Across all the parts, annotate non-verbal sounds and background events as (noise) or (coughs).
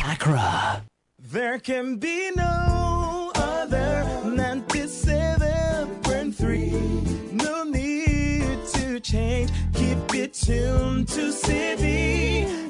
Chakra. There can be no other 97.3. No need to change. Keep it tuned to Citi.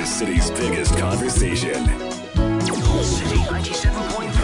the city's biggest conversation. Citi 97.3.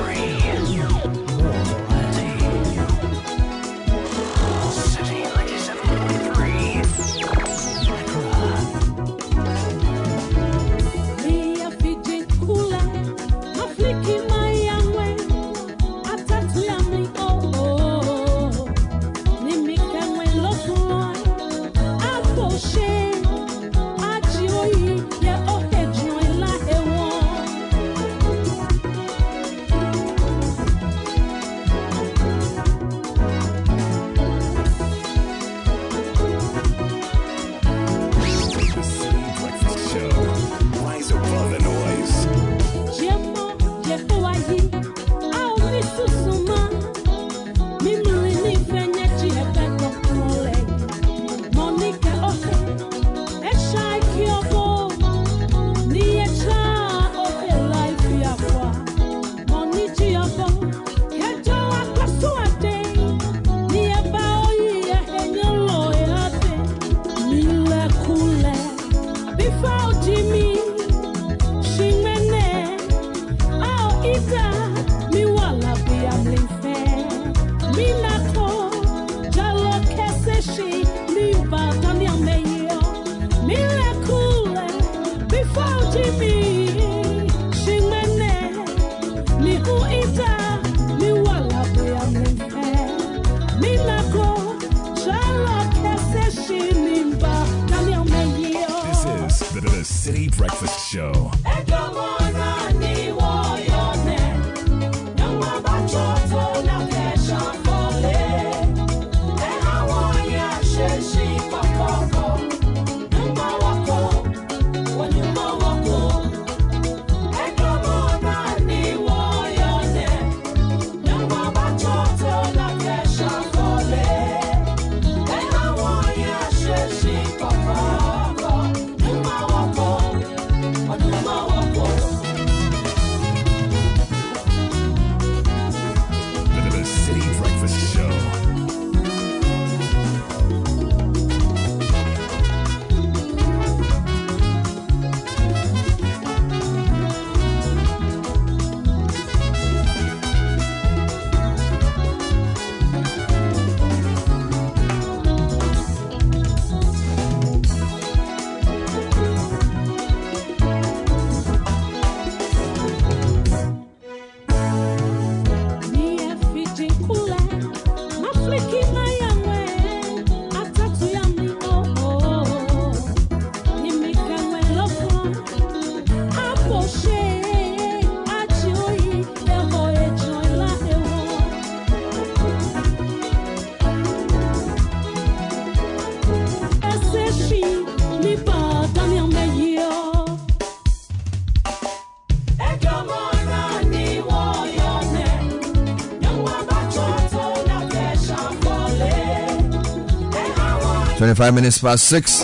25 minutes past 6.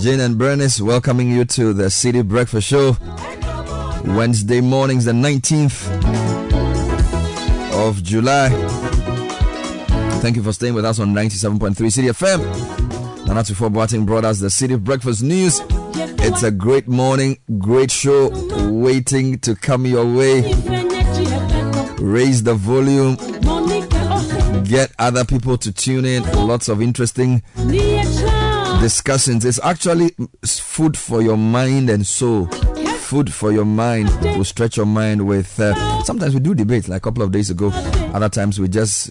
Jane and Bernice welcoming you to the Citi Breakfast Show. Wednesday mornings, the 19th of July. Thank you for staying with us on 97.3 Citi FM. Nana Tufo Boating brought us the Citi Breakfast News. It's a great morning, great show waiting to come your way. Raise the volume get other people to tune in. Lots of interesting discussions. It's actually food for your mind and soul. Food for your mind will stretch your mind with. Uh, sometimes we do debates, like a couple of days ago. Other times we just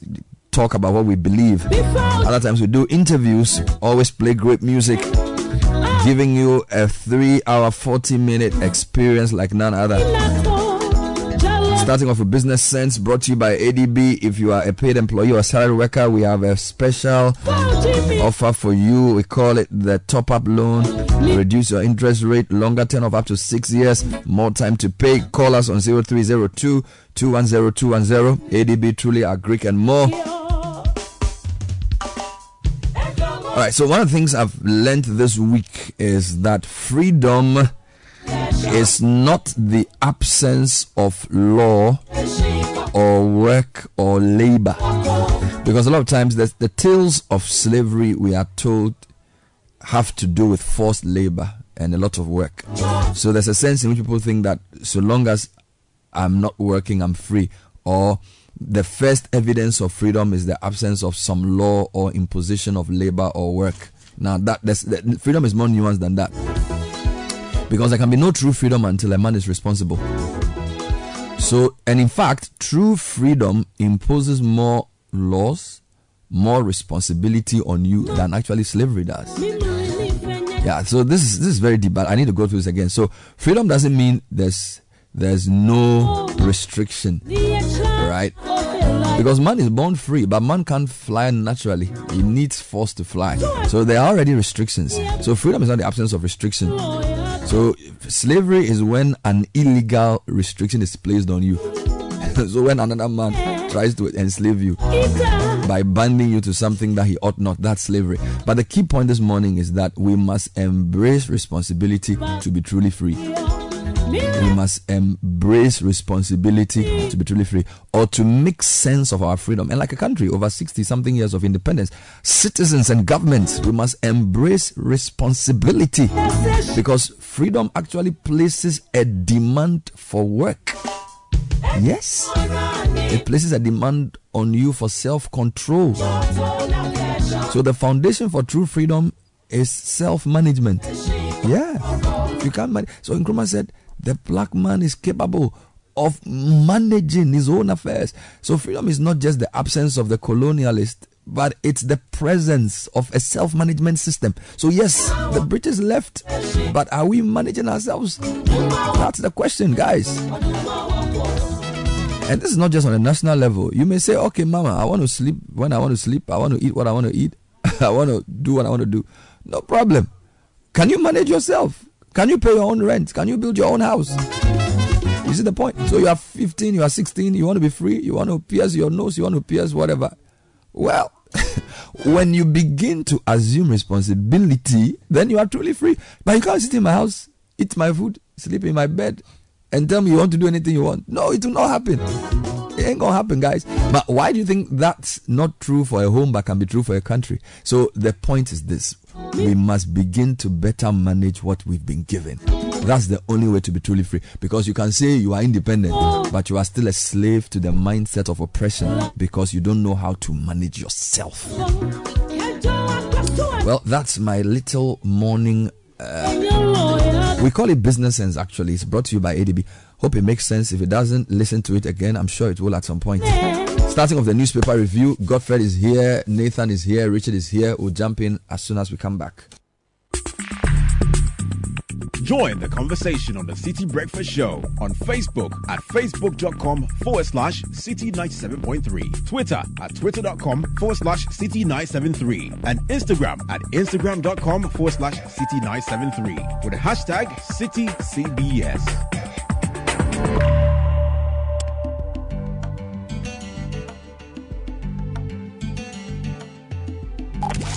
talk about what we believe. Other times we do interviews. Always play great music, giving you a three-hour, forty-minute experience like none other. Starting off with Business Sense, brought to you by ADB. If you are a paid employee or salary worker, we have a special offer for you. We call it the top up loan. Reduce your interest rate, longer term of up to six years, more time to pay. Call us on 0302 210 210. ADB truly agric and more. All right, so one of the things I've learned this week is that freedom is not the absence of law or work or labor. Because a lot of times the, the tales of slavery we are told have to do with forced labor and a lot of work. So there's a sense in which people think that so long as I'm not working, I'm free. Or the first evidence of freedom is the absence of some law or imposition of labor or work. Now that that freedom is more nuanced than that. Because there can be no true freedom until a man is responsible. So, and in fact, true freedom imposes more laws, more responsibility on you than actually slavery does. Yeah, so this is this is very deep, but I need to go through this again. So, freedom doesn't mean there's there's no restriction, right? Because man is born free, but man can't fly naturally. He needs force to fly. So there are already restrictions. So freedom is not the absence of restriction. So slavery is when an illegal restriction is placed on you. (laughs) so when another man tries to enslave you by binding you to something that he ought not, that's slavery. But the key point this morning is that we must embrace responsibility to be truly free. We must embrace responsibility mm. to be truly free or to make sense of our freedom. And like a country over 60 something years of independence, citizens and governments, we must embrace responsibility because freedom actually places a demand for work. Yes, it places a demand on you for self control. So, the foundation for true freedom is self management. Yeah, you can't manage. So, Nkrumah said, the black man is capable of managing his own affairs. So, freedom is not just the absence of the colonialist, but it's the presence of a self management system. So, yes, the British left, but are we managing ourselves? That's the question, guys. And this is not just on a national level. You may say, okay, mama, I want to sleep when I want to sleep. I want to eat what I want to eat. (laughs) I want to do what I want to do. No problem. Can you manage yourself? Can you pay your own rent? Can you build your own house? You see the point? So you are 15, you are 16, you want to be free, you want to pierce your nose, you want to pierce whatever. Well, (laughs) when you begin to assume responsibility, then you are truly free. But you can't sit in my house, eat my food, sleep in my bed, and tell me you want to do anything you want. No, it will not happen. It ain't gonna happen, guys. But why do you think that's not true for a home but can be true for a country? So the point is this we must begin to better manage what we've been given. That's the only way to be truly free. Because you can say you are independent, but you are still a slave to the mindset of oppression because you don't know how to manage yourself. Well, that's my little morning. Uh, we call it business sense actually. It's brought to you by ADB. Hope it makes sense. If it doesn't, listen to it again. I'm sure it will at some point. Starting with the newspaper review, Godfred is here, Nathan is here, Richard is here. We'll jump in as soon as we come back. Join the conversation on the Citi Breakfast Show on Facebook at facebook.com forward slash citi 97.3, Twitter at twitter.com forward slash citi 973, and Instagram at instagram.com forward slash citi 973 with the hashtag CitiCBS.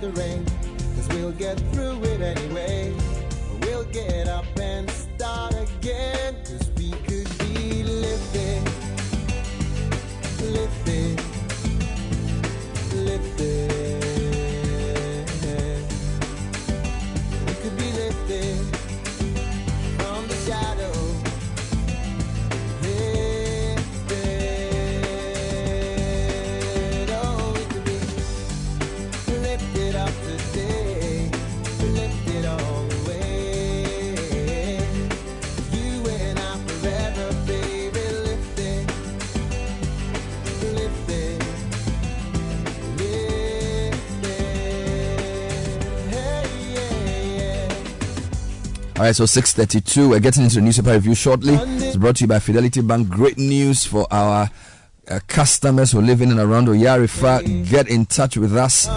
the rain. Cause we'll get through it anyway. We'll get up and start again. Cause we could be lifted, All right, so 6:32. We're getting into the newspaper review shortly. It's brought to you by Fidelity Bank. Great news for our uh, customers who live in and around Oyarifa. Get in touch with us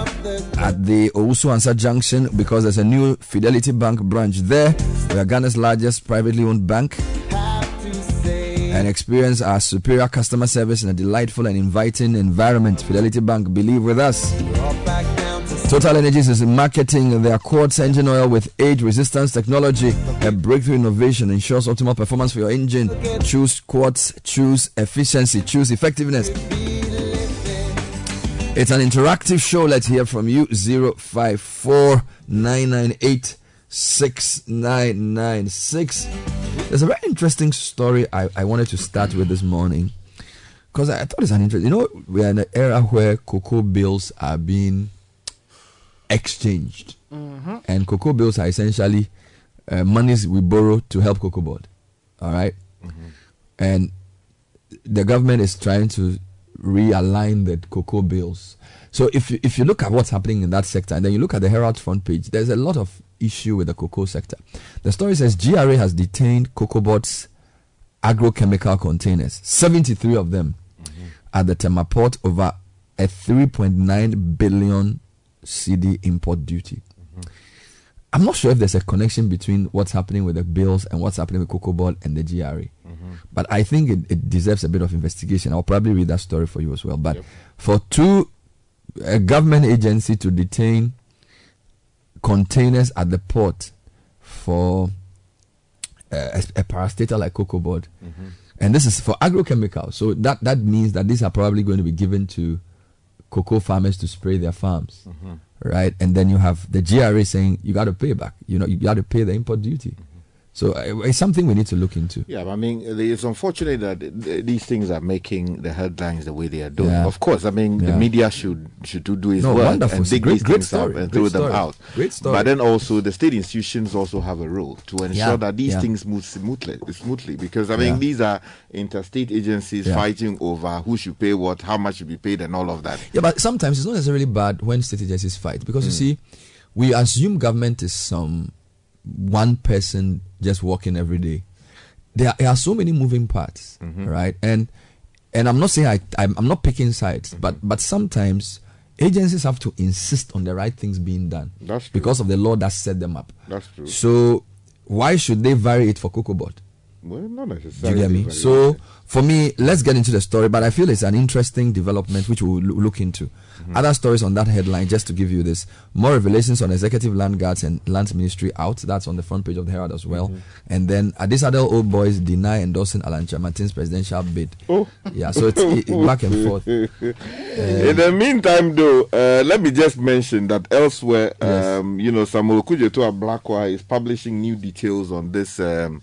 at the Owusu Ansa Junction because there's a new Fidelity Bank branch there. We are Ghana's largest privately owned bank and experience our superior customer service in a delightful and inviting environment. Fidelity Bank, believe with us. Total Energies is marketing their quartz engine oil with age resistance technology. A breakthrough innovation ensures optimal performance for your engine. Choose quartz, choose efficiency, choose effectiveness. It's an interactive show. Let's hear from you. 054 6996. There's a very interesting story I, I wanted to start with this morning because I, I thought it's an interesting. You know, we are in an era where cocoa bills are being exchanged, mm-hmm. and cocoa bills are essentially uh, monies we borrow to help cocoa board. All right? Mm-hmm. and the government is trying to realign the cocoa bills. So if you, if you look at what's happening in that sector, and then you look at the Herald front page, there's a lot of issue with the cocoa sector. The story says GRA has detained cocoa board's agrochemical containers, 73 of them, mm-hmm. at the Tema port over a 3.9 billion cedi import duty. I'm not sure if there's a connection between what's happening with the bills and what's happening with Cocoa Board and the GRA. But I think it, it deserves a bit of investigation. I'll probably read that story for you as well. But for two, a government agency to detain containers at the port for uh, a, a parastatal like Cocoa Board, and this is for agrochemicals. So that, that means that these are probably going to be given to cocoa farmers to spray their farms, mm-hmm. right? And then you have the GRA saying you got to pay back. You know, you got to pay the import duty. So uh, it's something we need to look into. Yeah, I mean, it's unfortunate that these things are making the headlines the way they are doing. Yeah. Of course, I mean, the media should should do, do its No, work wonderful. and dig Great- these great things story. up and Great throw them out. Great story. But then also, the state institutions also have a role to ensure Yeah, that these yeah. things move smoothly. Smoothly, because I mean, Yeah. these are interstate agencies Yeah. fighting over who should pay what, how much should be paid, and all of that. Yeah, but sometimes it's not necessarily bad when state agencies fight because you see, we assume government is some one person just working every day. There are, so many moving parts, mm-hmm. right? And and I'm not saying I I'm, I'm not picking sides, mm-hmm. but but sometimes agencies have to insist on the right things being done That's true. because of the law that set them up. That's true. So why should they vary it for Cocoa Board? Well, not Do you get me? So for me, let's get into the story. But I feel it's an interesting development which we'll look into. Other stories on that headline, just to give you this: more revelations on executive land guards and lands ministry out. That's on the front page of the Herald as well. And then Adisadel old boys deny endorsing Alan Kyerematen's presidential bid. Oh. Yeah, so it's it, it- back and forth. (laughs) In the meantime, though, uh, let me just mention that elsewhere, Yes. um, you know, Samuel Okudzeto Ablakwa is publishing new details on this. Um,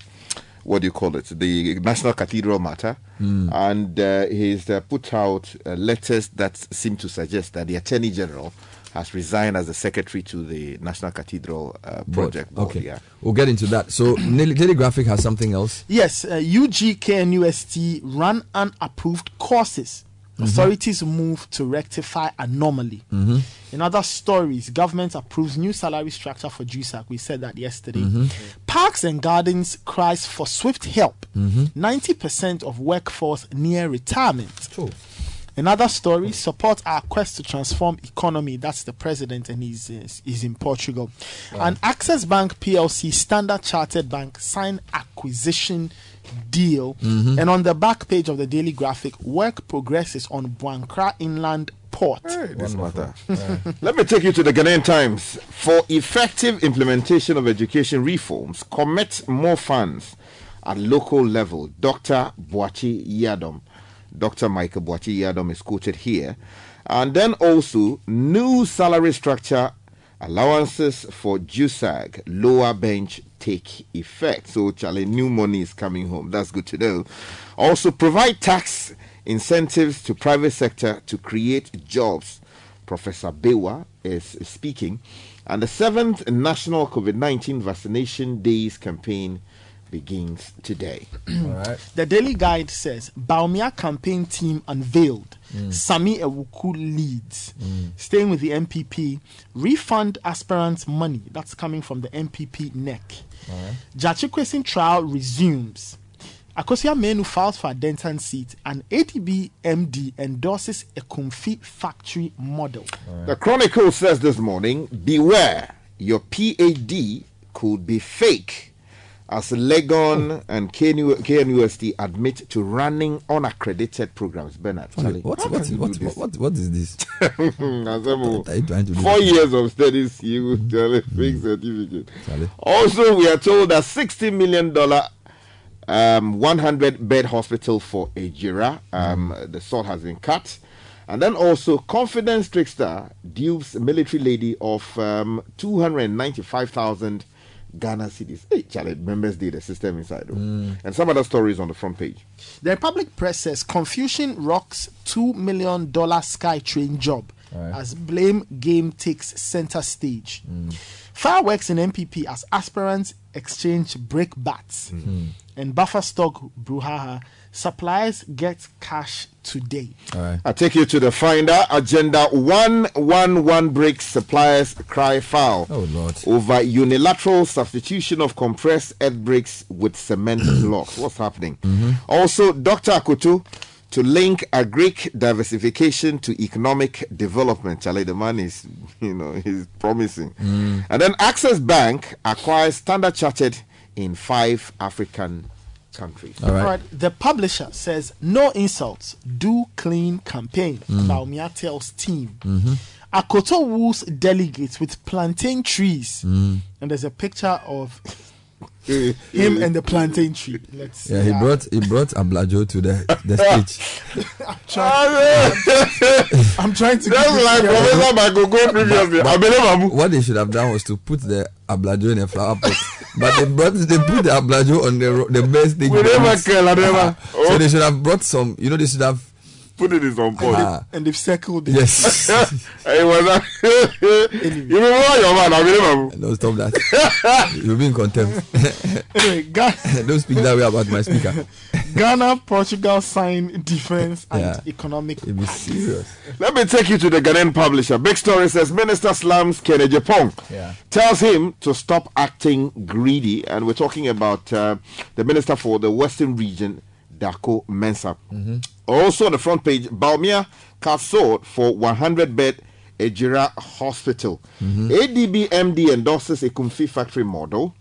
what do you call it? The National Cathedral matter, and uh, he's uh, put out uh, letters that seem to suggest that the Attorney General has resigned as the secretary to the National Cathedral uh, project. Board, Okay, yeah. we'll get into that. So Daily Daily Graphic has something else. Yes, uh, UGK and UST run unapproved courses Mm-hmm. Authorities move to rectify anomaly. Mm-hmm. In other stories, government approves new salary structure for JUSAG. We said that yesterday. Mm-hmm. Parks and Gardens cries for swift help. 90% of workforce near retirement. Another story support our quest to transform economy. That's the president, and he's is in Portugal. And Access Bank PLC, Standard Chartered Bank, sign acquisition deal. Mm-hmm. And on the back page of the Daily Graphic, work progresses on Boankra Inland Port. this matter. (laughs) Let me take you to the Ghanaian Times. For effective implementation of education reforms, commit more funds at local level. Dr. Boakye Yiadom, Dr. Michael Boakye Yiadom is quoted here. And then also, new salary structure allowances for JUSAG lower bench take effect. So, Charlie, new money is coming home. That's good to know. Also, provide tax incentives to private sector to create jobs. Professor Bewa is speaking. And the seventh National COVID 19 Vaccination Days campaign begins today. (clears throat) The Daily Guide says Bawumia campaign team unveiled. Mm. Sammi Awuku leads. Mm. Staying with the NPP, refund aspirants money. That's coming from the NPP NEC. Jachikwesin trial resumes. Akosua Manu files for Adentan seat, and ADB MD endorses Ekumfi factory model. The Chronicle says this morning beware, your PAD could be fake. As Legon and KNU, KNUST admit to running unaccredited programs. Bernard, Charlie, What, what, what, what, what is this? Asemo, (laughs) What are you trying to do? Four years of studies, you will tell a fake certificate. Also, we are told that $60 million um, 100 bed hospital for Ejura, um, the salt has been cut. And then also, confidence trickster dupes military lady of um, 295,000 Ghana cedis. Hey, Charlie, members did the system inside. though. Mm. And some other stories on the front page. The Republic Press says confusion rocks $2 million Skytrain job as blame game takes center stage. Mm. Fireworks in NPP as aspirants exchange break bats. Mm. And buffer stock Bruhaha. Suppliers get cash today. All right. I take you to the finder. Agenda 111 breaks suppliers cry foul. Oh, Lord. Over unilateral substitution of compressed earth bricks with cement (clears throat) blocks. What's happening? Mm-hmm. Also, Dr. Akoto to link agric diversification to economic development. Charlie, the man is, (laughs) you know, he's promising. Mm. And then Access Bank acquires Standard Chartered in five African countries. All right. Alright, The publisher says no insults, do clean campaign. Mm. Bawumia tells team. Mm-hmm. Akoto woos delegates with plantain trees, mm. and there's a picture of him and the plantain tree. Let's Yeah, he brought he brought Ablajo to the the (laughs) stage. I'm trying to. That's keep it like. Professor Michael Go previously. I believe I'm What they should have done was to put the Ablajo in a flower pot, but they brought they put the Ablajo on the the best stage. We never booth. kill, I never. Oh. So they oh. should have brought some. You know, they should have. Put it in some point. Ah, and they've circled it. yes. It was a, you remember your man? I I'm. no, stop that. (laughs) You'll be in contempt. (laughs) Anyway, Ga- (laughs) Don't speak that way about my speaker. Ghana, Portugal sign defense and Yeah. economic. You'll be serious. Let me take you to the Ghanaian publisher. Big story says Minister slams Kene Japong. Yeah. Tells him to stop acting greedy. And we're talking about uh, the Minister for the Western Region, Darko Mensah. Also on the front page, Bawumia Kasod for 100 bed Ejura Hospital. Mm-hmm. ADB MD endorses Ekumfi factory model.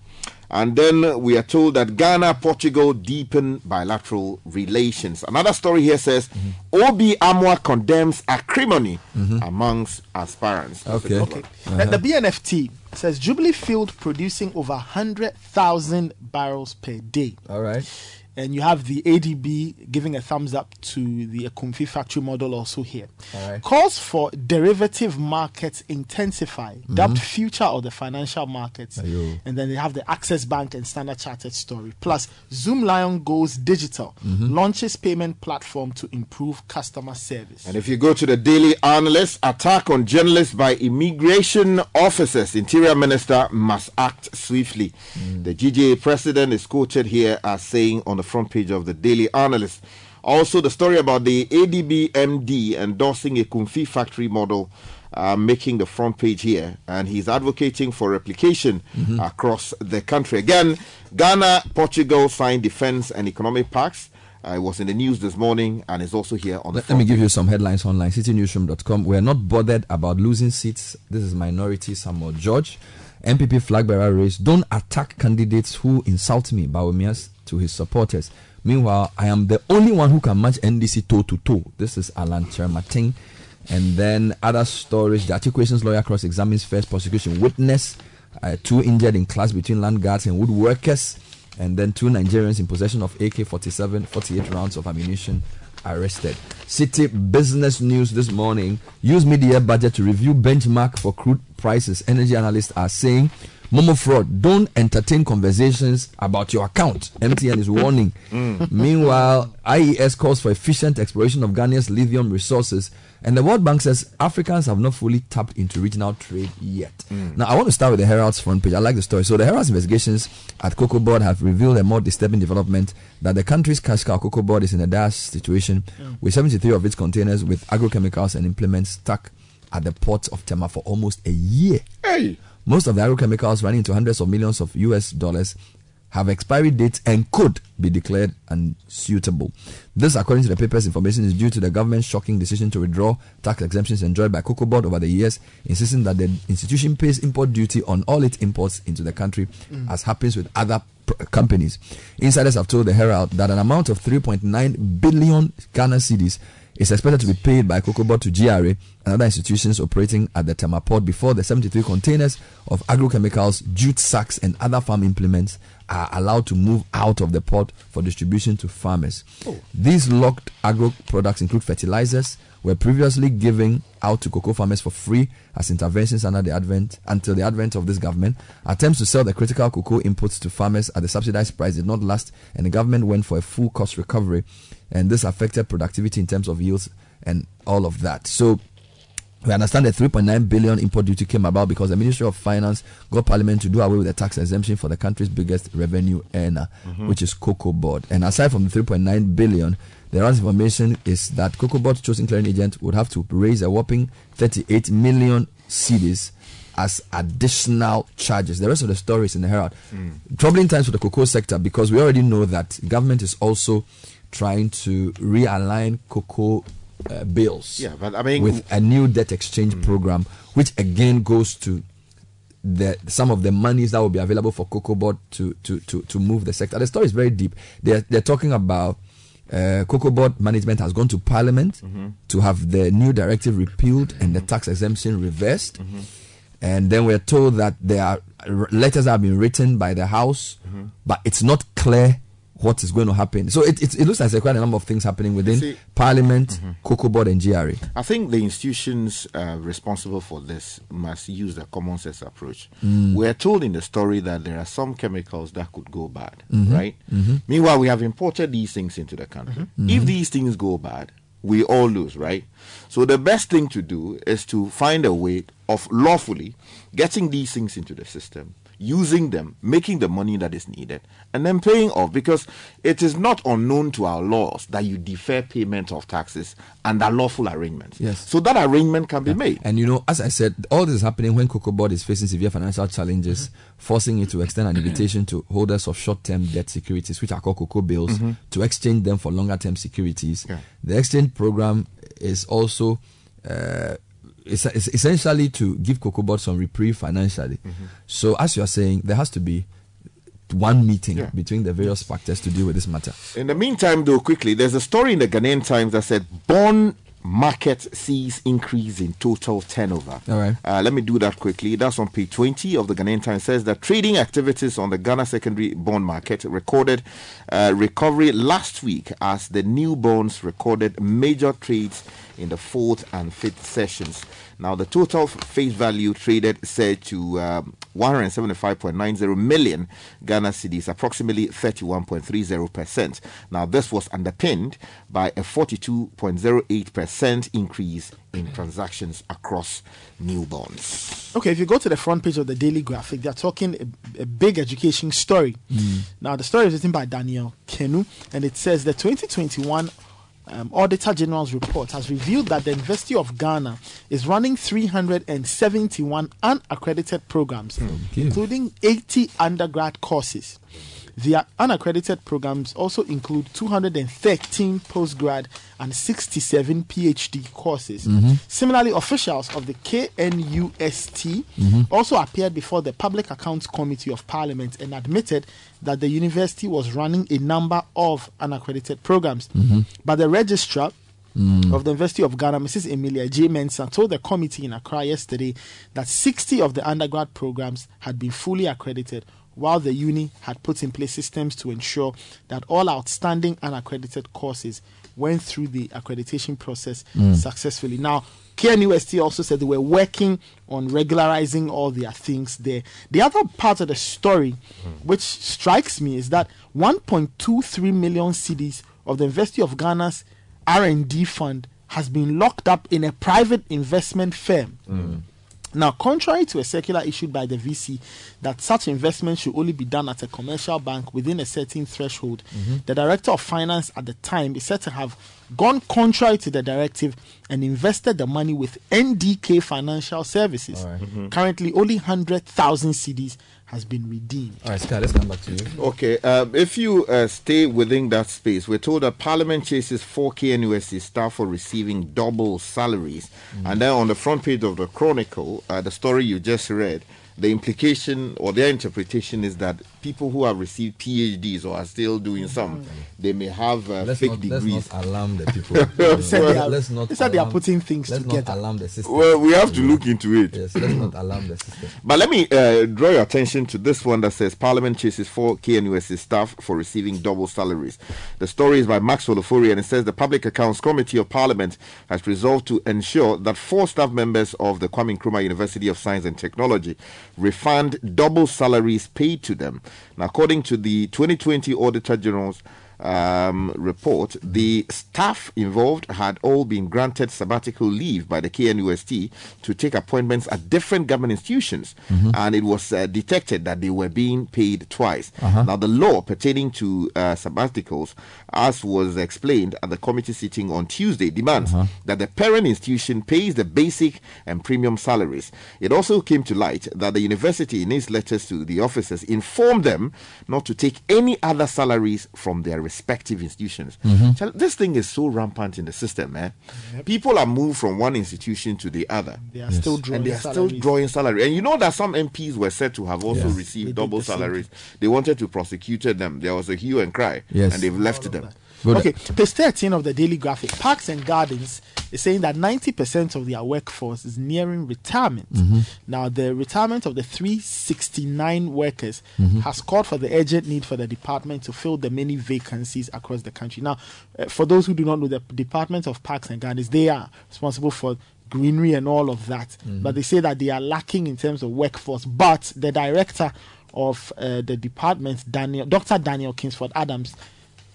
And then we are told that Ghana, Portugal deepen bilateral relations. Another story here says mm-hmm. Obi Amwa condemns acrimony mm-hmm. amongst aspirants. Okay. Okay. Uh-huh. The, the B&FT says Jubilee Field producing over 100,000 barrels per day. All right. And you have the ADB giving a thumbs up to the Ekumfi factory model also here. All right. Calls for derivative markets intensify, dubbed future of the financial markets. Ayo. And then they have the Access Bank and Standard Chartered story. Plus, Zoomlion goes digital, Mm-hmm. launches payment platform to improve customer service. And if you go to the Daily Analyst, attack on journalists by immigration officers, Interior Minister must act swiftly. The GJA president is quoted here as saying on the front page of the Daily Analyst, Also, the story about the ADB MD endorsing Ekumfi factory model. Uh, making the front page here, and he's advocating for replication across the country. Again, Ghana, Portugal signed defense and economic pacts. Uh, it was in the news this morning, and is also here on the. Let, me give you some headlines online. CitiNewsroom.com. We are not bothered about losing seats. This is Minority Samuel George. NPP flag bearer race. Don't attack candidates who insult me. Bawumias to his supporters. Meanwhile, I am the only one who can match NDC toe to toe. This is Alan Kyerematen. And then other stories. The articulations lawyer cross examines first prosecution witness. Uh, two injured in clash between land guards and woodworkers. And then two Nigerians in possession of AK 47, 48 rounds of ammunition arrested. Citi business news this morning. Use media budget to review benchmark for crude prices. Energy analysts are saying Momo fraud. Don't entertain conversations about your account. MTN is warning. Mm. Meanwhile, IES calls for efficient exploration of Ghana's lithium resources. And the World Bank says Africans have not fully tapped into regional trade yet. Mm. Now, I want to start with the Herald's front page. I like the story. So, the Herald's investigations at Cocoa Board have revealed a more disturbing development that the country's cash cow Cocoa Board is in a dire situation mm. with 73 of its containers with agrochemicals and implements stuck at the port of Tema for almost a year. Hey, Most of the agrochemicals running into hundreds of millions of US dollars have expiry dates and could be declared unsuitable. This, according to the paper's information, is due to the government's shocking decision to withdraw tax exemptions enjoyed by Cocoa Board over the years, insisting that the institution pays import duty on all its imports into the country, mm. as happens with other pr- companies. Insiders have told the Herald that an amount of 3.9 billion Ghana cedis is expected to be paid by Cocoa Board to GRA and other institutions operating at the Tema port before the 73 containers of agrochemicals, jute sacks, and other farm implements are allowed to move out of the port for distribution to farmers. Oh. These locked agro products include fertilizers, were previously given out to cocoa farmers for free as interventions under the advent until the advent of this government. Attempts to sell the critical cocoa inputs to farmers at the subsidized price did not last, and the government went for a full cost recovery, and this affected productivity in terms of yields and all of that. So we understand that 3.9 billion import duty came about because the Ministry of Finance got Parliament to do away with the tax exemption for the country's biggest revenue earner, mm-hmm. which is Cocoa Board. And aside from the 3.9 billion, the last information is that Cocoa Board's chosen clearing agent would have to raise a whopping 38 million cedis as additional charges. The rest of the story is in the Herald. Mm. Troubling times for the cocoa sector because we already know that government is also trying to realign cocoa uh, bills Yeah, but I mean, with a new debt exchange mm. program, which again goes to the some of the monies that will be available for Cocoa Board to to to to move the sector. The story is very deep. They're they're talking about uh, Cocoa Board management has gone to Parliament mm-hmm. to have the new directive repealed and the mm-hmm. tax exemption reversed. Mm-hmm. And then we're told that there are letters that have been written by the House, but it's not clear what is going to happen. So it, it, it looks like there's quite a number of things happening within see- Parliament, Cocoa Board, and GRA. I think the institutions uh, responsible for this must use the common sense approach. Mm. We're told in the story that there are some chemicals that could go bad, Mm-hmm. right? Meanwhile, we have imported these things into the country. Mm-hmm. If these things go bad, we all lose, right? So the best thing to do is to find a way of lawfully getting these things into the system, using them, making the money that is needed, and then paying off because it is not unknown to our laws that you defer payment of taxes under lawful arrangements. Yes. So that arrangement can be made. And you know, as I said, all this is happening when Cocoa Board is facing severe financial challenges, forcing it to extend an invitation to holders of short-term debt securities, which are called Cocoa bills, to exchange them for longer-term securities. Yeah. The exchange program is also uh, it's, it's essentially to give Cocoa Board some reprieve financially. So, as you are saying, there has to be one meeting Yeah. between the various factors to deal with this matter. In the meantime, though, quickly, there's a story in the Ghanaian Times that said bond market sees increase in total turnover. All right. Uh, let me do that quickly. That's on page 20 of the Ghanaian Times. Says that trading activities on the Ghana secondary bond market recorded uh, recovery last week as the new bonds recorded major trades in the fourth and fifth sessions. Now, the total face value traded said to um, 175.90 million Ghana cedis, approximately 31.30%. Now, this was underpinned by a 42.08% increase in transactions across new bonds. Okay, if you go to the front page of the Daily Graphic, they're talking a, a big education story. Now, the story is written by Daniel Kenu, and it says the 2021 um, Auditor General's report has revealed that the University of Ghana is running 371 unaccredited programs, including 80 undergrad courses. The unaccredited programs also include 213 postgrad and 67 PhD courses. Mm-hmm. Similarly, officials of the KNUST mm-hmm. also appeared before the Public Accounts Committee of Parliament and admitted that the university was running a number of unaccredited programs. Mm-hmm. But the registrar mm. of the University of Ghana, Mrs. Emilia J. Mensah, told the committee in Accra yesterday that 60 of the undergrad programs had been fully accredited, while the uni had put in place systems to ensure that all outstanding unaccredited courses went through the accreditation process hmm. successfully. Now, KNUST also said they were working on regularizing all their things there. The other part of the story, hmm. which strikes me, is that 1.23 million cedis of the University of Ghana's R&D fund has been locked up in a private investment firm. Hmm. Now, contrary to a circular issued by the VC that such investment should only be done at a commercial bank within a certain threshold, mm-hmm. the director of finance at the time is said to have gone contrary to the directive and invested the money with NDK Financial Services. Currently, only 100,000 cedis has been redeemed. All right, Sky, let's come back to you. Okay, um, if you uh, stay within that space, we're told that Parliament chases 4 KNUST staff for receiving double salaries. And then on the front page of the Chronicle, uh, the story you just read, the implication or their interpretation is that people who have received PhDs or are still doing some, they may have uh, Let's fake not, degrees. let's not alarm the people. (laughs) They said they are- let's not they said they are putting things let's together. not alarm the system. Well, we have to look into it. Yes, let's not alarm the system. But let me uh, draw your attention to this one that says Parliament chases four KNUST staff for receiving double salaries. The story is by Maxwell Ofori and it says the Public Accounts Committee of Parliament has resolved to ensure that four staff members of the Kwame Nkrumah University of Science and Technology refund double salaries paid to them. Now, according to the 2020 Auditor General's um, report, the staff involved had all been granted sabbatical leave by the KNUST to take appointments at different government institutions, and it was uh, detected that they were being paid twice. Now, the law pertaining to uh, sabbaticals, as was explained at the committee sitting on Tuesday, demands that the parent institution pays the basic and premium salaries. It also came to light that the university, in its letters to the officers, informed them not to take any other salaries from their respective institutions. Mm-hmm. Chal- This thing is so rampant in the system, eh? man. People are moved from one institution to the other. They are still drawing and they are still drawing salary. And you know that some MPs were said to have also Yes. received They double the same salaries. They wanted to prosecute them. There was a hue and cry, Yes. and they've left them. Good. Okay, page 13 of the Daily Graphic. Parks and Gardens is saying that 90% of their workforce is nearing retirement. Mm-hmm. Now, the retirement of the 369 workers Mm-hmm. has called for the urgent need for the department to fill the many vacancies across the country. Now, uh, for those who do not know, the Department of Parks and Gardens, they are responsible for greenery and all of that. Mm-hmm. But they say that they are lacking in terms of workforce. But the director of uh, the department, Daniel, Dr. Daniel Kingsford Adams,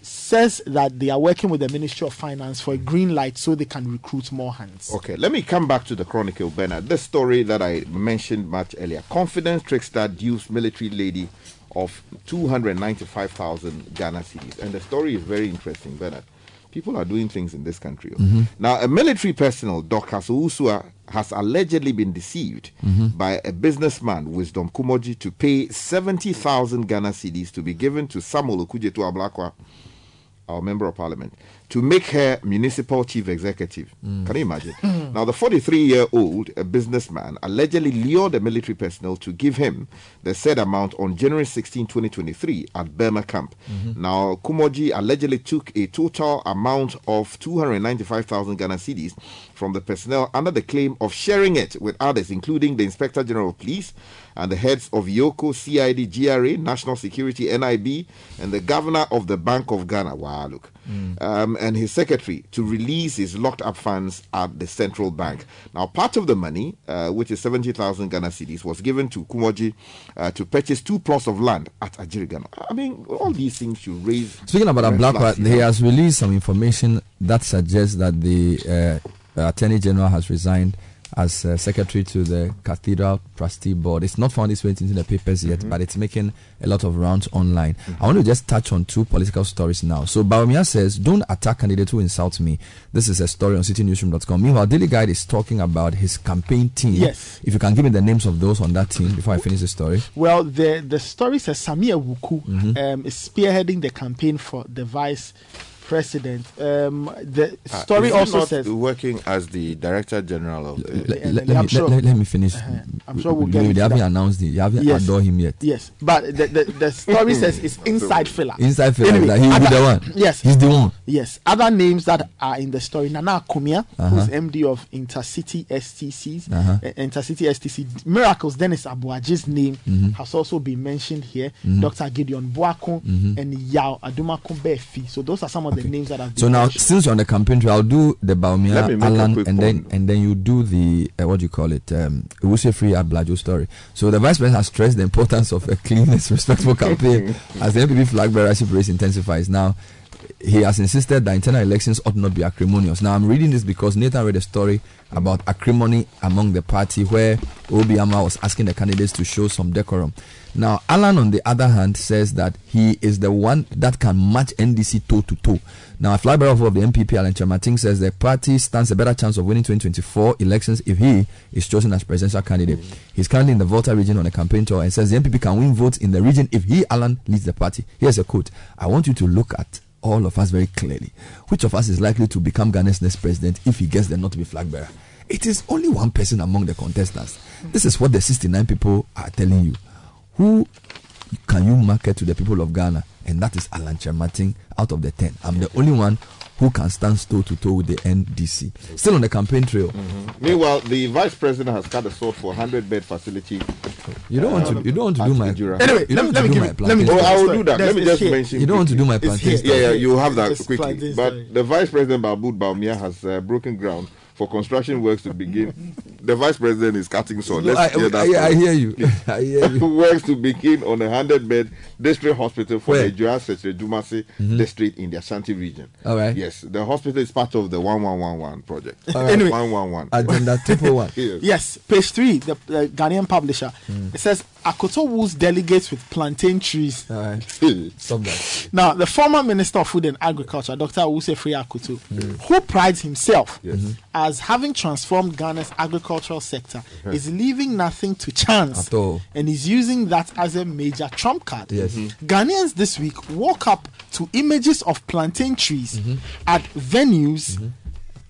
says that they are working with the Ministry of Finance for a green light so they can recruit more hands. Okay, let me come back to the Chronicle, Bernard. This story that I mentioned much earlier. Confidence trickster dupes military lady of 295,000 Ghana cedis. And the story is very interesting, Bernard. People are doing things in this country. oh. Mm-hmm. Now, a military personnel, Dr. Usua, has allegedly been deceived mm-hmm. by a businessman, Wisdom Kumoji, to pay 70,000 Ghana cedis to be given to Samuel Okudzeto Ablakwa, our member of parliament, to make her municipal chief executive. Mm. Can you imagine? Hmm. now, the 43 year old a businessman allegedly lured the military personnel to give him the said amount on January 16, 2023, at Burma camp. Mm-hmm. Now, Kumoji allegedly took a total amount of 295,000 Ghana cedis from the personnel under the claim of sharing it with others, including the Inspector General of Police and the heads of Yoko, CID, GRA, National Security, NIB, and the governor of the Bank of Ghana. Wow, look. Um, and his secretary to release his locked up funds at the central bank. Now, part of the money, uh, which is 70,000 Ghana cedis, was given to Kumoji uh, to purchase two plots of land at Adjiringanor. I mean, all these things should raise. Speaking about Ablakwa he has released some information that suggests that the uh, Attorney General has resigned as uh, secretary to the Cathedral Trustee Board. It's not found its way into the papers yet, but it's making a lot of rounds online. I want to just touch on two political stories now. So Bawumia says, "Don't attack candidates who insult me." This is a story on citinewsroom.com. Meanwhile, Daily Guide is talking about his campaign team. Yes. If you can give me the names of those on that team before I finish the story. Well, the the story says Sammi Awuku Mm-hmm. um, is spearheading the campaign for the vice president. Um, the Ah, story he also says working as the director general of. Let, Uh, let- let me, sure- let, me finish. Uh-huh. I'm sure we'll get They haven't that. announced it. They haven't Yes. adored him yet. yes, but the the, the story (laughs) says it's inside filler. Inside filler, Anyway, like he will be the one. Yes, He's the one. Yes, other names that are in the story: Nana Akumia, Uh-huh. who's MD of Intercity STCs, Uh-huh. uh, Intercity STC Miracles. Dennis Abuaji's name Mm-hmm. has also been mentioned here. Dr. Gideon Boakon Mm-hmm. and Yao Adumakun Befi. So those are some of the names that have been So now, mentioned. since you're on the campaign trail, I'll do the Let Bawumia, Alan, quick and then point. and then you do the uh, what do you call it? Um, Ewuse Free at Blajo story. So the vice president has stressed the importance of a clean, (laughs) respectful (laughs) campaign as the NPP flag bearership race intensifies. Now, he has insisted that internal elections ought not be acrimonious. Now, I'm reading this because Nathan read a story about acrimony among the party where Obiama was asking the candidates to show some decorum. Now, Alan, on the other hand, says that he is the one that can match NDC toe to toe. Now, a bearer of the NPP, Alan Kyerematen, says the party stands a better chance of winning 2024 elections if he is chosen as presidential candidate. He's currently in the Volta region on a campaign tour and says the NPP can win votes in the region if he, Alan, leads the party. Here's a quote I want you to look at all of us very clearly. Which of us is likely to become Ghana's next president if he gets there not to be flag bearer? It is only one person among the contestants. This is what the 69 people are telling you. Who can you market to the people of Ghana? And that is Alan Kyerematen out of the 10. I'm the only one who can stand toe to toe with the NDC. Still on the campaign trail. Meanwhile, the vice president has cut a sword for 100 bed facility. You don't want to. You don't want to do my. Ejura. Anyway, let, don't let me give do my it. Let me Oh. I will do that. there's- Let me just here. mention. You don't want to do my It's plantain. here. stuff. Yeah, yeah, you have that Just quickly. But the vice president Mahmoud Bawumia has uh, broken ground for construction works to begin. (laughs) the vice president is cutting sword. No, Let's I, hear that. I, I hear you. (laughs) I hear you. (laughs) works to begin on a 100 bed district hospital for Where? the Joa Sekyedumase district in the Ashanti region. All right. Yes, the hospital is part of the 1111 project. All right. Anyway. 111. Agenda triple one. Yes. Yes, page three, the uh, Ghanaian publisher. Hmm. It says Akoto woos delegates with plantain trees. (laughs) All right. Hey. (laughs) Stop. Now, the former Minister of Food and Agriculture, Dr. Usefri Akoto, who prides himself as having transformed Ghana's agricultural sector, is leaving nothing to chance At all. and is using that as a major trump card. Yes. Mhm. Ghanaians this week woke up to images of plantain trees Mm-hmm. at venues.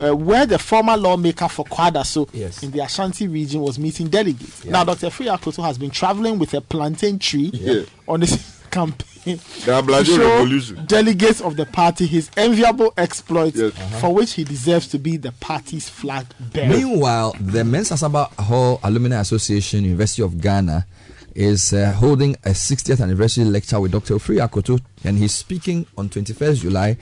Uh, where the former lawmaker for Kwadaso Yes. in the Ashanti region was meeting delegates. Now, Dr. Free Akoto has been traveling with a plantain tree Yeah. on this (laughs) campaign The Ablajo to show revolution. delegates of the party his enviable exploits Yes. for which he deserves to be the party's flag bearer. Meanwhile, the Mensah Sarbah Hall Alumni Association, University of Ghana, is uh, holding a 60th anniversary lecture with Dr. Ofri Akoto, and he's speaking on 21st July.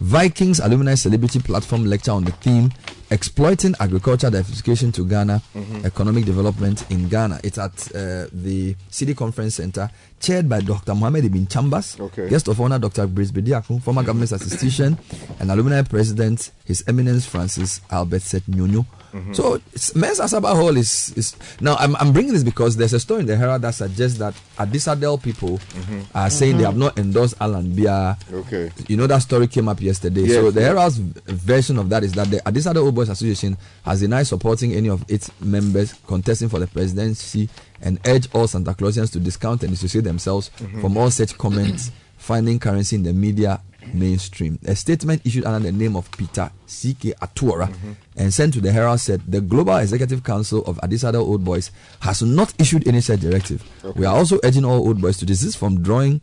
Vikings Alumni Celebrity Platform lecture on the theme Exploiting Agriculture Diversification to Ghana, Economic Development in Ghana. It's at uh, the City Conference Center, chaired by Dr. Mohamed Ibn Chambas, Okay. guest of honor Dr. Grace Bediako, former mm-hmm. government statistician, and alumni president, His Eminence Francis Albert Set Nyonyo. Mm-hmm. So it's, Mensah Sarbah Hall is, is now. I'm, I'm bringing this because there's a story in the Herald that suggests that Adisadel people mm-hmm. are saying they have not endorsed Alan Bia. Okay. You know that story came up yesterday. Yes, so the. Herald's version of that is that the Adisadel Old Boys Association has denied supporting any of its members contesting for the presidency and urge all Santa Clausians to discount and dissociate themselves mm-hmm. from all such comments (coughs) finding currency in the media mainstream. A statement issued under the name of Peter C.K. Atuora mm-hmm. and sent to the Herald said the Global Executive Council of Adisadel Old Boys has not issued any such directive. We are also urging all old boys to desist from drawing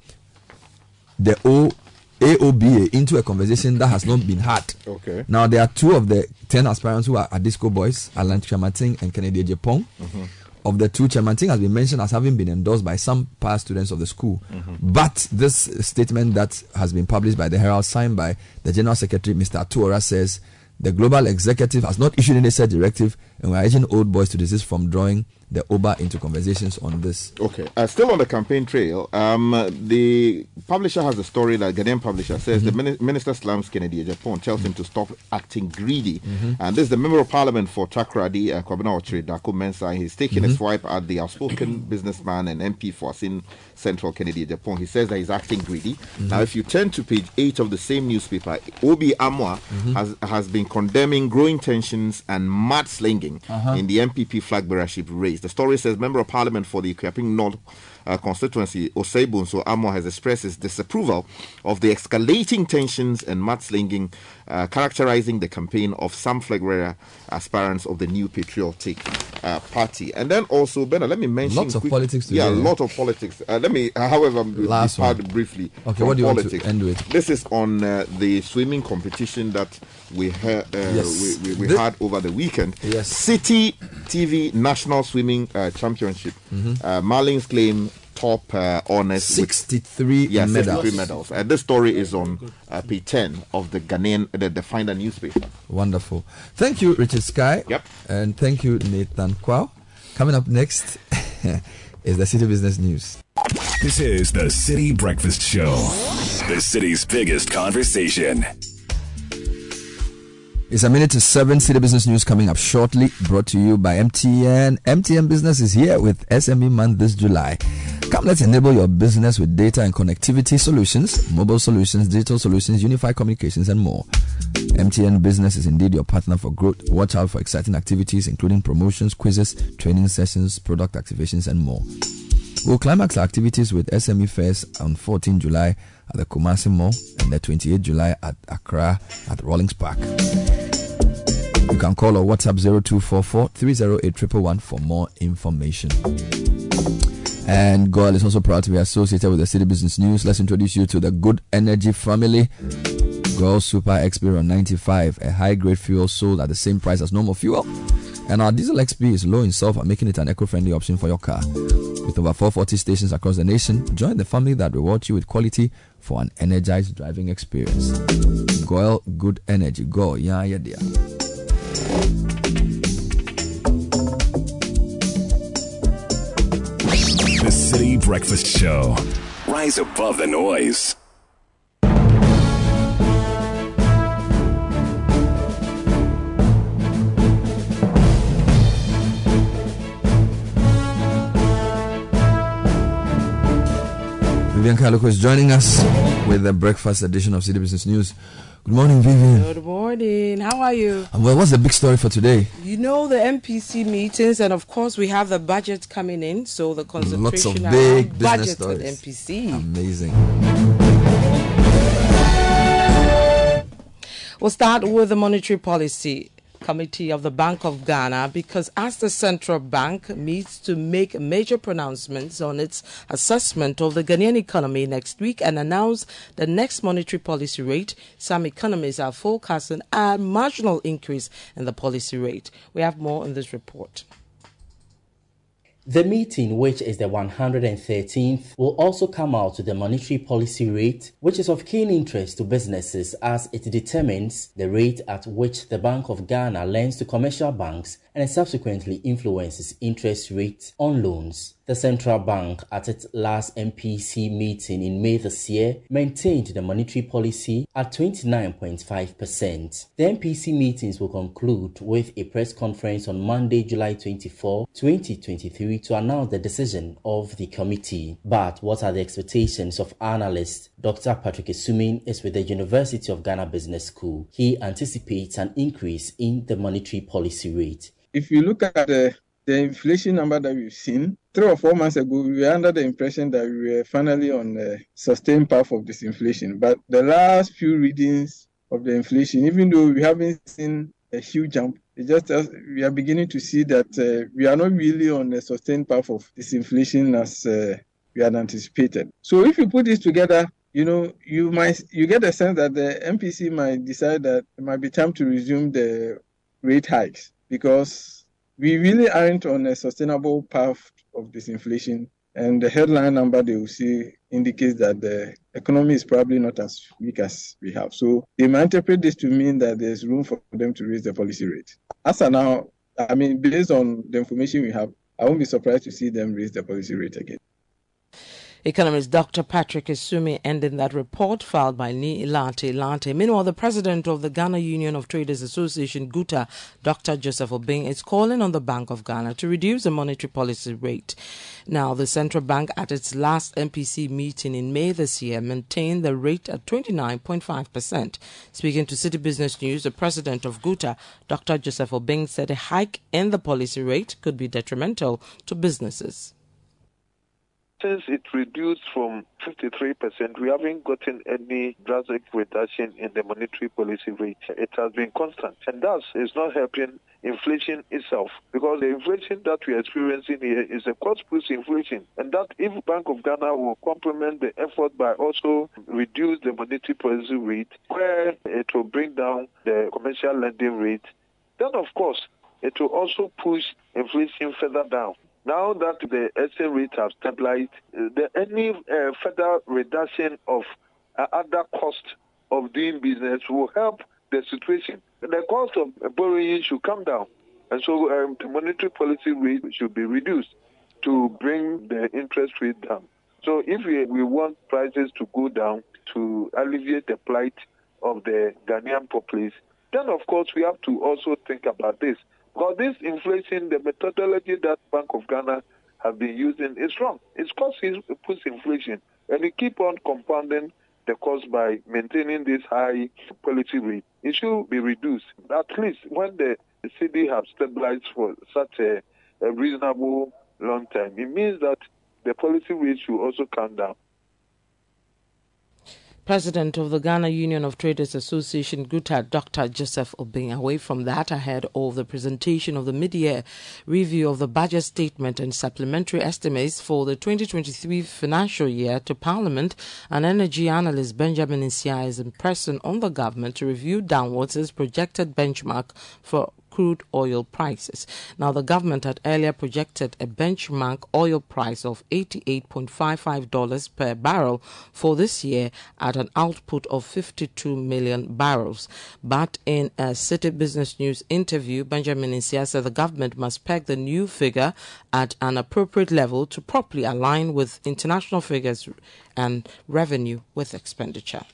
the O AOBA into a conversation that has not been had. Okay. Now there are two of the ten aspirants who are at Adisco boys, Alan Kyerematen and Kennedy Agyapong. Mm-hmm. Of the two, Kyerematen has been mentioned as having been endorsed by some past students of the school. Mm-hmm. But this statement that has been published by the Herald, signed by the General Secretary, Mr. Atuora, says The global executive has not issued any such directive, and we're urging old boys to desist from drawing the Oba into conversations on this. Okay. Uh, still on the campaign trail, um, the publisher has a story that Ghanaian publisher says the mini- minister slams Kennedy Agyapong, tells him to stop acting greedy. And this is the member of parliament for Takoradi, uh, Kwabena Okyere, Darko Mensah. He's taking a swipe at the outspoken businessman and MP for Assin Central Kennedy Agyapong. He says that he's acting greedy. Now, mm-hmm. if you turn to page 8 of the same newspaper, Obi Amwa mm-hmm. has, has been condemning growing tensions and mudslinging uh-huh. in the NPP flag bearership race. The story says Member of Parliament for the Akuapem North uh, constituency, Osebun, so Amwa has expressed his disapproval of the escalating tensions and mudslinging uh, characterizing the campaign of some flag bearer aspirants of the new patriotic uh, party. And then also, Bernard, let me mention Lots of politics Yeah, a today. lot of politics. Uh, let me, uh, however, Last one. briefly. Okay, what do you want to politics. end with? This is on uh, the swimming competition that we, ha- uh, Yes. we, we, we had over the weekend. Yes. Citi TV National Swimming uh, Championship. Uh, Marlins claim top uh, honors. with- 63 yeah, medals. 63 medals. Uh, this story is on uh, page 10 of the Ghanaian, the, the Finder newspaper. Wonderful. Thank you, Richard Sky. Yep. And thank you, Nathan Quao. Coming up next (laughs) is the Citi Business News. This is the Citi Breakfast Show, the city's biggest conversation. It's a minute to seven. Citi Business News coming up shortly. Brought to you by MTN. MTN Business is here with SME Month this July. Come, let's enable your business with data and connectivity solutions, mobile solutions, digital solutions, unified communications, and more. MTN Business is indeed your partner for growth. Watch out for exciting activities, including promotions, quizzes, training sessions, product activations, and more. We'll climax our activities with SME Fairs on 14 July at the Kumasi Mall and the 28th July at Accra at Rawlings Park. You can call or WhatsApp 0244 308 111 for more information. And GOIL is also proud to be associated with the Citi Business News. Let's introduce you to the Good Energy family. GOIL Super XP on 95, a high grade fuel sold at the same price as normal fuel. And our diesel XP is low in sulfur, making it an eco friendly option for your car. With over 440 stations across the nation, join the family that rewards you with quality for an energized driving experience. GOIL Good Energy. Go, yeah, yeah, dear. The Citi Breakfast Show. Rise above the noise. Vivian Kaloko is joining us with the breakfast edition of Citi Business News. Good morning, Vivian. Good morning. How are you? Well, what's the big story for today? You know the MPC meetings, and of course we have the budget coming in. So the concentration Lots of big business budget stories. with MPC. Amazing. We'll start with the monetary policy committee of the Bank of Ghana because as the central bank meets to make major pronouncements on its assessment of the Ghanaian economy next week and announce the next monetary policy rate, some economists are forecasting a marginal increase in the policy rate. We have more in this report. The meeting, which is the 113th, will also come out with the monetary policy rate, which is of keen interest to businesses as it determines the rate at which the Bank of Ghana lends to commercial banks and subsequently influences interest rates on loans. The central bank, at its last MPC meeting in May this year, maintained the monetary policy at 29.5%. The MPC meetings will conclude with a press conference on Monday, July 24, 2023, to announce the decision of the committee. But what are the expectations of analyst Dr. Patrick Assuming is with the University of Ghana Business School. He anticipates an increase in the monetary policy rate. If you look at the, the inflation number that we've seen, three or four months ago, we were under the impression that we were finally on a sustained path of disinflation. But the last few readings of the inflation, even though we haven't seen a huge jump, it just we are beginning to see that uh, we are not really on a sustained path of disinflation as uh, we had anticipated. So if you put this together, you know, you might you get a sense that the MPC might decide that it might be time to resume the rate hikes because we really aren't on a sustainable path of disinflation. And the headline number they will see indicates that the economy is probably not as weak as we have. So they might interpret this to mean that there's room for them to raise the policy rate. As of now, I mean, based on the information we have, I won't be surprised to see them raise the policy rate again. Economist Dr. Patrick Assuming ending that report filed by Ni Ilante Ilante. Meanwhile, the president of the Ghana Union of Traders Association, GUTA, Dr. Joseph Obeng, is calling on the Bank of Ghana to reduce the monetary policy rate. Now, the central bank at its last MPC meeting in May this year maintained the rate at 29.5%. Speaking to Citi Business News, the president of GUTA, Dr. Joseph Obeng, said a hike in the policy rate could be detrimental to businesses. Since it reduced from 53%, we haven't gotten any drastic reduction in the monetary policy rate. It has been constant, and thus it's not helping inflation itself because the inflation that we are experiencing here is a cost-push inflation, and that if Bank of Ghana will complement the effort by also reduce the monetary policy rate, where it will bring down the commercial lending rate, then of course it will also push inflation further down. Now that the exchange rates have stabilized, uh, the, any uh, further reduction of uh, other costs of doing business will help the situation. The cost of borrowing should come down, and so um, the monetary policy rate should be reduced to bring the interest rate down. So if we, we want prices to go down to alleviate the plight of the Ghanaian populace, then of course we have to also think about this. Because this inflation, the methodology that Bank of Ghana have been using is wrong. It's causing push inflation, and it keep on compounding the cost by maintaining this high policy rate. It should be reduced. At least when the cedi have stabilized for such a, a reasonable long time, it means that the policy rate should also come down. President of the Ghana Union of Traders Association, GUTA, Dr. Joseph Obeng. Away from that, ahead of the presentation of the mid-year review of the budget statement and supplementary estimates for the 2023 financial year to Parliament, an energy analyst, Benjamin Nsia, is pressing on the government to review downwards its projected benchmark for crude oil prices. Now, the government had earlier projected a benchmark oil price of $88.55 per barrel for this year at an output of 52 million barrels. But in a Citi Business News interview, Benjamin Nsia said the government must peg the new figure at an appropriate level to properly align with international figures and revenue with expenditure.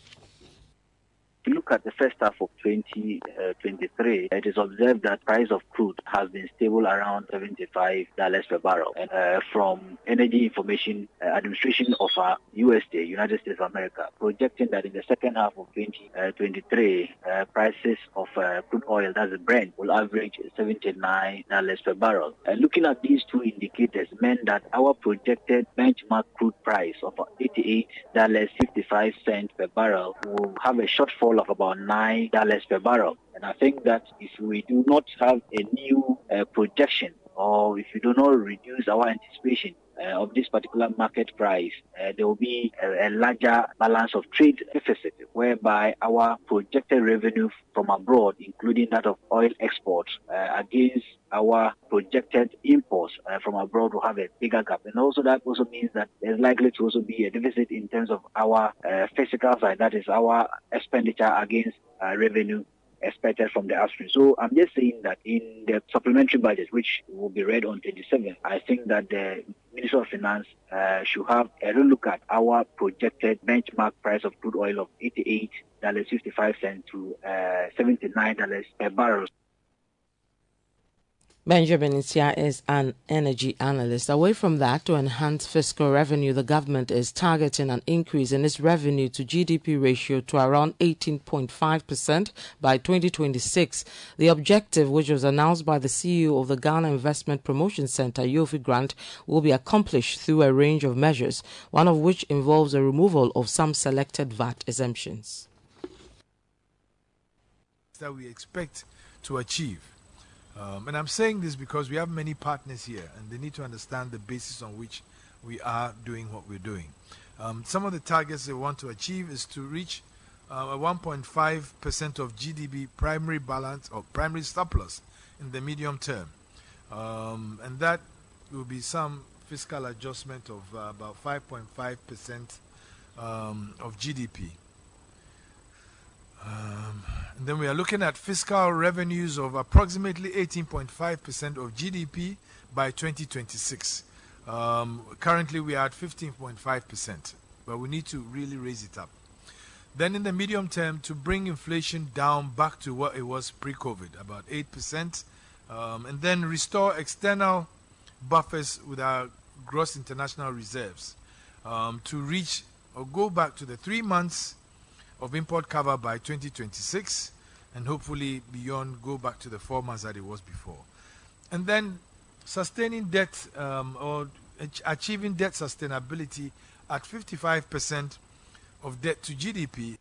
Look at the first half of 2023, it is observed that price of crude has been stable around $75 per barrel. And uh, from Energy Information uh, Administration of uh, USD, United States of America, projecting that in the second half of 2023, uh, prices of uh, crude oil, that's the Brent, will average $79 per barrel. Uh, looking at these two indicators meant that our projected benchmark crude price of $88.55 per barrel will have a shortfall of about nine dollars per barrel. And I think that if we do not have a new uh, projection, or if we do not reduce our anticipation uh, of this particular market price, uh, there will be a, a, larger balance of trade deficit, whereby our projected revenue from abroad, including that of oil exports, uh, against our projected imports uh, from abroad will have a bigger gap. And also that also means that there's likely to also be a deficit in terms of our uh, physical side, that is our expenditure against uh, revenue expected from the upstream. So I'm just saying that in the supplementary budget, which will be read on 27, I think that the Minister of Finance uh, should have a look at our projected benchmark price of crude oil of $88.55 to uh, $79 per barrel. Benjamin Nsia is an energy analyst. Away from that, to enhance fiscal revenue, the government is targeting an increase in its revenue to GDP ratio to around 18.5% by 2026. The objective, which was announced by the CEO of the Ghana Investment Promotion Center, Yofi Grant, will be accomplished through a range of measures, one of which involves the removal of some selected VAT exemptions. That we expect to achieve. Um, and I'm saying this because we have many partners here and they need to understand the basis on which we are doing what we're doing. Um, some of the targets they want to achieve is to reach uh, a 1.5% of GDP primary balance or primary surplus in the medium term. Um, and that will be some fiscal adjustment of uh, about 5.5% um, of GDP. Um, and then we are looking at fiscal revenues of approximately 18.5% of GDP by 2026. Um, currently, we are at 15.5%, but we need to really raise it up. Then, in the medium term, to bring inflation down back to what it was pre COVID, about 8%, um, and then restore external buffers with our gross international reserves um, to reach or go back to the three months of import cover by 2026 and hopefully beyond go back to the four months that it was before. And then sustaining debt um, or achieving debt sustainability at 55% of debt to GDP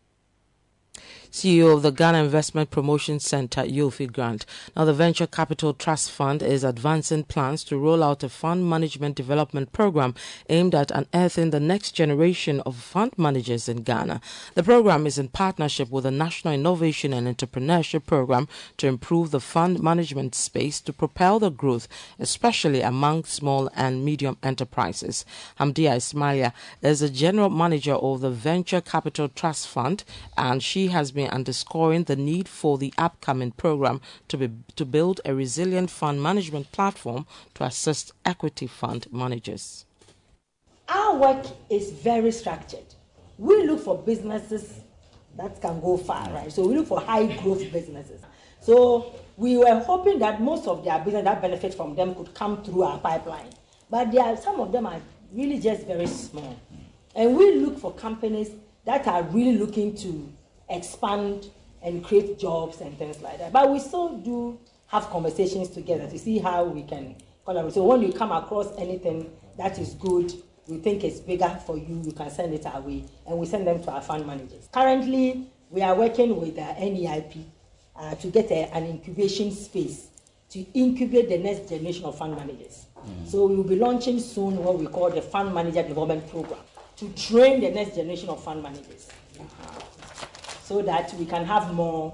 CEO of the Ghana Investment Promotion Center, Yofi Grant. Now, the Venture Capital Trust Fund is advancing plans to roll out a fund management development program aimed at unearthing the next generation of fund managers in Ghana. The program is in partnership with the National Innovation and Entrepreneurship Program to improve the fund management space to propel the growth, especially among small and medium enterprises. Hamdiya Ismaila is the general manager of the Venture Capital Trust Fund, and she has been underscoring the need for the upcoming program to be to build a resilient fund management platform to assist equity fund managers. Our work is very structured. We look for businesses that can go far, right? So we look for high growth businesses. So we were hoping that most of their business that benefit from them could come through our pipeline. But there are, some of them are really just very small. And we look for companies that are really looking to expand and create jobs and things like that. But we still do have conversations together to see how we can collaborate. So when you come across anything that is good, we think it's bigger for you, you can send it our way, and we send them to our fund managers. Currently, we are working with the NEIP uh, to get a, an incubation space to incubate the next generation of fund managers. So we will be launching soon what we call the Fund Manager Development Program to train the next generation of fund managers so that we can have more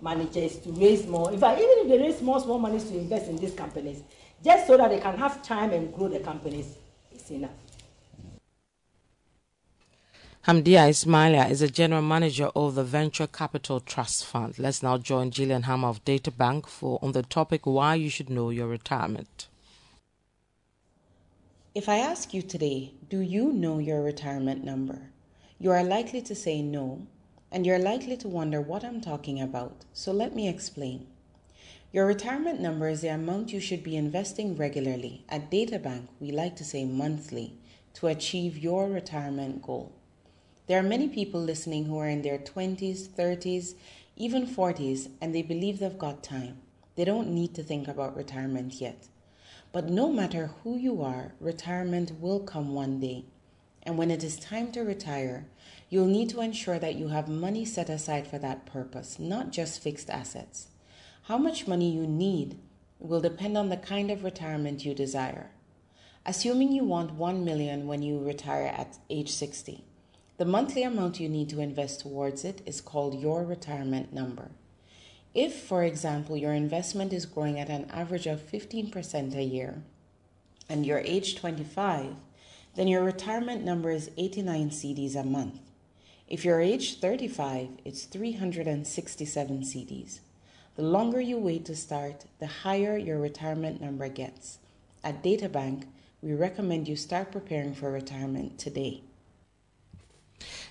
managers to raise more. In fact, even if they raise more small monies to invest in these companies, just so that they can have time and grow the companies, is enough. Hamdiya Ismaila is a general manager of the Venture Capital Trust Fund. Let's now join Gillian Hammer of Data Bank for on the topic why you should know your retirement. If I ask you today, do you know your retirement number? You are likely to say no, and you're likely to wonder what I'm talking about. So let me explain. Your retirement number is the amount you should be investing regularly. At DataBank, we like to say monthly to achieve your retirement goal. There are many people listening who are in their 20s, 30s, even 40s, and they believe they've got time. They don't need to think about retirement yet. But no matter who you are, retirement will come one day. And when it is time to retire, you'll need to ensure that you have money set aside for that purpose, not just fixed assets. How much money you need will depend on the kind of retirement you desire. Assuming you want 1 million when you retire at age 60, the monthly amount you need to invest towards it is called your retirement number. If, for example, your investment is growing at an average of 15% a year and you're age 25, then your retirement number is 89 cedis a month. If you're age 35, it's 367 cedis. The longer you wait to start, the higher your retirement number gets. At DataBank, we recommend you start preparing for retirement today.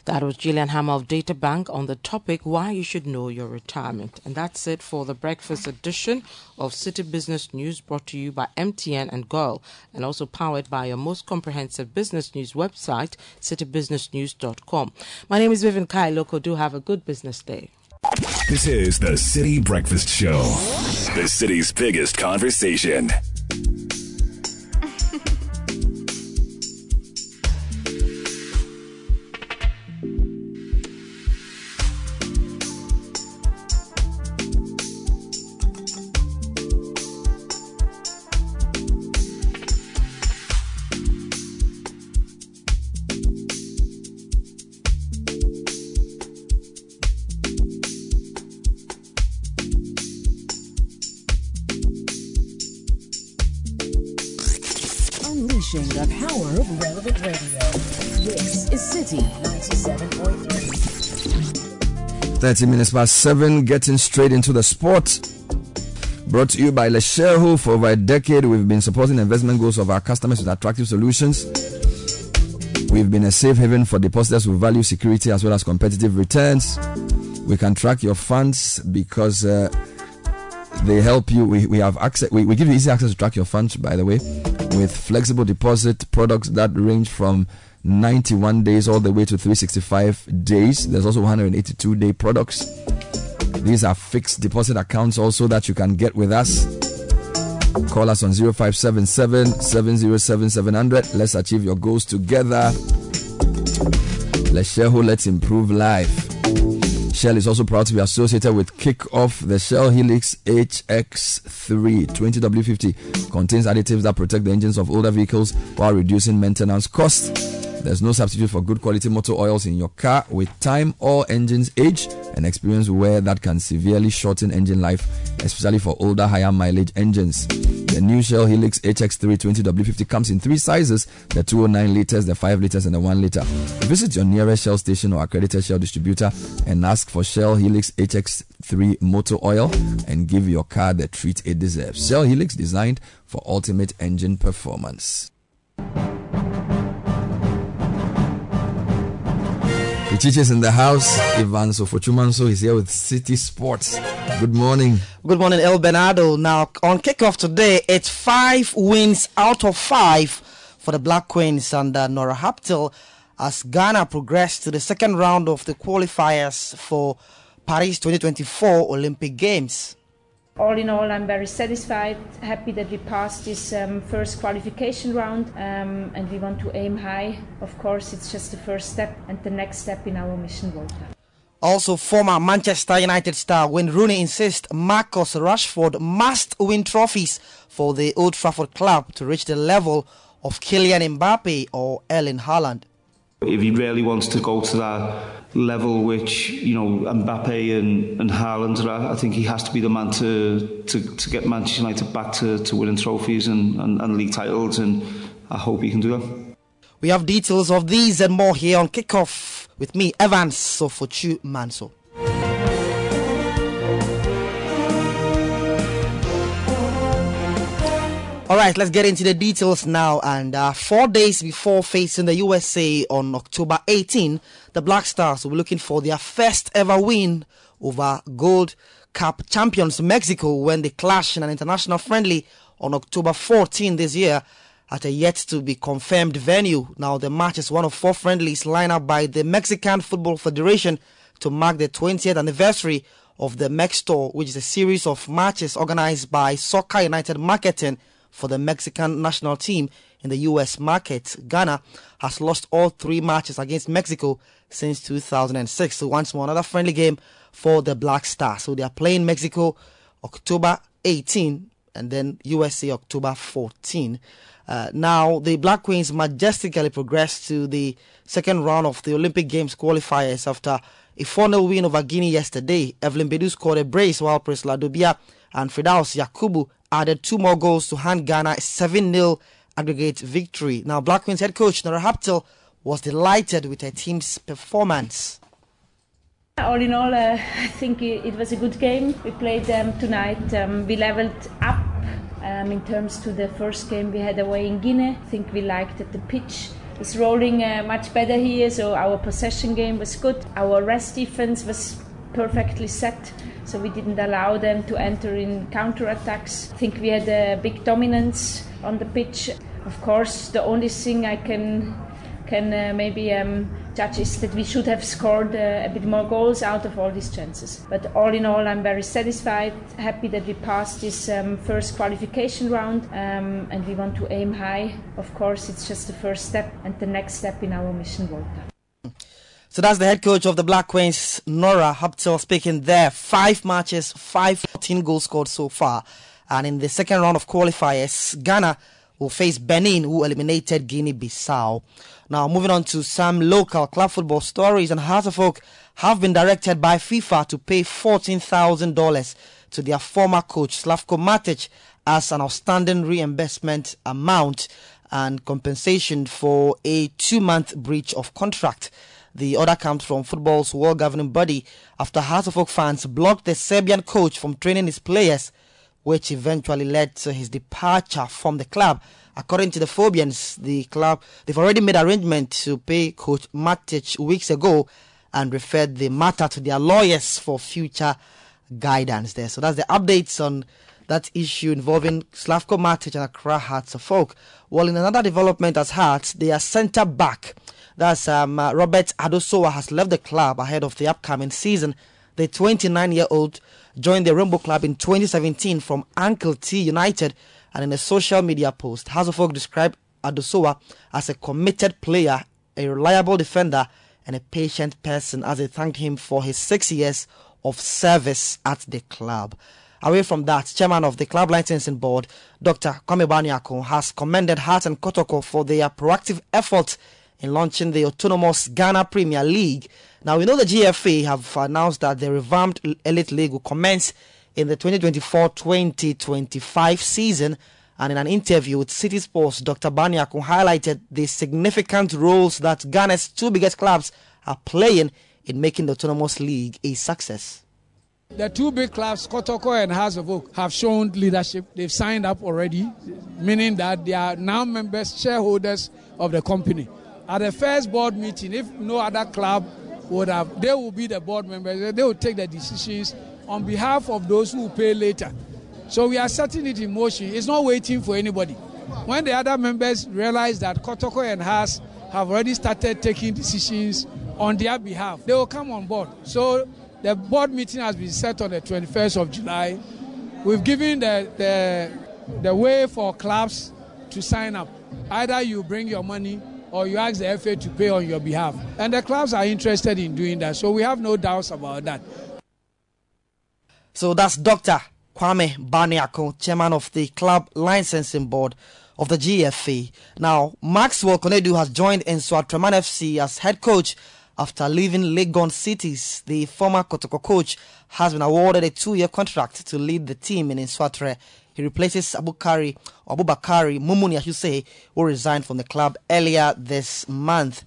That was Gillian Hammer of Data Bank on the topic why you should know your retirement. And that's it for the breakfast edition of Citi Business News brought to you by MTN and GOIL and also powered by your most comprehensive business news website, citibusinessnews.com. My name is Vivian Kai Loco. Do have a good business day. This is the Citi Breakfast Show, the city's biggest conversation. Unleashing the power of relevant radio. This is Citi 97.3. 30 minutes past 7, getting straight into the sport. Brought to you by Letshego. For over a decade, we've been supporting investment goals of our customers with attractive solutions. We've been a safe haven for depositors who value security as well as competitive returns. We can track your funds because uh, they help you. We, we have access. We, we give you easy access to track your funds, by the way, with flexible deposit products that range from 91 days all the way to 365 days. There's also 182 day products. These are fixed deposit accounts also that you can get with us. Call us on 0577 707 700. Let's achieve your goals together. Let's share who let's improve life. Shell is also proud to be associated with Kickoff. The Shell Helix HX3 20W50 contains additives that protect the engines of older vehicles while reducing maintenance costs. There's no substitute for good quality motor oils in your car. With time, all engines age and experience wear that can severely shorten engine life, especially for older, higher mileage engines. The new Shell Helix HX3 20W50 comes in three sizes the 209 liters, the 5 liters, and the 1 liter. Visit your nearest Shell station or accredited Shell distributor and ask for Shell Helix HX3 motor oil and give your car the treat it deserves. Shell Helix designed for ultimate engine performance. Pichichi in the house. Ivan Sofochumanso is here with Citi Sports. Good morning. Good morning, El Bernardo. Now, on kickoff today, it's five wins out of five for the Black Queens under Nora Häuptle as Ghana progressed to the second round of the qualifiers for Paris 2024 Olympic Games. All in all, I'm very satisfied, happy that we passed this um, first qualification round, um, and we want to aim high. Of course, it's just the first step and the next step in our mission, Volta. Also, former Manchester United star Wayne Rooney insists Marcus Rashford must win trophies for the Old Trafford club to reach the level of Kylian Mbappe or Erling Haaland. If he really wants to go to that level which you know Mbappe and, and Haaland are at, I think he has to be the man to, to, to get Manchester United back to, to winning trophies and, and, and league titles and I hope he can do that. We have details of these and more here on Kickoff with me, Evans Sofochu Manso. All right, let's get into the details now. And uh, four days before facing the USA on October 18, the Black Stars will be looking for their first ever win over Gold Cup champions Mexico when they clash in an international friendly on October 14 this year at a yet to be confirmed venue. Now, the match is one of four friendlies lined up by the Mexican Football Federation to mark the 20th anniversary of the MexTour, which is a series of matches organized by Soccer United Marketing for the Mexican national team in the U.S. market. Ghana has lost all three matches against Mexico since 2006. So once more, another friendly game for the Black Stars. So they are playing Mexico October 18 and then USA October 14. Uh, now, the Black Queens majestically progressed to the second round of the Olympic Games qualifiers after a 4 0 win over Guinea yesterday. Evelyn Badu scored a brace while Priscilla Dobia and Fidaus Yakubu added two more goals to hand Ghana a 7 0 aggregate victory. Now, Black Queens head coach Nora Häuptle was delighted with her team's performance. All in all, uh, I think it, it was a good game. We played um, tonight. Um, we leveled up um, in terms to the first game we had away in Guinea. I think we liked that the pitch is rolling uh, much better here, so our possession game was good. Our rest defense was perfectly set, so we didn't allow them to enter in counter attacks. I think we had a big dominance on the pitch. Of course, the only thing I can can uh, maybe um, judge is that we should have scored uh, a bit more goals out of all these chances. But all in all, I'm very satisfied, happy that we passed this um, first qualification round, um, and we want to aim high. Of course, it's just the first step and the next step in our mission, Volta. So that's the head coach of the Black Queens, Nora Häuptle, speaking there. Five matches, five 14 goals scored so far. And in the second round of qualifiers, Ghana will face Benin, who eliminated Guinea Bissau. Now, moving on to some local club football stories, and Hearts of Oak have been directed by FIFA to pay $14,000 to their former coach Slavko Matic as an outstanding reimbursement amount and compensation for a two-month breach of contract. The order comes from football's world governing body after Hearts of Oak fans blocked the Serbian coach from training his players, which eventually led to his departure from the club. According to the Phobians, the club they've already made arrangement to pay coach Matic weeks ago and referred the matter to their lawyers for future guidance there. So that's the updates on that issue involving Slavko Matic and Accra Hearts of Oak. Well, in another development as Hearts, their centre back, that's um, uh, Robert Adosoa, has left the club ahead of the upcoming season. The 29 year old joined the Rainbow Club in 2017 from Uncle T United, and in a social media post, Oak described Adosoa as a committed player, a reliable defender, and a patient person as they thanked him for his six years of service at the club. Away from that, chairman of the club licensing board, Dr. Kwame Baniako, has commended Hart and Kotoko for their proactive efforts in launching the autonomous Ghana Premier League. Now, we know the GFA have announced that the revamped Elite League will commence in the 2024-2025 season. And in an interview with Citi Sports, Dr. Baniako highlighted the significant roles that Ghana's two biggest clubs are playing in making the autonomous league a success. The two big clubs, Kotoko and Hearts of Oak, have shown leadership. They've signed up already, meaning that they are now members, shareholders of the company. At the first board meeting, if no other club would have, they will be the board members. They will take the decisions on behalf of those who pay later. So we are setting it in motion. It's not waiting for anybody. When the other members realize that Kotoko and Haas have already started taking decisions on their behalf, they will come on board. So the board meeting has been set on the 21st of July. We've given the, the, the way for clubs to sign up. Either you bring your money or you ask the FA to pay on your behalf. And the clubs are interested in doing that. So we have no doubts about that. So that's Dr. Kwame Baniako, chairman of the club licensing board of the GFA. Now, Maxwell Konadu has joined Nsoatreman FC as head coach after leaving Legon Cities. The former Kotoko coach has been awarded a two-year contract to lead the team in Nsoatre. He replaces Abukari, or Mumuni, I should say, who resigned from the club earlier this month.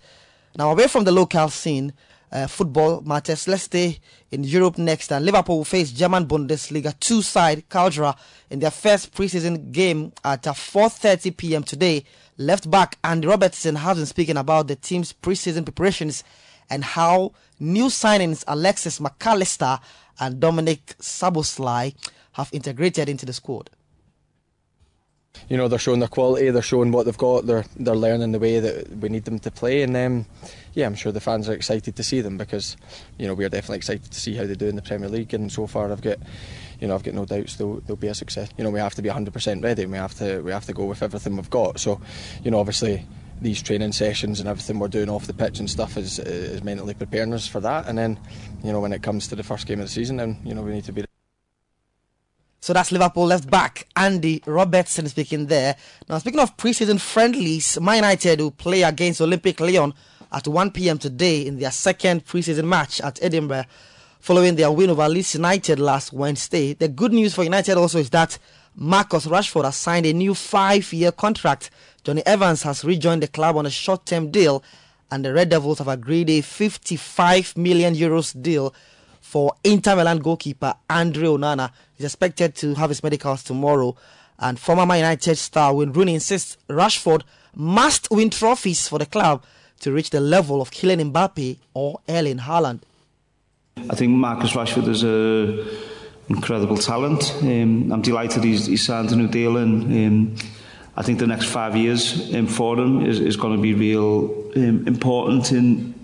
Now, away from the local scene, uh, football matters. Let's stay in Europe next. And Liverpool will face German Bundesliga two side Caldra in their first preseason game at 4:30 p.m. today. Left back Andy Robertson has been speaking about the team's preseason preparations and how new signings Alexis Mac Allister and Dominic Szoboszlai have integrated into the squad you know they're showing their quality, they're showing what they've got, they're they're learning the way that we need them to play, and um, yeah, I'm sure the fans are excited to see them because you know we are definitely excited to see how they do in the Premier League, and so far I've got you know I've got no doubts they'll, they'll be a success. You know we have to be 100% ready, and we have to we have to go with everything we've got. So you know obviously these training sessions and everything we're doing off the pitch and stuff is is mentally preparing us for that, and then you know when it comes to the first game of the season, then you know we need to be. So that's Liverpool left back Andy Robertson speaking there. Now, speaking of preseason friendlies, Man United will play against Olympique Lyon at 1 p.m. today in their second preseason match at Edinburgh, following their win over Leeds United last Wednesday. The good news for United also is that Marcus Rashford has signed a new five-year contract. Jonny Evans has rejoined the club on a short-term deal, and the Red Devils have agreed a 55 million euros deal for Inter Milan goalkeeper Andre Onana. He's expected to have his medicals tomorrow. And former Man United star Wayne Rooney insists Rashford must win trophies for the club to reach the level of Kylian Mbappe or Erling Haaland. I think Marcus Rashford is a incredible talent. Um, I'm delighted he's, he's signed a new deal and um, I think the next five years um, for him is, is going to be real um, important in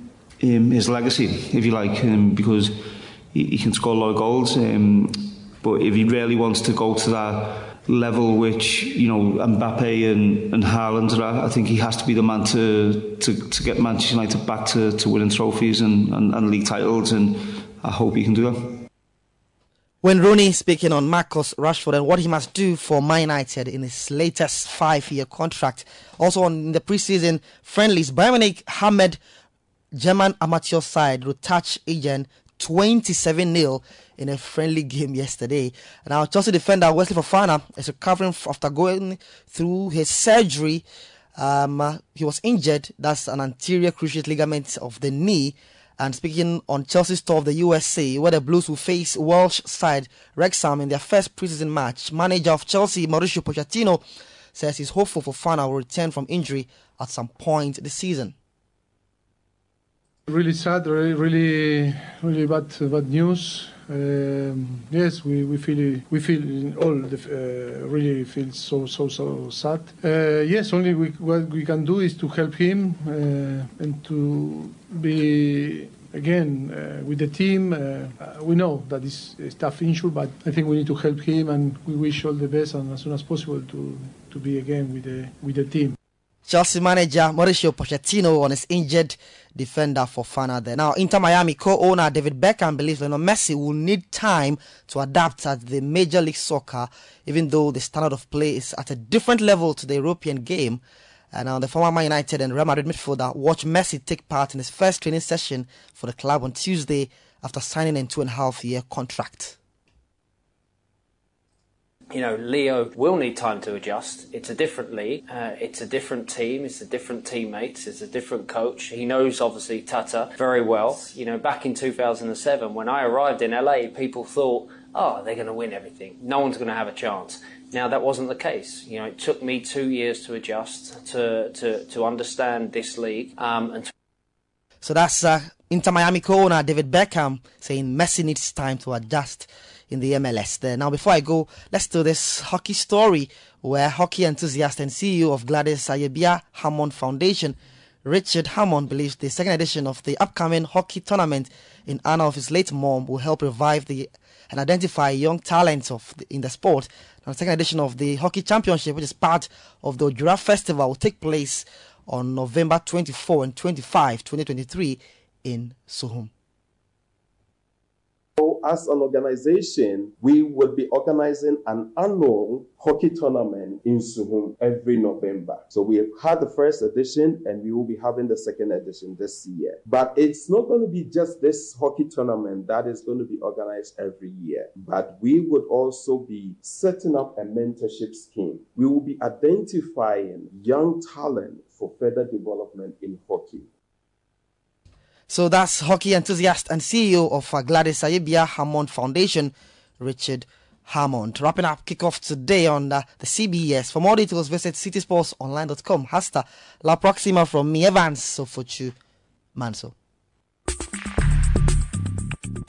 um, his legacy, if you like, um, because he, he can score a lot of goals. Um, but if he really wants to go to that level which you know Mbappe and, and Haaland are I think he has to be the man to to, to get Manchester United back to, to winning trophies and, and, and league titles and I hope he can do that. Wayne Rooney speaking on Marcus Rashford and what he must do for Man United in his latest five-year contract. Also on the preseason friendlies, Bayern Munich hammered German amateur side Rotach Essen 27 0 in a friendly game yesterday. Now, Chelsea defender Wesley Fofana is recovering after going through his surgery. Um, uh, he was injured. That's an anterior cruciate ligament of the knee. And speaking on Chelsea's tour of the USA, where the Blues will face Welsh side Wrexham in their first preseason match, manager of Chelsea Mauricio Pochettino says he's hopeful Fofana will return from injury at some point this season. Really sad, really, really, really bad, bad news. Um, yes, we, we feel we feel all the, uh, really feel so so so sad. Uh, yes, only we, what we can do is to help him uh, and to be again uh, with the team. Uh, we know that it's a tough issue, but I think we need to help him, and we wish all the best and as soon as possible to to be again with the with the team. Chelsea manager Mauricio Pochettino on his injured defender Fofana there. Now, Inter Miami co-owner David Beckham believes Lionel Messi will need time to adapt at the Major League Soccer, even though the standard of play is at a different level to the European game. And now the former Man United and Real Madrid midfielder watched Messi take part in his first training session for the club on Tuesday after signing a two and a half year contract you know, Leo will need time to adjust. It's a different league. Uh, it's a different team. It's a different teammates. It's a different coach. He knows obviously Tata very well. You know, back in 2007 when I arrived in LA, people thought, oh, they're going to win everything. No one's going to have a chance. Now that wasn't the case. You know, it took me two years to adjust, to to, to understand this league, um, and. To so that's uh, Inter Miami co-owner David Beckham saying Messi needs time to adjust in the MLS there. Now, before I go, let's do this hockey story where hockey enthusiast and CEO of Gladys Ayebia Hammond Foundation, Richard Hammond, believes the second edition of the upcoming hockey tournament in honor of his late mom will help revive the and identify young talents of the, in the sport. Now, the second edition of the hockey championship, which is part of the Ojura Festival, will take place on November 24 and 25, 2023 in Suhum. As an organization, we will be organizing an annual hockey tournament in Suhum every November. So we have had the first edition and we will be having the second edition this year. But it's not going to be just this hockey tournament that is going to be organized every year, but we would also be setting up a mentorship scheme. We will be identifying young talent for further development in hockey. So that's hockey enthusiast and CEO of uh, Gladys Ayebia Hammond Foundation, Richard Hammond. Wrapping up kickoff today on uh, the CBS. For more details, visit citisportsonline.com. Hasta la próxima from me, Evans Sofochu Manso.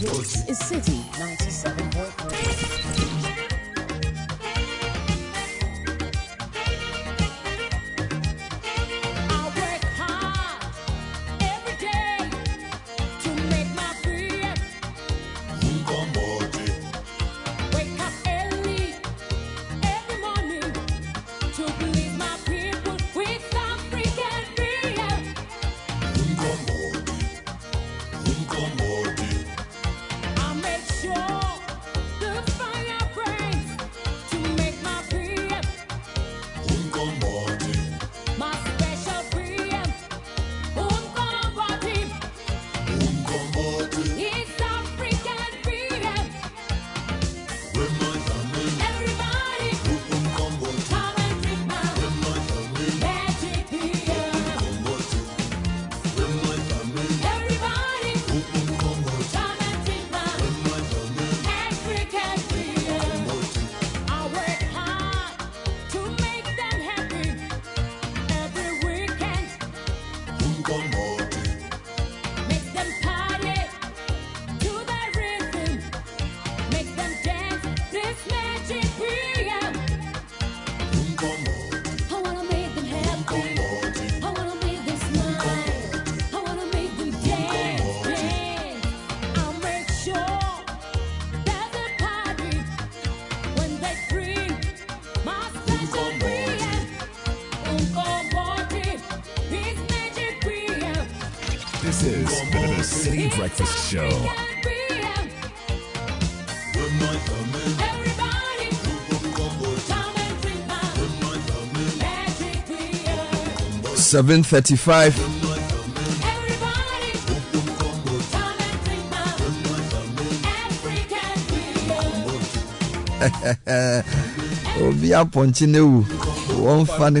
This is Citi 97.3. 735 (laughs) obi apɔnkye ne wu wɔmfa ne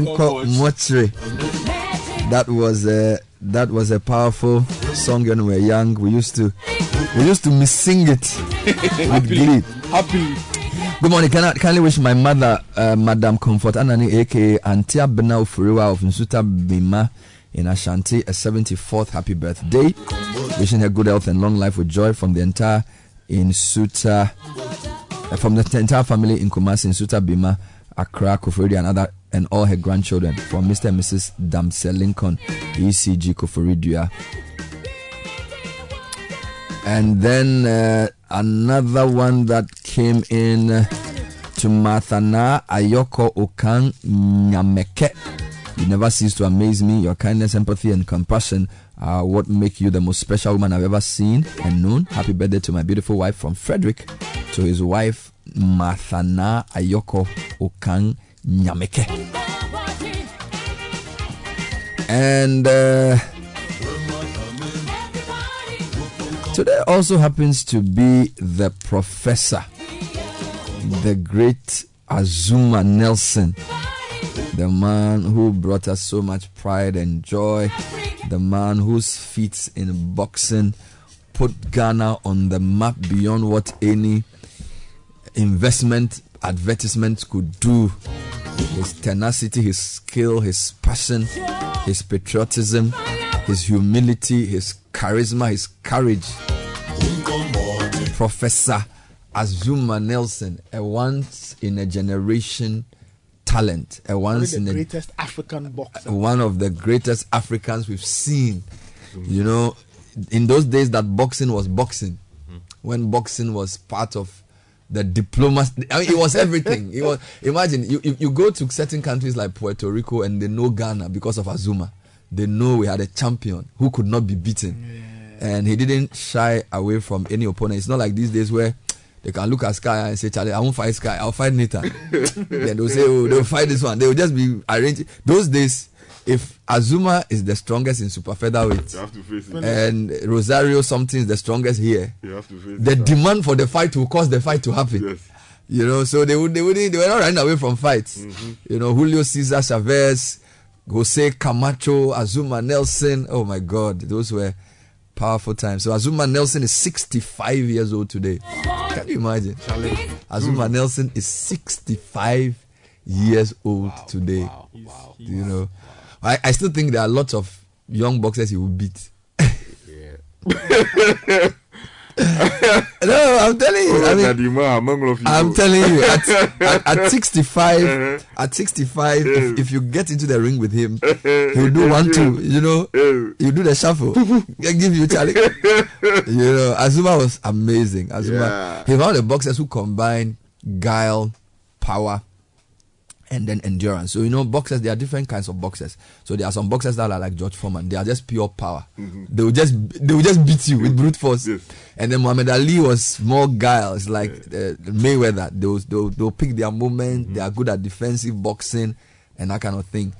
that was a that was a powerful song when we were young. We used to we used to missing it (laughs) with glee. Happy. good morning. Can I kindly wish my mother uh, Madam Comfort Anani, aka Auntie Abena Ufuriwa of Nsuta Bima in Ashanti, a 74th happy birthday. Wishing her good health and long life with joy from the entire Insuta, uh, from the entire family in Kumasi, Nsuta Bima, Accra, Koforidua, and other, and all her grandchildren. From Mr. and Mrs. Damsel Lincoln, ECG Koforidua. And then uh, another one that came in to Mathana Ayoko Okan Nyameke. You never cease to amaze me. Your kindness, empathy, and compassion are what make you the most special woman I've ever seen and known. Happy birthday to my beautiful wife from Frederick, to his wife Mathana Ayoko Okan Nyameke. And uh, today also happens to be the professor, the great Azumah Nelson, the man who brought us so much pride and joy, the man whose feats in boxing put Ghana on the map beyond what any investment advertisement could do. His tenacity, his skill, his passion, his patriotism, his humility, his charisma, his courage. Professor Azumah Nelson, a once in a generation talent, a One of once the in a greatest African boxer. Uh, one of the greatest Africans we've seen. You know, in those days that boxing was boxing, mm-hmm. when boxing was part of the diplomacy. I mean, it was everything. it was imagine you if you go to certain countries like Puerto Rico and they know Ghana because of Azumah. They know we had a champion who could not be beaten, and he didn't shy away from any opponent. It's not like these days where. They can look at Sky and say, Charlie, I won't fight Sky, I'll fight Nathan. (laughs) then they'll say, Oh, they'll fight this one. They'll just be arranging. Those days, if Azuma is the strongest in super featherweight and Rosario something is the strongest here, the it. demand for the fight will cause the fight to happen. You know, so they would they wouldn't they were not running away from fights. Mm-hmm. You know, Julio Cesar Chavez, Jose Camacho, Azuma Nelson. Oh my God, those were powerful time. So Azumah Nelson is 65 years old today. Can you imagine? Azumah hmm. Nelson is 65 years old today. Wow, wow, You know, I, I still think there are lots of young boxers he will beat. (laughs) (laughs) no, I'm telling you. I mean, I'm telling you, at, (laughs) at, at 65, at 65, if, if you get into the ring with him, (laughs) he'll do one, two, you know, he'll do the shuffle, He'll give you Charlie. You know, Azumah was amazing. Azumah, Yeah. he's one of the boxers who combine guile, power, and then endurance. So you know, boxers there are different kinds of boxers. So there are some boxers that are like George Foreman. They are just pure power. Mhm. They will just they will just beat you with brute force. And then Muhammad Ali was more guile. Like uh, Mayweather. They will, they will, they will pick their moment. They are good at defensive boxing and that kind of thing.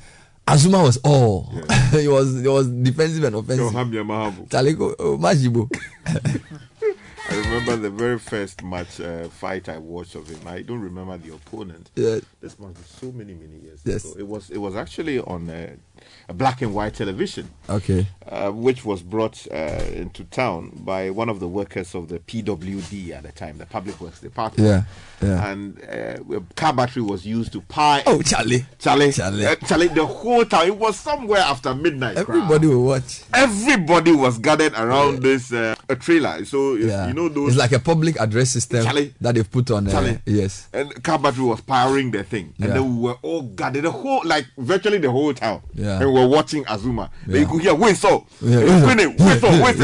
Azumah was all. (laughs) he was he was defensive and offensive. Majibo. (laughs) I remember the very first match uh, fight I watched of him. I don't remember the opponent. Yeah. This must be so many many years Yes. ago. It was it was actually on uh, a black and white television. Okay. Uh, which was brought uh, into town by one of the workers of the PWD at the time, the Public Works Department. Yeah, yeah. And uh, car battery was used to power. Oh, Charlie. Charlie. Charlie. Uh, Charlie, the whole time. It was somewhere after midnight. crowd. Everybody will watch. Everybody was gathered around this uh, a trailer. So Yeah. you know those. It's like a public address system Charlie. that they've put on. Uh, Charlie. yes. and car battery was powering the thing, and then we were all gathered, the whole like virtually the whole town, Yeah. and we were watching Azumah. Then Yeah. you could hear so, Yeah, wait wait, so, wait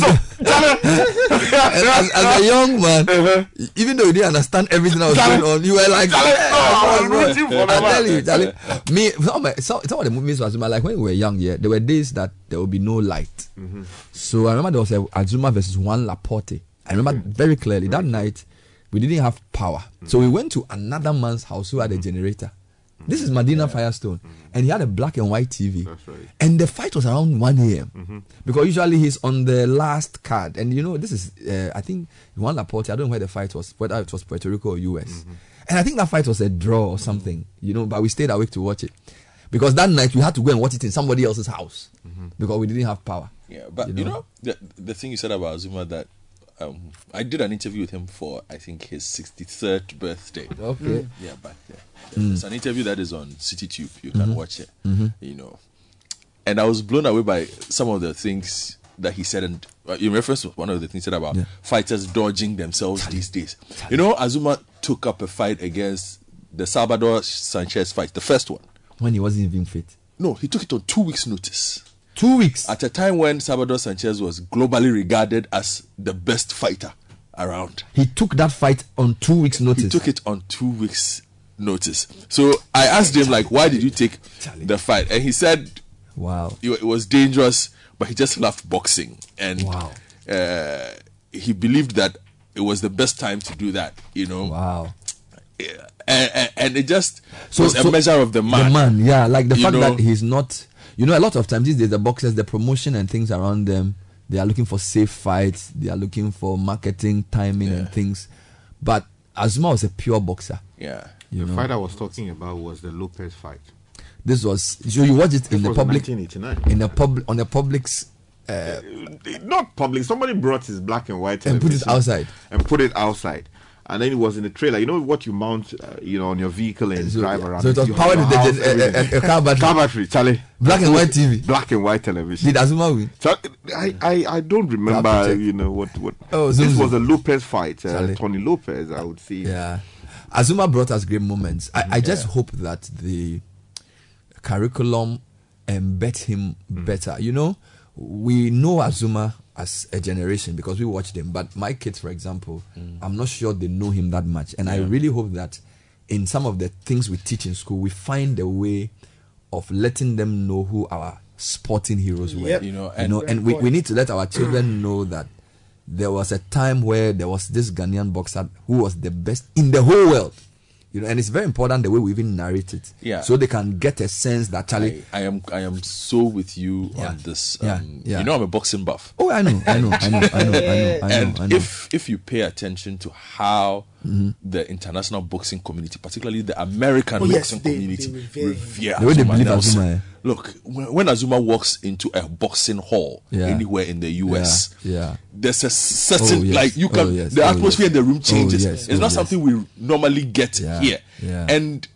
so, wait so, do that. dodge it, dodge it, Do that. wait so, as, as a young man, even though you didn't understand everything that was going on, you were like, Charlie, "Yeah, no, I was bro, bro." rooting for I tell you, Charlie, me, some of, some, some of the movies was like when we were young, yeah, there were days that there would be no light. Mm-hmm. So I remember there was a Azumah versus one Laporte. I remember hmm. very clearly that hmm. night we didn't have power. So we hmm. went to another man's house who had a generator. This is Medina Firestone, mm-hmm. and he had a black and white TV. And the fight was around 1 a.m. Mm-hmm. Because usually he's on the last card. And you know, this is, uh, I think, Juan Laporte, I don't know where the fight was, whether it was Puerto Rico or US. Mm-hmm. And I think that fight was a draw or something, you know, but we stayed awake to watch it. Because that night we had to go and watch it in somebody else's house because we didn't have power. Yeah, but you know, the the thing you said about Zuma that um, I did an interview with him for I think his 63rd birthday. Okay. Mm. Yeah, back there. Mm. It's an interview that is on CitiTube. You can Mhm. watch it. Mhm. You know, and I was blown away by some of the things that he said, and uh, in reference to one of the things he said about fighters dodging themselves these days. You know, Azumah took up a fight against the Salvador Sanchez fight, the first one. When he wasn't even fit. No, he took it on two weeks' notice. Two weeks? At a time when Salvador Sanchez was globally regarded as the best fighter around. He took that fight on two weeks' notice. He took it on two weeks' notice. So I asked him, like, why did you take the fight? And he said, wow, it, was dangerous, but he just loved boxing. And Wow. uh, he believed that it was the best time to do that, you know. Wow. And, and, and it just so, was a measure of the man. The man, yeah. Like the fact know? that he's not. You know, a lot of times these days, the boxers, the promotion and things around them, they are looking for safe fights. They are looking for marketing, timing, and things. But Azumah was a pure boxer. Yeah. You the know? fight I was talking about was the Lopez fight. This was so you watched it This in the was in public 1989. in the public on the public's uh, Not public. Somebody brought his black and white And put it outside. And put it outside. And then it was in the trailer. You know what you mount, uh, you know, on your vehicle and So, drive around. So it was powered with a- a- a car battery. Car battery, Charlie. Black and white TV. Black and white television. Did Azumah win? So, I, I, I don't remember, you know, what. what Oh, this Zoom Zoom. was a Lopez fight. Uh, Tony Lopez, I would say. Yeah. Azumah brought us great moments. I, I just hope that the curriculum embeds him better. You know, we know Azuma as a generation because we watched him, but my kids, for example, mm. I'm not sure they know him that much. And I really hope that in some of the things we teach in school, we find a way of letting them know who our sporting heroes were. Yep. You know, you and- know, and we, we need to let our children (clears throat) know that there was a time where there was this Ghanaian boxer who was the best in the whole world. You know, and it's very important the way we even narrate it. Yeah. So they can get a sense that Charlie. I, I am I am so with you Yeah. on this. Yeah, Um, yeah. You know I'm a boxing buff. Oh, I know, I know, I know, I know, I know, I know, and I know. if if you pay attention to how Mhm. the international boxing community, particularly the American Oh, yes, boxing they- community, they revere revere, The way they believe Nelson. Azumah, eh? Look, when, when Azumah walks into a boxing hall Yeah. anywhere in the US, Yeah, yeah. there's a certain Oh, yes. like you can Oh, yes. the Oh, atmosphere yes. in the room Oh, changes. yes. It's Oh, not yes. something we normally get Yeah. here, Yeah. and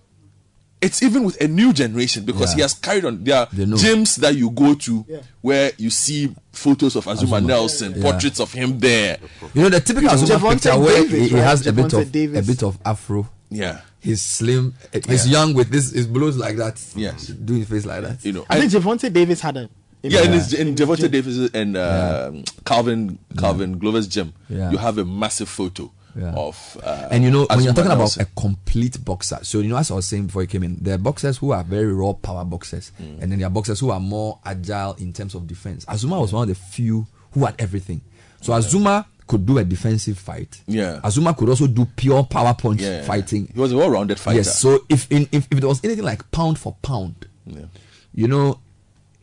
it's even with a new generation because Yeah. he has carried on. There are gyms that you go to where you see photos of Azumah, Azumah. Nelson, Yeah. portraits of him there. You know the typical Azumah Javonte picture where he, he right? has a bit of Davis. a bit of afro. Yeah. He's slim. He's Yeah. young with this. His blows like that. Yes. Doing face like that. You know, I think Gervonta Davis had a. yeah, in, his, in Gervonta Davis and uh, Calvin Calvin Glover's gym, Yeah. you have a massive photo Yeah. of. Uh, and you know when you're talking Nelson. about a complete boxer so you know as i was saying before you came in there are boxers who are very raw power boxers Mm. and then there are boxers who are more agile in terms of defense azumah was one of the few who had everything so azumah could do a defensive fight Yeah. azumah could also do pure power punch Yeah. fighting He was a well-rounded fighter. yes so if in if, if there was anything like pound for pound Yeah. you know,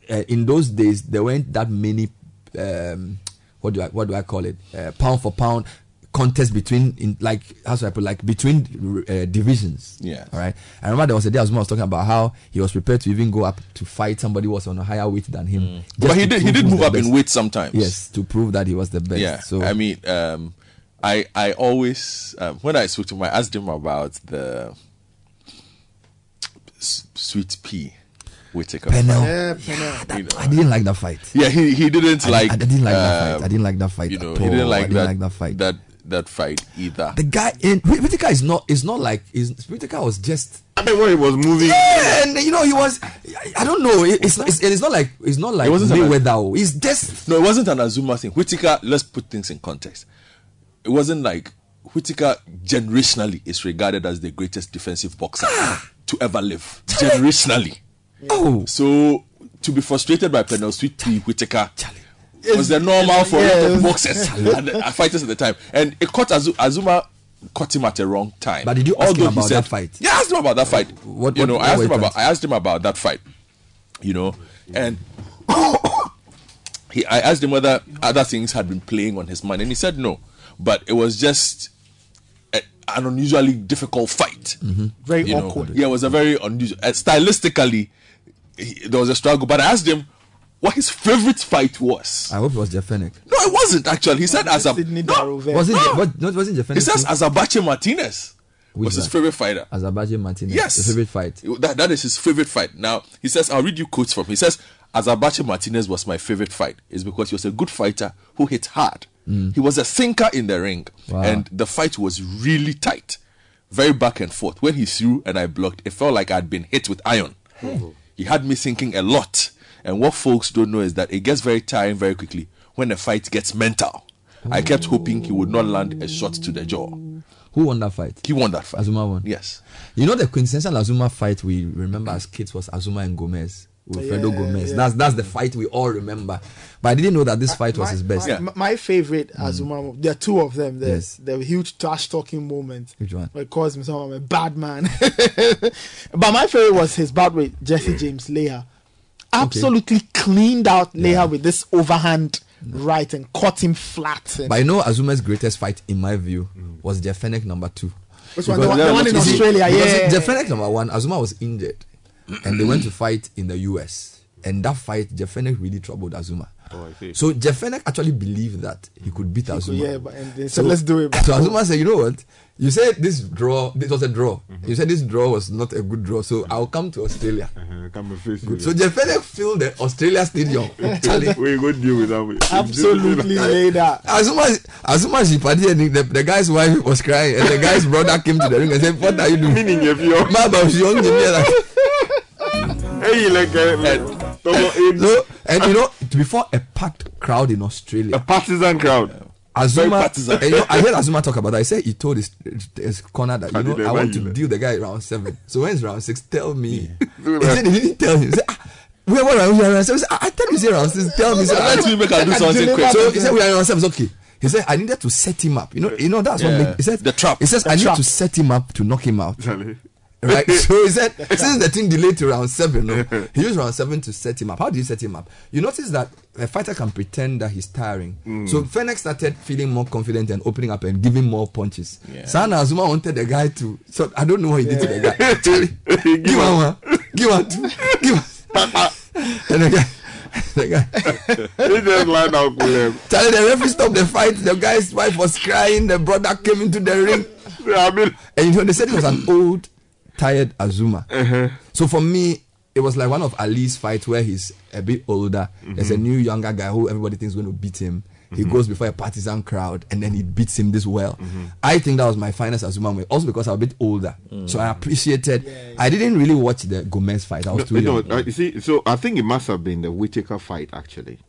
uh, in those days there weren't that many. Um, what do I what do I call it? Uh, pound for pound contest between in like how should I put like between uh, divisions. Yeah. All right. I remember there was a day Azumah was talking about how he was prepared to even go up to fight somebody who was on a higher weight than him. just But he did he did move the up in weight sometimes. Yes, to prove that he was the best. Yeah. So I mean, um, I I always um, when I spoke to him, I asked him about the s- sweet pea. Whitaker Pernell. fight. Yeah, Pernell. You know. I didn't like that fight. Yeah, he he didn't I- like. I didn't like that fight. um, I didn't like that fight You know, at he didn't all. like I didn't that, like that fight. That that fight either. the guy in Whitaker is not is not like is Whitaker was just I mean, when he was moving. Yeah, and you know he was. I- I don't know. It- It's it's, it's not like it's not like It wasn't an- Mayweather. oh. It's just No, it wasn't an Azumah thing. Whitaker, let's put things in context. It wasn't like Whitaker generationally is regarded as the greatest defensive boxer ah. to ever live. Generationally. Oh. So to be frustrated by Pernell Sweet Pea Whitaker was the normal for a Yeah, of boxers and fighters at the time. And it caught Azu- Azumah caught him at the wrong time. But did you ask him Although he about said- that fight? Yeah, I asked him about that fight. What- you know, what I asked him about plans? I asked him about that fight. You know, and (coughs) he I asked him whether other things had been playing on his mind, and he said no. But it was just a, an unusually difficult fight. Very You know, awkward. Yeah, it was a very unusual. Uh, stylistically, he, there was a struggle. But I asked him what his favorite fight was. I hope it was Jeff Fenech. No, it wasn't actually. He said as a Sydney no, Darrow Was it? No. What? Not wasn't Jeff Fenech? he says? Azabache Martinez Which was his one? favorite fighter. Azabache Martinez. Yes. The favorite fight. That, that is his favorite fight. Now, he says, I'll read you quotes from. He says, Azabache Martinez was my favorite fight. Is because he was a good fighter who hit hard. Mm. He was a thinker in the ring. Wow. And the fight was really tight. Very back and forth. When he threw and I blocked, it felt like I'd been hit with iron. Oh. He had me thinking a lot. And what folks don't know is that it gets very tiring very quickly when the fight gets mental. I kept hoping he would not land a shot to the jaw. Who won that fight? He won that fight. Azumah won. Yes. You know the quintessential Azumah fight we remember as kids was Azumah and Gomez. Wilfredo Yeah, Gomez. yeah. That's that's the fight we all remember. But I didn't know that this fight was his best. My, my favorite mm. Azumah, mo- there are two of them. There's Yes. the huge trash talking moment. Which one? Where he calls himself I'm a bad man. (laughs) but my favorite was his bout with Jesse James Leija. Absolutely cleaned out Leija with this overhand right and caught him flat. But I know Azumah's greatest fight, in my view, was the Fenech number two. Which one? The one- the one in You Australia, yeah. The Fenech number one, Azumah was injured, and they went to fight in the US. And that fight, Jeff Fenech really troubled Azumah. Oh, I see. So Jeff Fenech actually believed that he could beat He Azumah. yeah, but- and they said, "Let's do it back So. Azumah said, "You know what? You said this draw. This was a draw. Mm-hmm. You said this draw was not a good draw. So I'll come to Australia. Uh-huh, come and face Good. you. So Jeff Fenech filled the Australia stadium. Charlie. we go deal with that. Absolutely laid out. Azumah, Azumah Shipadi the, the guy's wife was crying, and the guy's brother came to the ring and said, "What are you doing?" Meaning if you're Mama was young, like, hey, like uh, so, (laughs) and you know, before a packed crowd in Australia, a partisan crowd. Azumah, and, you know, I heard Azumah talk about that. He said he told his, his corner that I you know I want to imagine deal the guy round seven. So when it's round six, tell me. (laughs) He said he didn't tell him. He said, ah, we are what round we are round seven. He said, I tell you say round six. Tell me. So Let me make her do something quick. So he said we are round seven. It's okay. He said I needed to set him up. You know, you know that's what Yeah. made, he said. The trap. He says The I need to set him up to knock him out. (laughs) Right, so he said since the thing delayed to round seven, no, (laughs) he used round seven to set him up. How did you set him up? You notice that a fighter can pretend that he's tiring. Mm. So Fenech started feeling more confident and opening up and giving more punches. Yeah. Sana Azumah wanted the guy to. So I don't know what he did to the guy. Charlie, (laughs) give one, one, give one, two, give one. and the guy, the guy. he just with him. Charlie, the referee stopped the fight. The guy's wife was crying. The brother came into the ring. I mean, and you know, they said it was an old, tired Azumah. Uh-huh. So for me, it was like one of Ali's fights where he's a bit older. There's a Mhm. new younger guy who everybody thinks is going to beat him. He Mhm. goes before a partisan crowd and then he beats him this well. Mm-hmm. I think that was my finest Azumah moment. Also because I was a bit older. Mm. So I appreciated. I didn't really watch the Gomez fight. I was too no, young. uh, you see, so I think it must have been the Whitaker fight actually.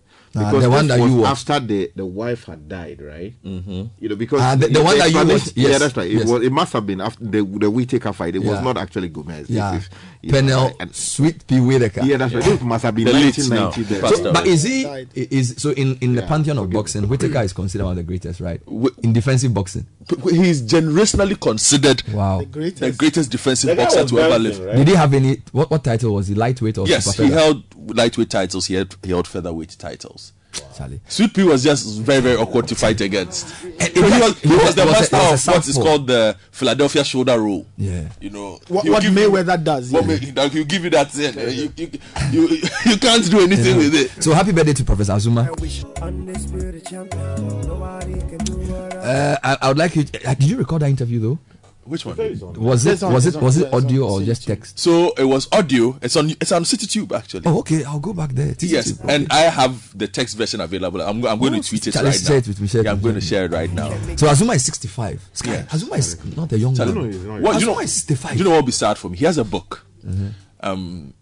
Ah, the one this that you was after the, the wife had died, right? Mm-hmm. You know, because Ah, the- the one that you explanation- watched, yes, yeah, that's right. It yes. was. It must have been after the the Whitaker fight. It was not actually Gomez. It yeah. is- you know, Pernell, and- Sweet Pea. Whitaker. Yeah, that's right. This must have been The 1990 now. then. Passed So, but is he is so in in the pantheon of boxing? Whitaker is considered one of the greatest, right? In defensive boxing, He's generationally considered wow, the greatest, defensive The guy boxer to ever live. right? Did he have any? What what title was he? Lightweight or Yes, super he held lightweight titles. He had he held featherweight titles. Charlie. Sweet Pea was just very very awkward to fight against. it he, was- was, he was was- the it was master it was a of what is called the Philadelphia shoulder roll. Yeah. You know What, he'll what give you- Mayweather does. What yeah. may, he'll give you that thing. uh, You, you, you, you can't do anything with it. So happy birthday to Professor Azumah. Uh, I, I would like you. Uh, did you record that interview though? Which one? Was it was it was it audio or just text? So it was audio. It's on it's on CitiTube actually. Oh, okay. I'll go back there. Yes, TTTube, and I have the text version available. I'm, I'm going Oh, to tweet it Charlie, right share now. it with me, share it yeah, I'm going me. to share it right now. So Azumah is 65. Sky, Yes. Azumah is not a young Charlie, man. what, you Azumah know, is 65. You know what will be sad for me? He has a book. Mhm. Um,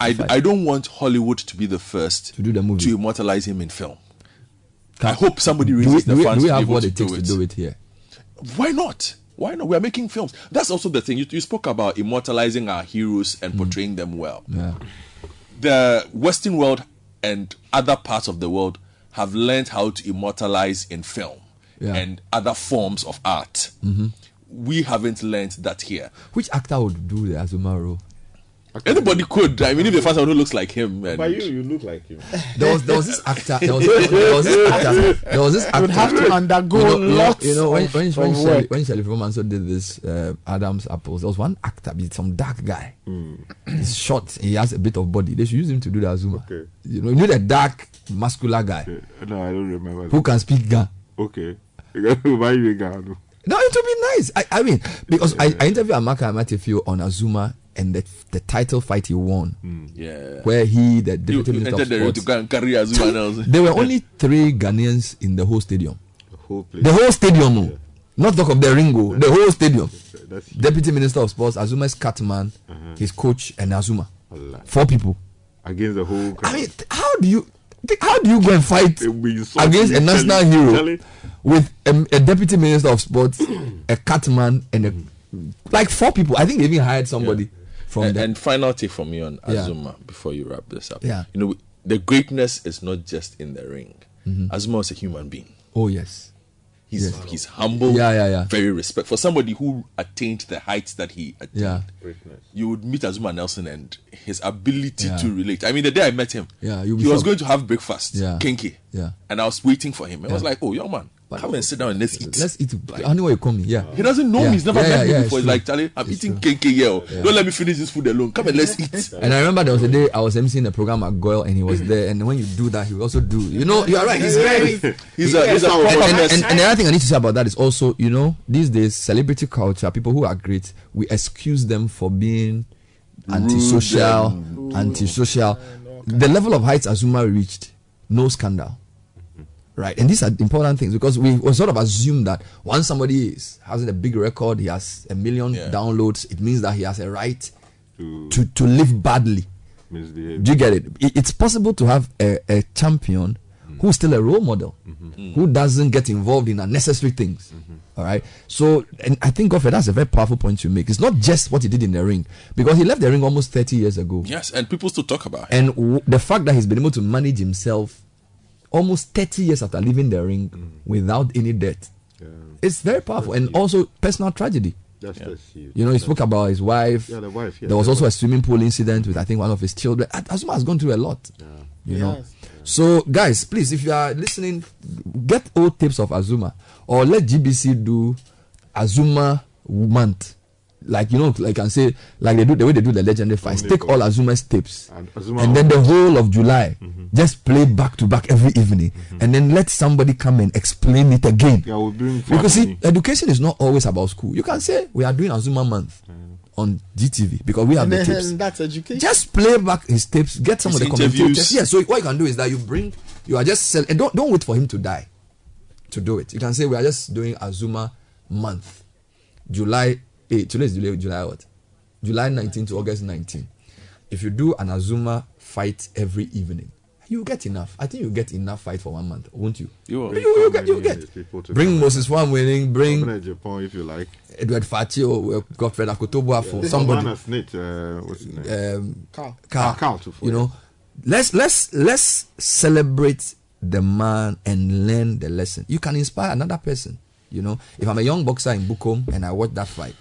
I, I don't want Hollywood to be the first to do the movie to immortalize him in film. I hope somebody do we, the we, funds do we to be have what it takes to do it here? Why not? Why not? We are making films. That's also the thing. You, you spoke about immortalizing our heroes and portraying them well. Yeah. The Western world and other parts of the world have learned how to immortalize in film Yeah. and other forms of art. Mhm. We haven't learned that here. Which actor would do the Azumah role? Anybody could. I mean, if they find someone who looks like him, and But you, you look like him. There was there was this actor. There was, there was this (laughs) actor. There was this actor. You'd have to undergo you know, lots You know when of- when of when Shelley, work. when Shelley Romanso did this uh, Adam's apples, there was one actor, be some dark guy. He's short. He has a bit of body. They should use him to do the Azumah. Okay. You know, you need a dark, muscular guy No, I don't remember. who can speak Ga. Okay. (laughs) Why you Ghana? No, it would be nice. I, I mean, because I, I interviewed Amaka Amatefio on Azumah and the the title fight he won. Yeah. Where he, the deputy you minister of the ring sports, to go and carry Azumah now. there were only three Ghanaians in the whole stadium. The whole place. The whole stadium, oh. not talk of the ringo, the whole stadium. That's Deputy Minister of Sports, Azumah's catman, Uh-huh. his coach, and Azumah. Allah. Four people. against the whole. I mean, how do you how do you go and fight It will be insulting, against a national Charlie. hero Charlie. with a, a deputy minister of sports, a catman, and a like four people? I think they even hired somebody from and, the and final take from me on Yeah. Azumah before you wrap this up. Yeah. You know, the greatness is not just in the ring. Mhm. Azumah is a human being. Oh yes. He's Yes. he's humble. Yeah, yeah, yeah. Very respect for somebody who attained the heights that he attained. Yeah. greatness. You would meet Azumah Nelson and his ability Yeah. to relate. I mean, the day I met him, Yeah, he was shocked. going to have breakfast, Yeah. kinky, Yeah. and I was waiting for him. I was like, "Oh, young man, come and sit down and let's eat." Let's eat. I know where you coming. Yeah. He doesn't know Yeah. me. He's never Yeah, met yeah, me yeah, before. He's like, Charlie, I'm It's eating true. kinky here. Yeah. Don't let me finish this food alone. Come and let's eat. And I remember there was a day I was emceeing a program at GOIL and he was mm. there. And when you do that, he will also do. You know, you are right. He's very. (laughs) He's a- he's a and, proper and, person. and, and the other thing I need to say about that is also, you know, these days, celebrity culture, people who are great, we excuse them for being antisocial, and- antisocial. The level of heights Azumah reached, no scandal. Right, and these are important things because we, we sort of assume that once somebody is has a big record, he has a million downloads, it means that he has a right to to live badly. Misbehave. Do you get it? It- It's possible to have a, a champion who's still a role model, mm-hmm. who doesn't get involved in unnecessary things. Mm-hmm. All right. So, and I think Godfred, that's a very powerful point you make. It's not just what he did in the ring, because he left the ring almost 30 years ago. Yes, and people still talk about him. And w- the fact that he's been able to manage himself almost 30 years after leaving the ring mm. without any debt, it's very powerful. And also personal tragedy. That's that's huge. You know, he spoke about his wife. Yeah, the wife, yeah, there was the also wife. a swimming pool incident with I think one of his children. Azumah has gone through a lot. Yeah. You know. Yes. So guys, please, if you are listening, get old tapes of Azumah or let GBC do Azumah month. Like you know, like I can say, like they do the way they do the legendary fights. Take all Azumah's tapes, And Azumah and then the whole of July, mm-hmm. just play back to back every evening, mm-hmm. and then let somebody come and explain it again. Yeah, we'll bring Because see, family. education is not always about school. You can say we are doing Azumah month on GTV because we have And the then tapes. that's education. Just play back his tapes. Get some His of the interviews. commentators. Yeah. So what you can do is that you bring. You are just sell, and don't don't wait for him to die to do it. You can say we are just doing Azumah month, July eight. Today is July. July what? July 19 to August 19. If you do an Azumah fight every evening, you get enough. I think you get enough fight for one month, won't you? You will. You, you get. You get. Bring. Moses One winning. Bring Open at Japan if you like. Edward Fati or uh, Godfred Akotobo for This somebody. man has snitch, uh, what's his name? Um, Carl. Carl, Carl too, for you know, let's let's let's celebrate the man and learn the lesson. You can inspire another person. You know, if I'm a young boxer in Bukom and I watch that fight,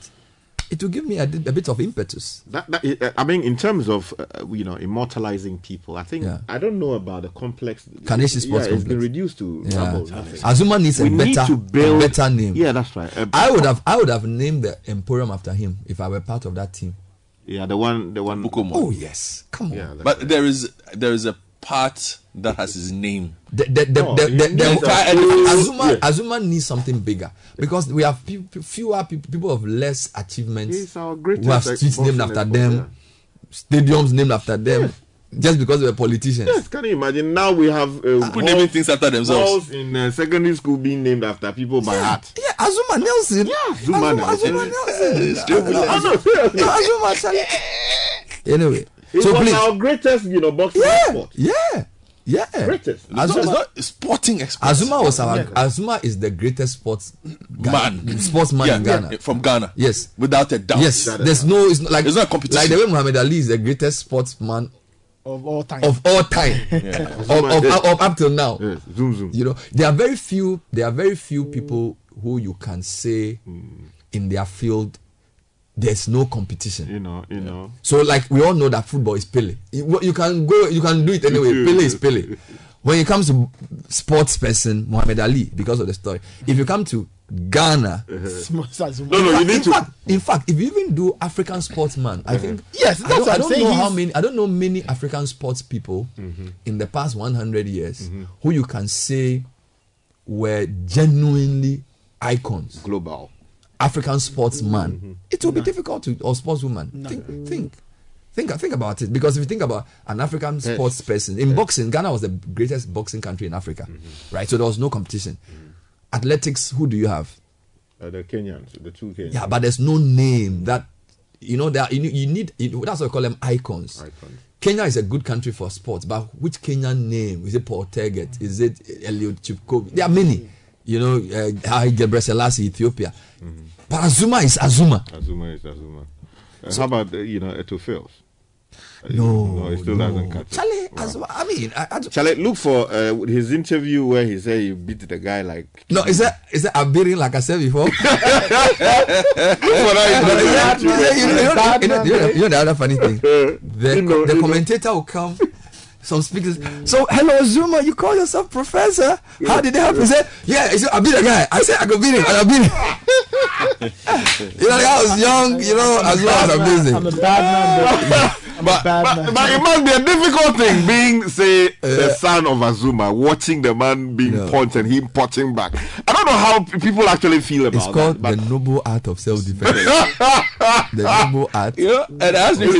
it will give me a, a bit of impetus. That, that, uh, I mean, in terms of uh, you know immortalizing people, I think Yeah. I don't know about the complex. Carnation Sports yeah, it's been reduced to Yeah. rubble, nothing. Azumah needs a We need better, to build a better name. Yeah, that's right. Uh, I would have I would have named the Emporium after him if I were part of that team. Yeah, the one, the one. Bukomo. Oh yes, come on. Yeah, that's But there is there is a part that has his name. The, the, the, No, the, he the, the- full- Azuma, Yeah. Azuma needs something bigger because we have pe- fewer pe- people of less achievements He's our greatest who have streets named after them, stadiums named after them, just because they were politicians. Yes, can you imagine? Now we have uh, People naming things after themselves. in uh, secondary school being named after people by heart. Yeah, Azuma Nelson. Yeah, Zuma Azuma, Nelson. Azuma Nelson. Oh, Azuma. Anyway, It so was please, our greatest, you know, boxing yeah, export. yeah, yeah. Greatest. It's not, it's not sporting expert. Azuma was our Yeah. Azuma is the greatest sports Man. sportsman Yeah, in Ghana. yeah, from Ghana. Yes, without a doubt. Yes, there's no. It's not like It's not a competition. Like the way Muhammad Ali is the greatest sportsman of all time. of all time, (laughs) Yeah. of, of, of, of up till now. Zoom, zoom. You know, there are very few. There are very few people who you can say in their field. There's no competition. You know, you know. So, like we all know that football is Pele. You, you can go, you can do it anyway. Pele is Pele. When it comes to sports person, Muhammad Ali, because of the story. If you come to Ghana, Small Azumah. no, no, you need in to. Fact, in fact, if you even do African sportsman, I uh-huh. think Yes, I that's don't, what I I'm don't saying. know how many. I don't know many African sports people mm-hmm. in the past 100 years mm-hmm. who you can say were genuinely icons. Global. African sportsman. Mm-hmm. It will be difficult to or sportswoman. Think, think. Think, think about it because if you think about an African Yes. sports person in boxing, Ghana was the greatest boxing country in Africa, mm-hmm. right? So there was no competition. Mm-hmm. Athletics, who do you have? Uh, the Kenyans, the two Kenyans. Yeah, but there's no name that you know that you, need- you need. You, that's what we call them icons. Kenya is a good country for sports, but which Kenyan name is it? Paul Tergat? Is it Eliud Kipchoge? There are many. You know, uh, Haile Gebrselassie, Ethiopia. But Azumah is Azumah. Azumah is Azumah. Uh, So- how about, uh, you know, Eto'o Fils? No, no, it still no. doesn't cut it. Charlie, Azumah. I mean, I, I, Charlie, look for uh, his interview where he said he beat the guy like. no, is that is that Abirin like I said before? Look for that you, know, you, know, you, know, you, know, you, know, you know the other funny thing. The, know, the commentator will come. Some speakers. So hello Zuma, you call yourself professor? How did it happen? He said, Yeah, he said, I beat the guy. I said I could beat him, and I beat him. you know, like I was young, you know, as well as amazing. I'm a bad man. (laughs) But, but, but it must be a difficult thing being, say, the son of Azumah, watching the man being punched and him punching back. I don't know how p- people actually feel about it. It's called that. the noble art of self-defense. (laughs) (laughs) the noble art. You know, and I asked him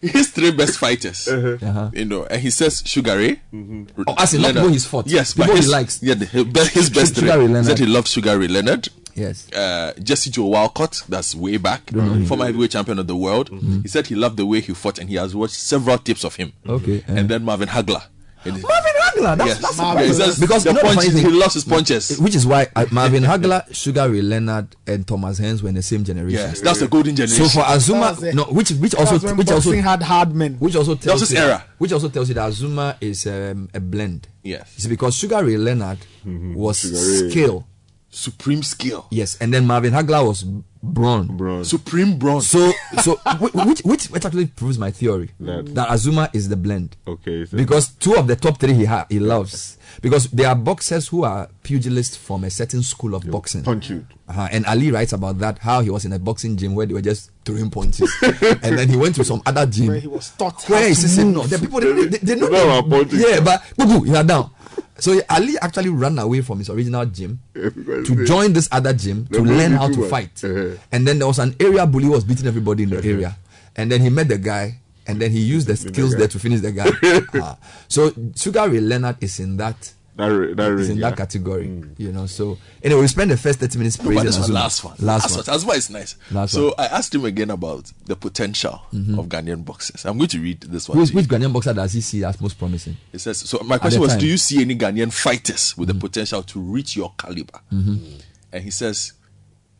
his, his three best fighters. Uh-huh. You know, and he says Sugar Ray. Oh, as in not people he's fought. Yes, People but he likes. Yeah, the, his best, his best Sugar three. Ray He Leonard. said he loved Sugar Ray Leonard. Yes. Uh, Jersey Joe Walcott, that's way back, former heavyweight champion of the world. He said he loved the way he fought, and he has watched several tips of him. Okay. And then Marvin Hagler. And he- Marvin Hagler. That's, Yes. that's Yeah, he says because the you know the thing- he loves his punches. Which is why uh, Marvin Hagler, Sugar Ray Leonard, and Thomas Hearns were in the same generation. Yes, that's the golden generation. So for Azumah, That's it. no, which which also when which also boxing had hard men. which also tells his you era. which also tells you that Azumah is um, a blend. Yes. It's because Sugar Ray Leonard was Sugar Ray. skill. Supreme skill. Yes, and then Marvin Hagler was brawn. Bro. Supreme bronze. So so (laughs) which which which actually proves my theory That- that Azumah is the blend. Okay. So because two of the top three he ha- he loves because there are boxers who are pugilists from a certain school of boxing. punch you. Uh-huh. And Ali writes about that how he was in a boxing gym where they were just throwing punches, (laughs) and then he went to some other gym Where he was taught how where he said, "No, the people they, they, they know They were them. punching. yeah, but boo you are down." So Ali actually ran away from his original gym because to join this other gym to learn how to fight. Uh-huh. And then there was an area bully who was beating everybody in the area. And then he met the guy, and then he used the skills guy. there to finish the guy. (laughs) Ah. So Sugar Ray Leonard is in that. That, ra- that is in yeah. that category, hmm. you know. So anyway, we spent the first thirty minutes praising this was Azumah. last one. Last one. Azumah is nice. Last so one. I asked him again about the potential mm-hmm. of Ghanaian boxers. I'm going to read this one. Which, to which Ghanaian boxer does he see as most promising? It says so. My question was: time. Do you see any Ghanaian fighters with the mm-hmm. potential to reach your caliber? Mm-hmm. And he says,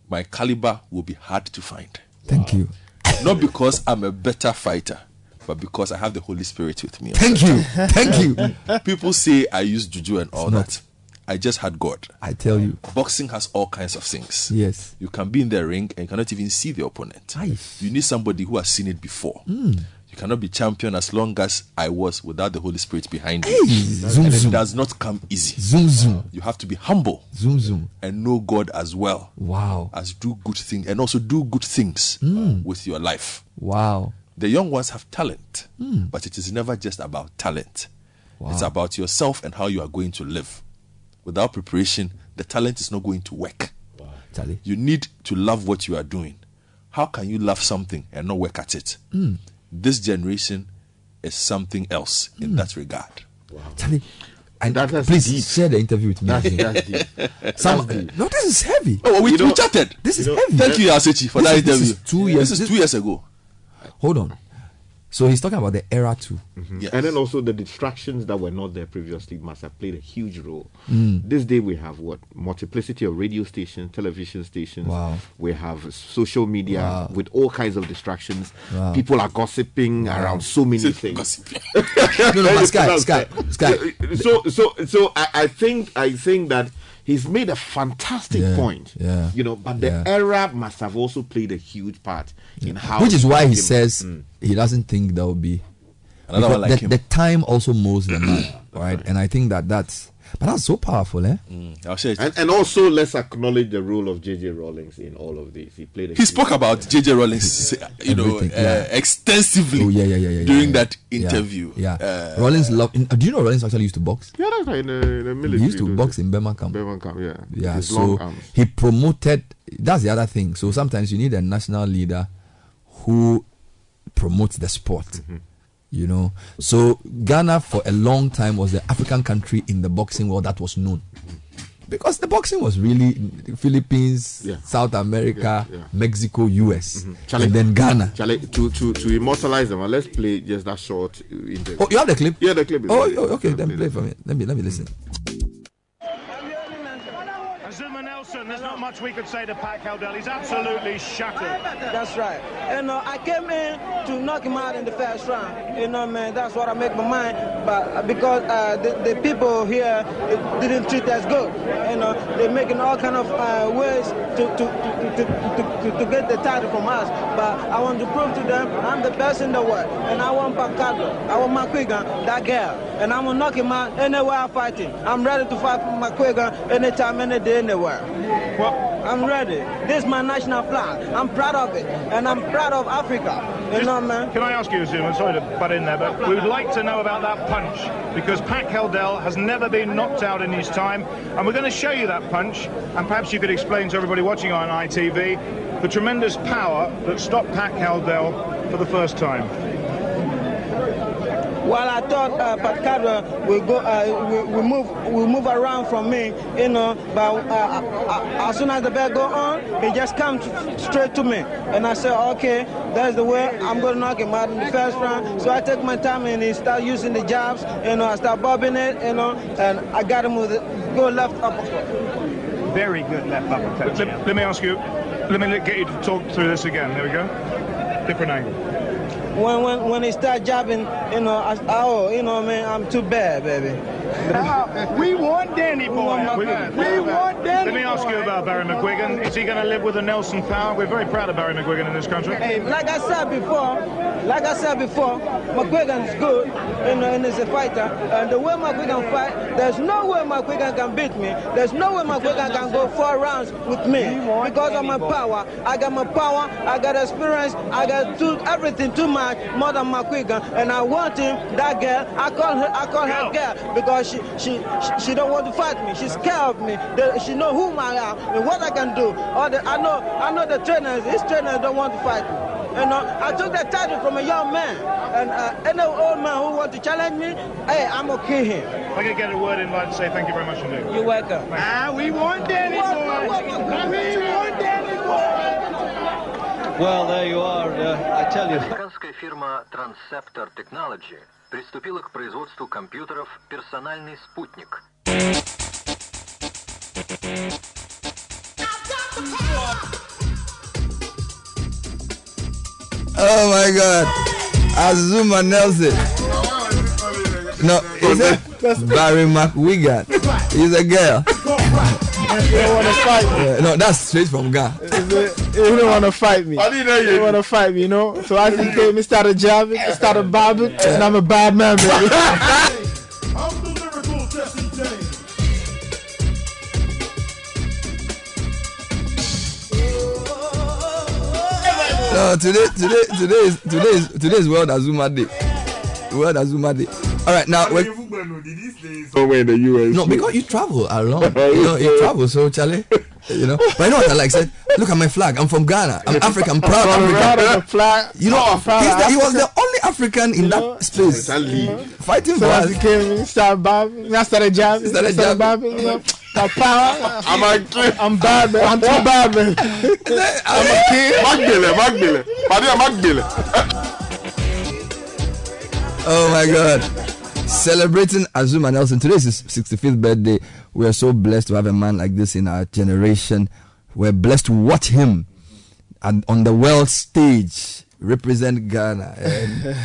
"My caliber will be hard to find. Thank you. Not because I'm a better fighter, but because I have the Holy Spirit with me." Thank you. Thank you. (laughs) People say I use juju and all that. I just had God. I tell you. Boxing has all kinds of things. Yes. You can be in the ring and you cannot even see the opponent. Aye. You need somebody who has seen it before. Mm. You cannot be champion as long as I was without the Holy Spirit behind you. zoom, and zoom. it does not come easy. Zoom zoom. You have to be humble Zoom zoom. and know God as well Wow. as do good things and also do good things Mm. with your life. Wow. The young ones have talent, Mm. but it is never just about talent. It's about yourself and how you are going to live. Without preparation, the talent is not going to work. Charlie. You need to love what you are doing. How can you love something and not work at it? Mm. This generation is something else in Mm. that regard. Charlie, and please share the interview with me. That's- again. that's deep. (laughs) Some- That's deep. no, this is heavy. Oh, we, You know- we chatted. This is You know- heavy. Thank you, Asechi, for This that is- this interview. is two years. This is two years ago. Hold on. So he's talking about the era too. Mhm. And then also the distractions that were not there previously must have played a huge role. Mm. This day we have what multiplicity of radio stations, television stations. Wow. We have social media Wow. with all kinds of distractions. Wow. People are gossiping Wow. around so many things. (laughs) No, no, but Sky, Sky, Sky. So, so, so I, I think I think that he's made a fantastic Yeah, point. yeah, You know, but the yeah. era must have also played a huge part in how. Which is why he him- says Mm. he doesn't think there will be Another one like the, him. the time also moves the man, (clears throat) right? And I think that that's but that's so powerful, eh? I'll say. And, and also, let's acknowledge the role of J.J. Rawlings in all of this. He played. A He spoke about JJ Rawlings, you know, Everything, uh, yeah. extensively Oh yeah, yeah, yeah, yeah. during yeah, that interview. Yeah, Uh, Rawlings love. In, do you know Rawlings actually used to box? Yeah, that's right. In the, in the military. he used to those box days. in Birmingham. Birmingham, yeah. Yeah, His so long he promoted. That's the other thing. So sometimes you need a national leader who promotes the sport. Mm-hmm. You know, so Ghana for a long time was the African country in the boxing world that was known. Because the boxing was really Philippines, Yeah. South America, Yeah, yeah. Mexico, US, Charlie, and then Ghana. Charlie, to, to, to immortalize them, uh, let's play just that short uh, interview. Oh, you have the clip? Yeah, the clip Oh, oh, okay. Then play for me. Let me let me listen. Azumah Nelson, there's not much we could say to Pat Cowdell. He's absolutely shattered. That's right. And uh, I came in to knock him out in the first round. You know, man, that's what I make my mind. But uh, because uh, the, the people here didn't treat us good, you know, they're making all kind of uh, ways to to, to, to, to, to, get the title from us. But I want to prove to them I'm the best in the world. And I want Pacado, I want McGuigan, that girl. And I'm to knock him out anywhere I'm fighting. I'm ready to fight McGuigan anytime, any day, anywhere. Well, I'm ready. This is my national flag. I'm proud of it. And I'm proud of Africa. You know, man. Can I ask you, Azumah, sorry to butt in there, but we would like to know about that punch because Pat Cowdell has never been knocked out in his time. And we're going to show you that punch. And perhaps you could explain to everybody watching on ITV the tremendous power that stopped Pat Cowdell for the first time. While I thought uh, Pat Cowdell will go, uh, will, will move, will move around from me, you know. But uh, uh, as soon as the bell go on, he just comes straight to me, and I said, okay, that's the way I'm going to knock him out in the first round. So I take my time and he start using the jabs, you know. I start bobbing it, you know, and I got him with the go left uppercut. Very good left uppercut. Let, let me ask you, let me get you to talk through this again. There we go. Different angle. When when when he start jabbing, you know, I, oh, you know, man, I'm too bad, baby. (laughs) we want Danny boy. We, We want Danny Let me ask you about Barry McGuigan. Is he going to live with the Nelson power? We're very proud of Barry McGuigan in this country. Hey, like I said before, like I said before, McGuigan is good, you know, and he's a fighter. And the way McGuigan fight, there's no way McGuigan can beat me. There's no way McGuigan can go four rounds with me because of my power. I got my power, I got experience, I got too, everything too much more than McGuigan. And I want him, that girl, I call her, I call her girl because she, she, she, she don't want to fight me. She's scared of me. The- she know whom I am and what I can do. All the, I know, I know the trainers, these trainers don't want to fight me. You know, I took the title from a young man, and uh, any old man who want to challenge me, hey, I'm gonna kill him. I could get a word in like to say thank you very much indeed. You're welcome. Ah, we want Danny boy. We want Danny boy. Well, there you are. Uh, I tell you. Американская фирма Transceptor Technology приступила к производству компьютеров «Персональный спутник». Oh my God, Azuma Nelson. No, is it Barry McWigan? He's a girl. You don't want to fight me. Yeah, no, that's straight from God. You don't want to fight me. I didn't know You you. don't want to fight me, you know. So I think came, started jabbing, I started bobbing, and I'm a bad man, baby. (laughs) No, today, today, today is today is today is World Azumah Day. World Azumah Day. All right, now we're, somewhere in the US. No, because you travel along. (laughs) Oh, you know, you travel, so Charlie. You know, but I know what I like said. Look at my flag. I'm from Ghana. I'm (laughs) African. I'm proud I'm proud African. flag. You know, I'm proud he's the, he was the only African in that space. Fighting So for us. he came in, started bobbing. I started jabbing. Started Started bobbing. You know, my power. I'm a I'm bad, man. I'm too bad, man. I'm a kid. Magbele, Magbele. Madia Magbele. Oh my God. Celebrating Azumah Nelson. Today is his 65th birthday. We are so blessed to have a man like this in our generation. We're blessed to watch him and on the world stage represent Ghana. And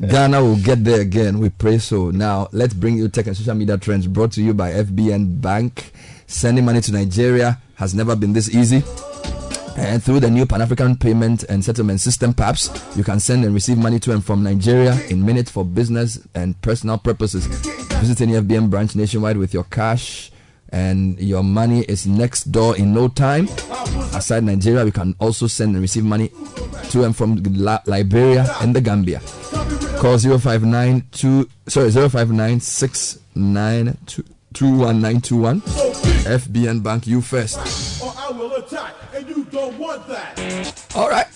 (laughs) Ghana will get there again. We pray so. Now, let's bring you tech and social media trends brought to you by FBN Bank. Sending money to Nigeria has never been this easy. And through the new Pan African Payment and Settlement System, PAPSS, you can send and receive money to and from Nigeria in minutes for business and personal purposes. Visit any FBN branch nationwide with your cash, and your money is next door in no time. Aside Nigeria, you can also send and receive money to and from Liberia and the Gambia. Call 0592 sorry 059692 21921. FBN Bank, you first. Don't want that. All right.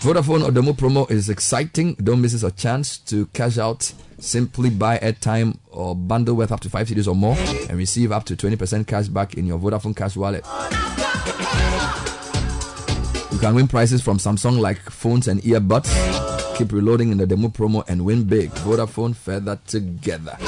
Vodafone Odomo promo is exciting. Don't miss a chance to cash out. Simply buy airtime or bundle worth up to 5 cedis or more and receive up to 20% cash back in your Vodafone cash wallet. You can win prizes from Samsung like phones and earbuds. Keep reloading in the demo promo and win big. Vodafone further together.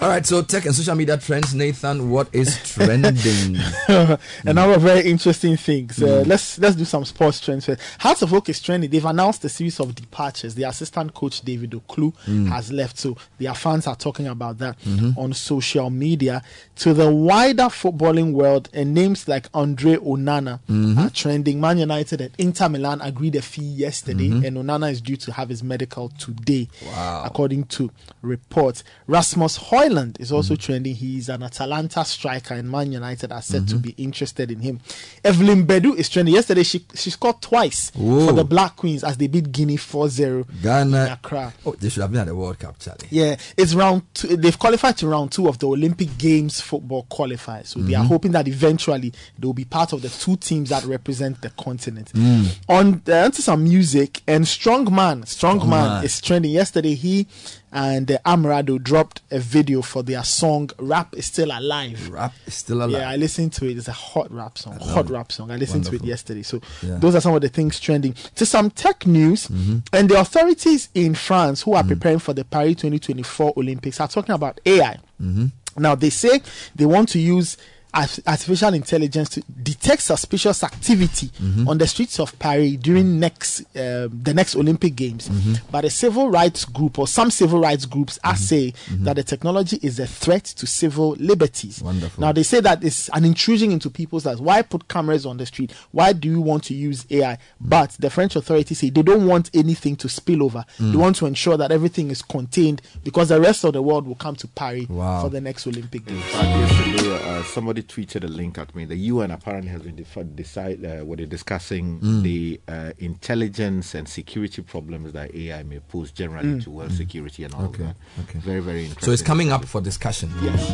All right, so tech and social media trends. Nathan, what is trending? (laughs) a number of very interesting things. Uh, Mm. let's let's do some sports trends. first. Hearts of Oak is trending. They've announced a series of departures. The assistant coach David Ocloo Mm. has left, so their fans are talking about that Mhm. on social media. To the wider footballing world, and names like Andre Onana Mhm. are trending. Man United and Inter Milan agreed a fee yesterday, Mhm. and Onana is due to have his medical today, Wow. according to reports. Rasmus Hoyland is also Mm-hmm. trending. He's an Atalanta striker, and Man United are said to Mhm. be interested in him. Evelyn Badu is trending. Yesterday, she she scored twice Whoa. for the Black Queens as they beat Guinea 4-0 in Ghana. Accra. Oh, they should have been at the World Cup, Charlie. Yeah, it's round two. They've qualified to round two of the Olympic Games football qualifiers. So they are Mhm. hoping that eventually they will be part of the two teams that represent the continent. Mm. On uh, onto some music and Strong Man. Strong, Strong Man, Man. is trending. Yesterday, he and uh, Amerado dropped a video for their song "Rap Is Still Alive." Rap is still alive. Yeah, I listened to it. It's a hot rap song. Hot rap song. I listened to it yesterday. So Yeah. those are some of the things trending. To some tech news, Mhm. and the authorities in France who are Mm. preparing for the Paris 2024 Olympics are talking about AI. Mhm. Now they say they want to use artificial intelligence to detect suspicious activity Mhm. on the streets of Paris during next um the next Olympic Games. Mhm. But a civil rights group or some civil rights groups Mm-hmm. are saying that the technology is a threat to civil liberties. Wonderful. Now they say that it's an intrusion into people's lives. Why put cameras on the street? Why do you want to use AI? But the French authorities say they don't want anything to spill over. Mm. They want to ensure that everything is contained because the rest of the world will come to Paris Wow. for the next Olympic Games. fact, uh, somebody tweeted a link at me. The UN apparently has been defi- decide, uh, what they're discussing Mm. the uh, intelligence and security problems that AI may pose generally Mm. to world Mm. security and all Okay, that. okay. Very, very interesting. So it's coming up for discussion. Yes.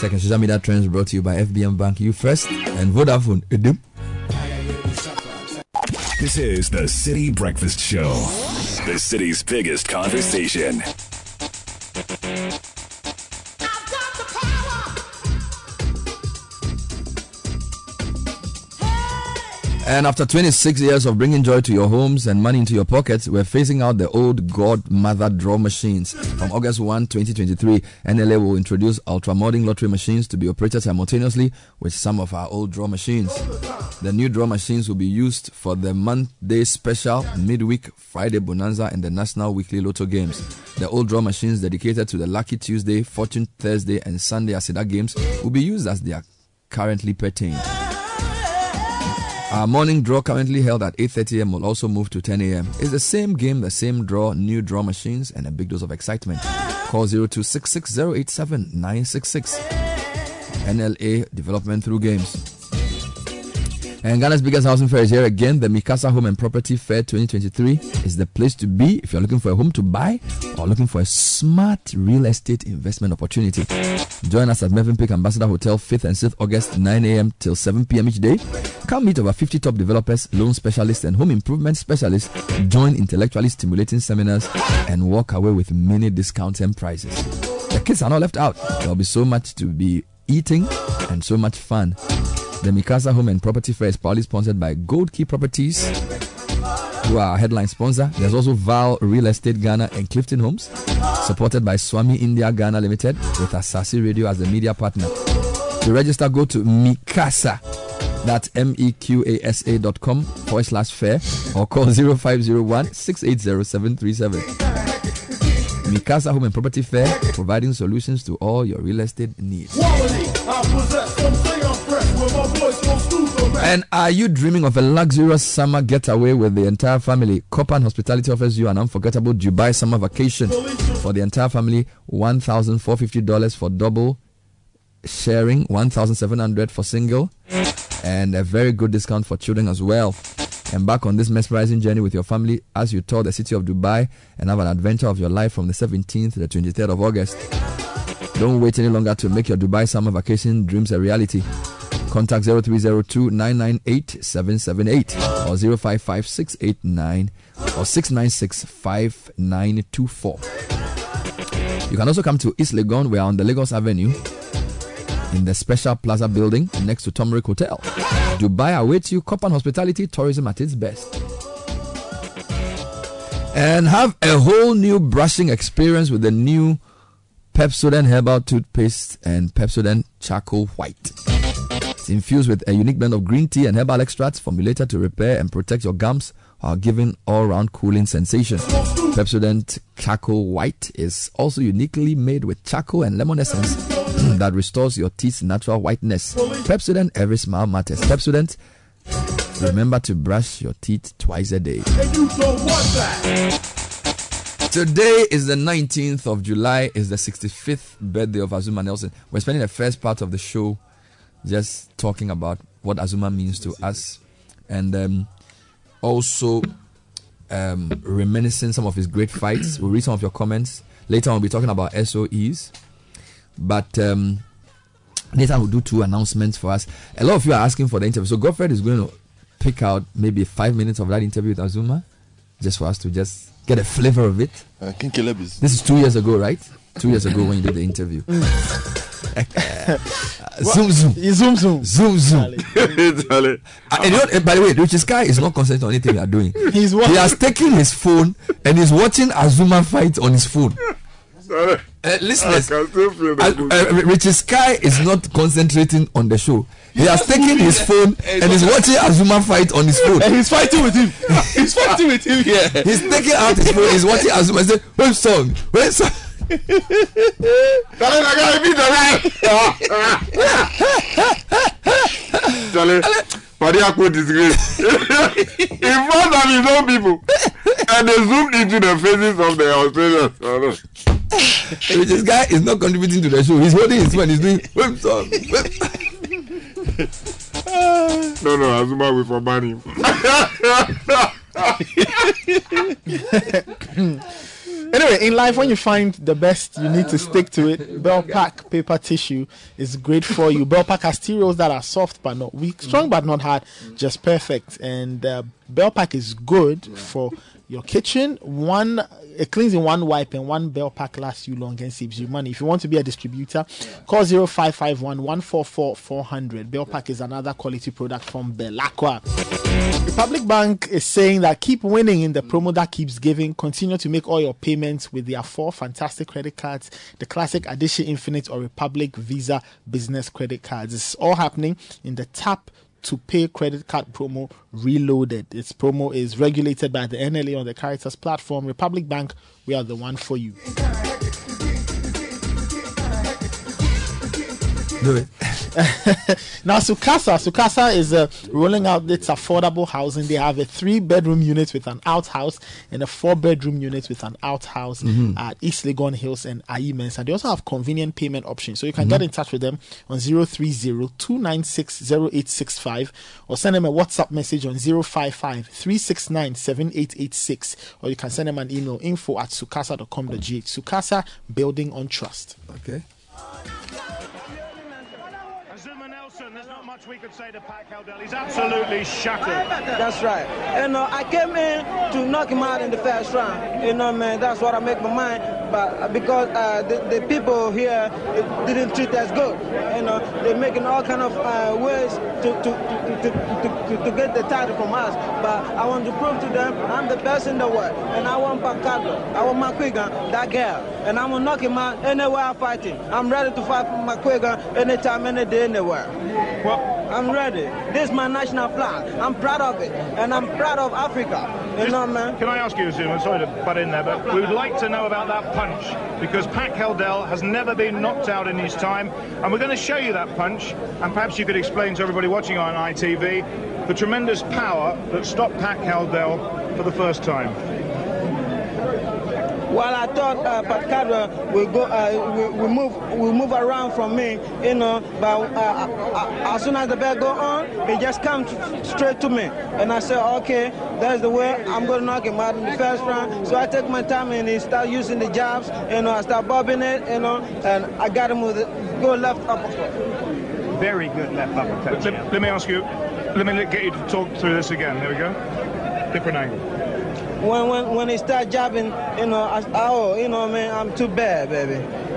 Tech and social media trends brought to you by FBN Bank, you first, and Vodafone. Edem. This is the Citi Breakfast Show, the city's biggest conversation. And after 26 years of bringing joy to your homes and money into your pockets, we're phasing out the old godmother draw machines. From August 1, 2023, NLA will introduce ultra modern lottery machines to be operated simultaneously with some of our old draw machines. The new draw machines will be used for the Monday special, midweek, Friday bonanza, and the National Weekly Lotto games. The old draw machines dedicated to the Lucky Tuesday, Fortune Thursday, and Sunday Aseda games will be used as they are currently pertained. Our morning draw currently held at 8:30 a.m. will also move to 10 a.m. It's the same game, the same draw, new draw machines, and a big dose of excitement. Call 0266087966. NLA Development Through Games. And Ghana's biggest housing fair is here again. The meQasa Home and Property Fair 2023 is the place to be if you're looking for a home to buy or looking for a smart real estate investment opportunity. Join us at Peak Ambassador Hotel, 5th and 6th August, 9 a.m. till 7 p.m. each day. Come meet over 50 top developers, loan specialists, and home improvement specialists. Join intellectually stimulating seminars and walk away with many discounts and prizes. The kids are not left out. There'll be so much to be eating and so much fun. The meQasa Home and Property Fair is proudly sponsored by Gold Key Properties, who are our headline sponsor. There's also Val Real Estate Ghana and Clifton Homes, supported by Swami India Ghana Limited, with Asaase Radio as the media partner. To register, go to meQasa. That's M E Q A S A dot com forward slash fair or call 0501 680 737. meQasa Home and Property Fair, providing solutions to all your real estate needs. And are you dreaming of a luxurious summer getaway with the entire family? Copan Hospitality offers you an unforgettable Dubai summer vacation for the entire family. One thousand four fifty dollars for double sharing, $1,700 for single, and a very good discount for children as well. Embark on this mesmerizing journey with your family as you tour the city of Dubai and have an adventure of your life from the 17th to the 23rd of August. Don't wait any longer to make your Dubai summer vacation dreams a reality. Contact 0302 998 778 or 055 689 or 696 5924. You can also come to East Legon. We are on the Lagos Avenue in the Special Plaza building next to Tomrick Hotel. Dubai awaits you. Copan Hospitality Tourism at its best. And have a whole new brushing experience with the new Pepsodent Herbal Toothpaste and Pepsodent Charcoal White. It's infused with a unique blend of green tea and herbal extracts formulated to repair and protect your gums while giving all-round cooling sensation. Pepsodent Charcoal White is also uniquely made with charcoal and lemon essence (clears throat) that restores your teeth's natural whiteness. Pepsodent, every smile matters. Pepsodent, remember to brush your teeth twice a day. Today is the 19th of July, is the 65th birthday of Azumah Nelson. We're spending the first part of the show just talking about what Azumah means to us and um, also um, reminiscing some of his great fights. We'll read some of your comments. Later on, we'll be talking about SOEs. But um, later, we'll do two announcements for us. A lot of you are asking for the interview. So, Godfred is going to pick out maybe five minutes of that interview with Azuma just for us to just get a flavor of it. Uh, King Caleb is. This is two years ago, right? Two years ago when you did the interview. (laughs) zoom, zoom. Zoom, zoom. Zoom, zoom. (laughs) Uh, and you know, uh, by the way, Richie Sky is not concentrating on anything we are doing. (laughs) He's he has taken his phone and is watching Azumah fight on his phone. Uh, listeners, I can still feel the uh, uh, Richie Sky is not concentrating on the show. He has taken his phone and is watching Azumah fight on his phone. And he's fighting with him. (laughs) He's fighting with him here. He's taking out his phone. He's watching Azumah. Say, "Wait, song, wait, song." (laughs) Charlie, I gotta beat the right. (laughs) Charlie, Padiako disgrace. In front of his own people. And they zoomed into the faces of the Australians. No. Richie Sky is not contributing to the show. He's holding his phone. He's doing, wait, song, wait. (laughs) No, no, Azumah will forban him. Anyway, in life, when you find the best, you need to stick to it. Bell Pack paper tissue is great for you. Bell Pack has tea rolls that are soft but not weak, strong but not hard, just perfect. And uh, Bell Pack is good for your kitchen. One, it cleans in one wipe, and one Bell Pack lasts you long and saves you money. If you want to be a distributor, call 0551 144 400. Bell Pack is another quality product from Belacqua. Republic Bank is saying that keep winning in the promo that keeps giving. Continue to make all your payments with their four fantastic credit cards the Classic Addition Infinite or Republic Visa Business credit cards. It's all happening in the tap to pay credit card promo reloaded. Its promo is regulated by the NLA on the Caritas platform. Republic Bank, we are the one for you. Do it. (laughs) now, Sukasa, Sukasa is uh, rolling out its affordable housing. They have a three-bedroom unit with an outhouse and a four-bedroom unit with an outhouse Mhm. at East Legon Hills and Ayimens. And they also have convenient payment options, so you can Mhm. get in touch with them on 030-296-0865 or send them a WhatsApp message on 055-369-7886 or you can send them an email info at sukasa.com.gh. Sukasa, building on trust. Okay. Azumah Nelson, there's not much we could say to Pat Cowdell. He's absolutely shattered. That's right. And uh, I came in to knock him out in the first round. You know, man, that's what I make my mind. But uh, because uh, the, the people here didn't treat us good, you know, they're making all kind of uh, ways to to, to, to, to, get the title from us. But I want to prove to them I'm the best in the world. And I want Pacado, I want McGuigan, that girl. And I'm going to knock him out anywhere I fight him. I'm ready to fight McGuigan anytime, any day, anywhere. Well, I'm ready. This is my national flag. I'm proud of it. And I'm proud of Africa. You know, man. Can I ask you, Zuma? sorry to butt in there, but we would like to know about that punch because Pat Cowdell has never been knocked out in his time. And we're going to show you that punch. And perhaps you could explain to everybody watching on ITV the tremendous power that stopped Pat Cowdell for the first time. While I thought uh, Pat Cowdell will go, uh, will, will move, will move around from me, you know. But uh, uh, as soon as the bell go on, he just comes straight to me, and I say, okay, that's the way I'm going to knock him out in the first round. So I take my time and he start using the jabs, you know. I start bobbing it, you know, and I got him with it, go left uppercut. Very good left uppercut. Let, let me ask you, let me get you to talk through this again. There we go. Different angle. When when when he start jabbing, you know, I, oh, you know, man, I'm too bad, baby.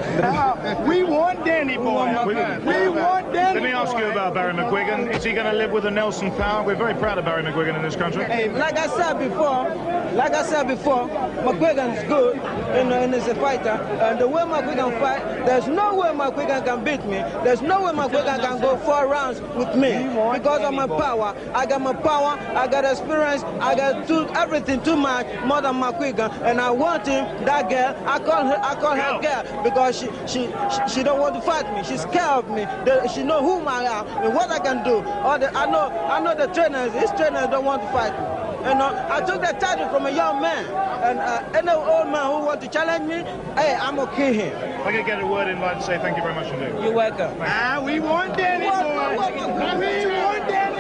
We want Danny oh, boy. We want we want Danny Let me ask you about Barry McGuigan. Is he going to live with the Nelson power? We're very proud of Barry McGuigan in this country. Hey, like I said before, like I said before, McGuigan is good, you know, and he's a fighter. And the way McGuigan fight, there's no way McGuigan can beat me. There's no way McGuigan can go four rounds with me because of my power. I got my power, I got experience, I got too, everything too much more than McGuigan. And I want him, that girl, I call her, I call her girl because she, she, she, she don't want to fight me. She's scared of me. She know whom I am and what I can do. All the, I know, I know the trainers, These trainers don't want to fight me. You know, I took that title from a young man, and uh, any old man who want to challenge me, hey, I'm gonna kill him. I can get a word in line to say thank you very much indeed. You're welcome. Ah, we want Danny. We want Danny.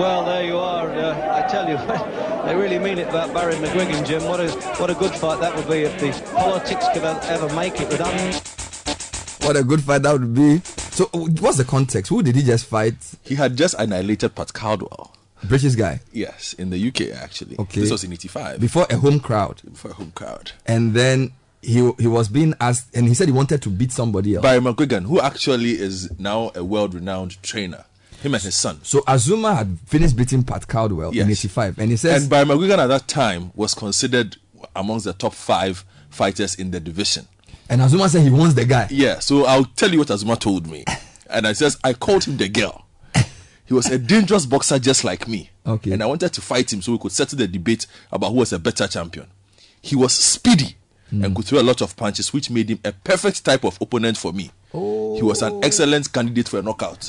Well, there you are. Uh, I tell you, (laughs) they really mean it about Barry McGuigan, Jim. What a what a good fight that would be if the politics could ever make it with us. What a good fight that would be. So, what's the context? Who did he just fight? He had just annihilated Pat Caldwell. British guy. Yes, in the UK actually. Okay. This was in '85. Before a home crowd. Before a home crowd. And then he he was being asked, and he said he wanted to beat somebody else. Barry McGuigan, who actually is now a world-renowned trainer. Him and his son. So Azumah had finished beating Pat Caldwell in Yes. '85, and he says, and Barry McGuigan at that time was considered amongst the top five fighters in the division. and Azumah said he wants the guy. Yeah, so I'll tell you what Azumah told me. (laughs) And I says, I called him the girl. He was a dangerous boxer just like me. Okay. And I wanted to fight him so we could settle the debate about who was a better champion. He was speedy hmm. and could throw a lot of punches, which made him a perfect type of opponent for me. He was an excellent candidate for a knockout.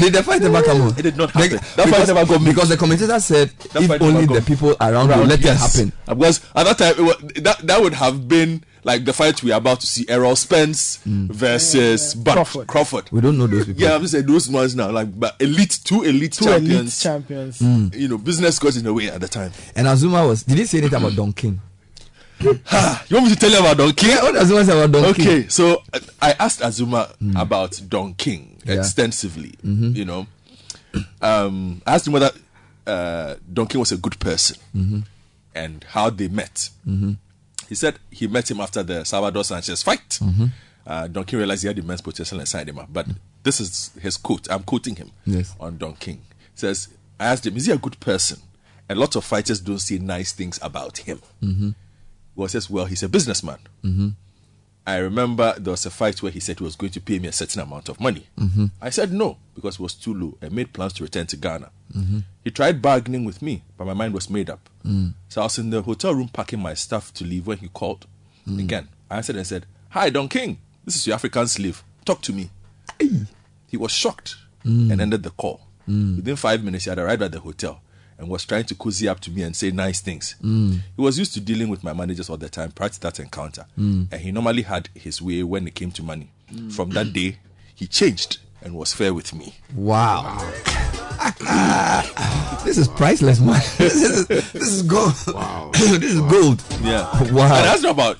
Did the fight ever come on? It did not happen. The- that fight because, never got me. because the commentator said That if only the people around, will Around, let yes. it happen. Because at that time, it was, that that would have been like the fight we are about to see: Errol Spence Mm. versus Bud Crawford. Crawford. We don't know those people. Yeah, I'm just saying those ones now, like but elite, two elite Two elite champions. champions. Mm. You know, business got in the way at the time. And Azumah was. Did he say anything about Don King? You want me to tell you about Don King? Yeah, what Azumah about Don King? Okay, so I asked Azumah about Don King Yeah. extensively. Mhm. You know, um, I asked him whether uh, Don King was a good person Mhm. and how they met. Mhm. He said he met him after the Salvador Sanchez fight. Mhm. Uh, Don King realized he had immense potential and signed him up. But this is his quote. I'm quoting him Yes. on Don King. He says, I asked him, is he a good person? A lot of fighters don't say nice things about him. Mm-hmm. He says, well, he's a businessman. Mm-hmm. I remember there was a fight where he said he was going to pay me a certain amount of money. Mhm. I said no because it was too low. I made plans to return to Ghana. Mhm. He tried bargaining with me, but my mind was made up. Mm. So I was in the hotel room packing my stuff to leave when he called. Mm. Again, I answered and said, Hi, Don King. This is your African slave. Talk to me. He was shocked Mm. and ended the call. Within five minutes, he had arrived at the hotel and was trying to cozy up to me and say nice things. Mm. He was used to dealing with my managers all the time prior to that encounter. Mm. And he normally had his way when it came to money. From that day, he changed and was fair with me. Wow. this is priceless, man. (laughs) this is this is gold. Wow. (laughs) this is gold. Yeah. Wow. And that's not about,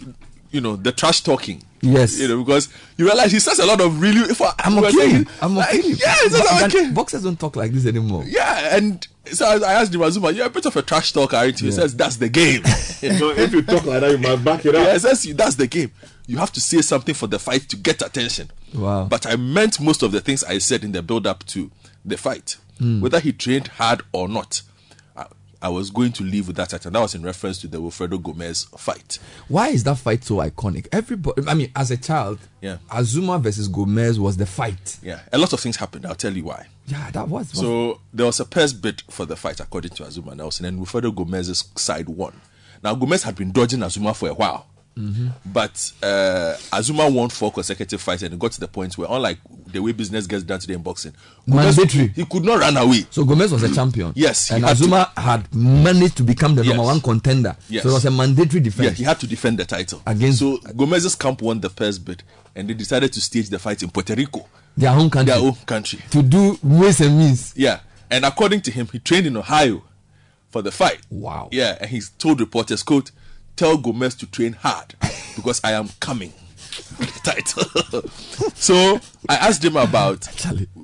you know, the trash talking. Yes. You know, because you realize he says a lot of really. I'm okay. saying- I'm like, okay. Yeah, he says I'm okay. Boxers don't talk like this anymore. Yeah, and so I, I asked him, Azumah, you're a bit of a trash talker, aren't you? He says, that's the game. (laughs) so if you talk like that, you must back it up. Yeah, he says, that's the game. You have to say something for the fight to get attention. Wow. But I meant most of the things I said in the build up to the fight. Mm. Whether he trained hard or not, I, was going to leave with that title. That was in reference to the Wilfredo Gomez fight. Why is that fight so iconic? Everybody, I mean, as a child, Yeah. Azumah versus Gomez was the fight. Yeah, a lot of things happened. I'll tell you why. Yeah, that was. So there was a purse bid for the fight, according to Azumah Nelson, and Wilfredo Gomez's side won. Now Gomez had been dodging Azumah for a while, Mhm. but uh, Azumah won four consecutive fights, and it got to the point where, unlike the way business gets done today in boxing, Gomez- Mandatory. he could not run away. So Gomez was a champion. Yes, and had to- Azumah had managed to become the number one contender. Yes. So it was a mandatory defense. Yeah, he had to defend the title Against- So Gomez's camp won the first bid, and they decided to stage the fight in Puerto Rico, their home country. their own country. To do ways and means. Yeah, and according to him, he trained in Ohio for the fight. Wow. Yeah, and he's told reporters, "quote Tell Gomez to train hard because I am coming." title. (laughs) so I asked him about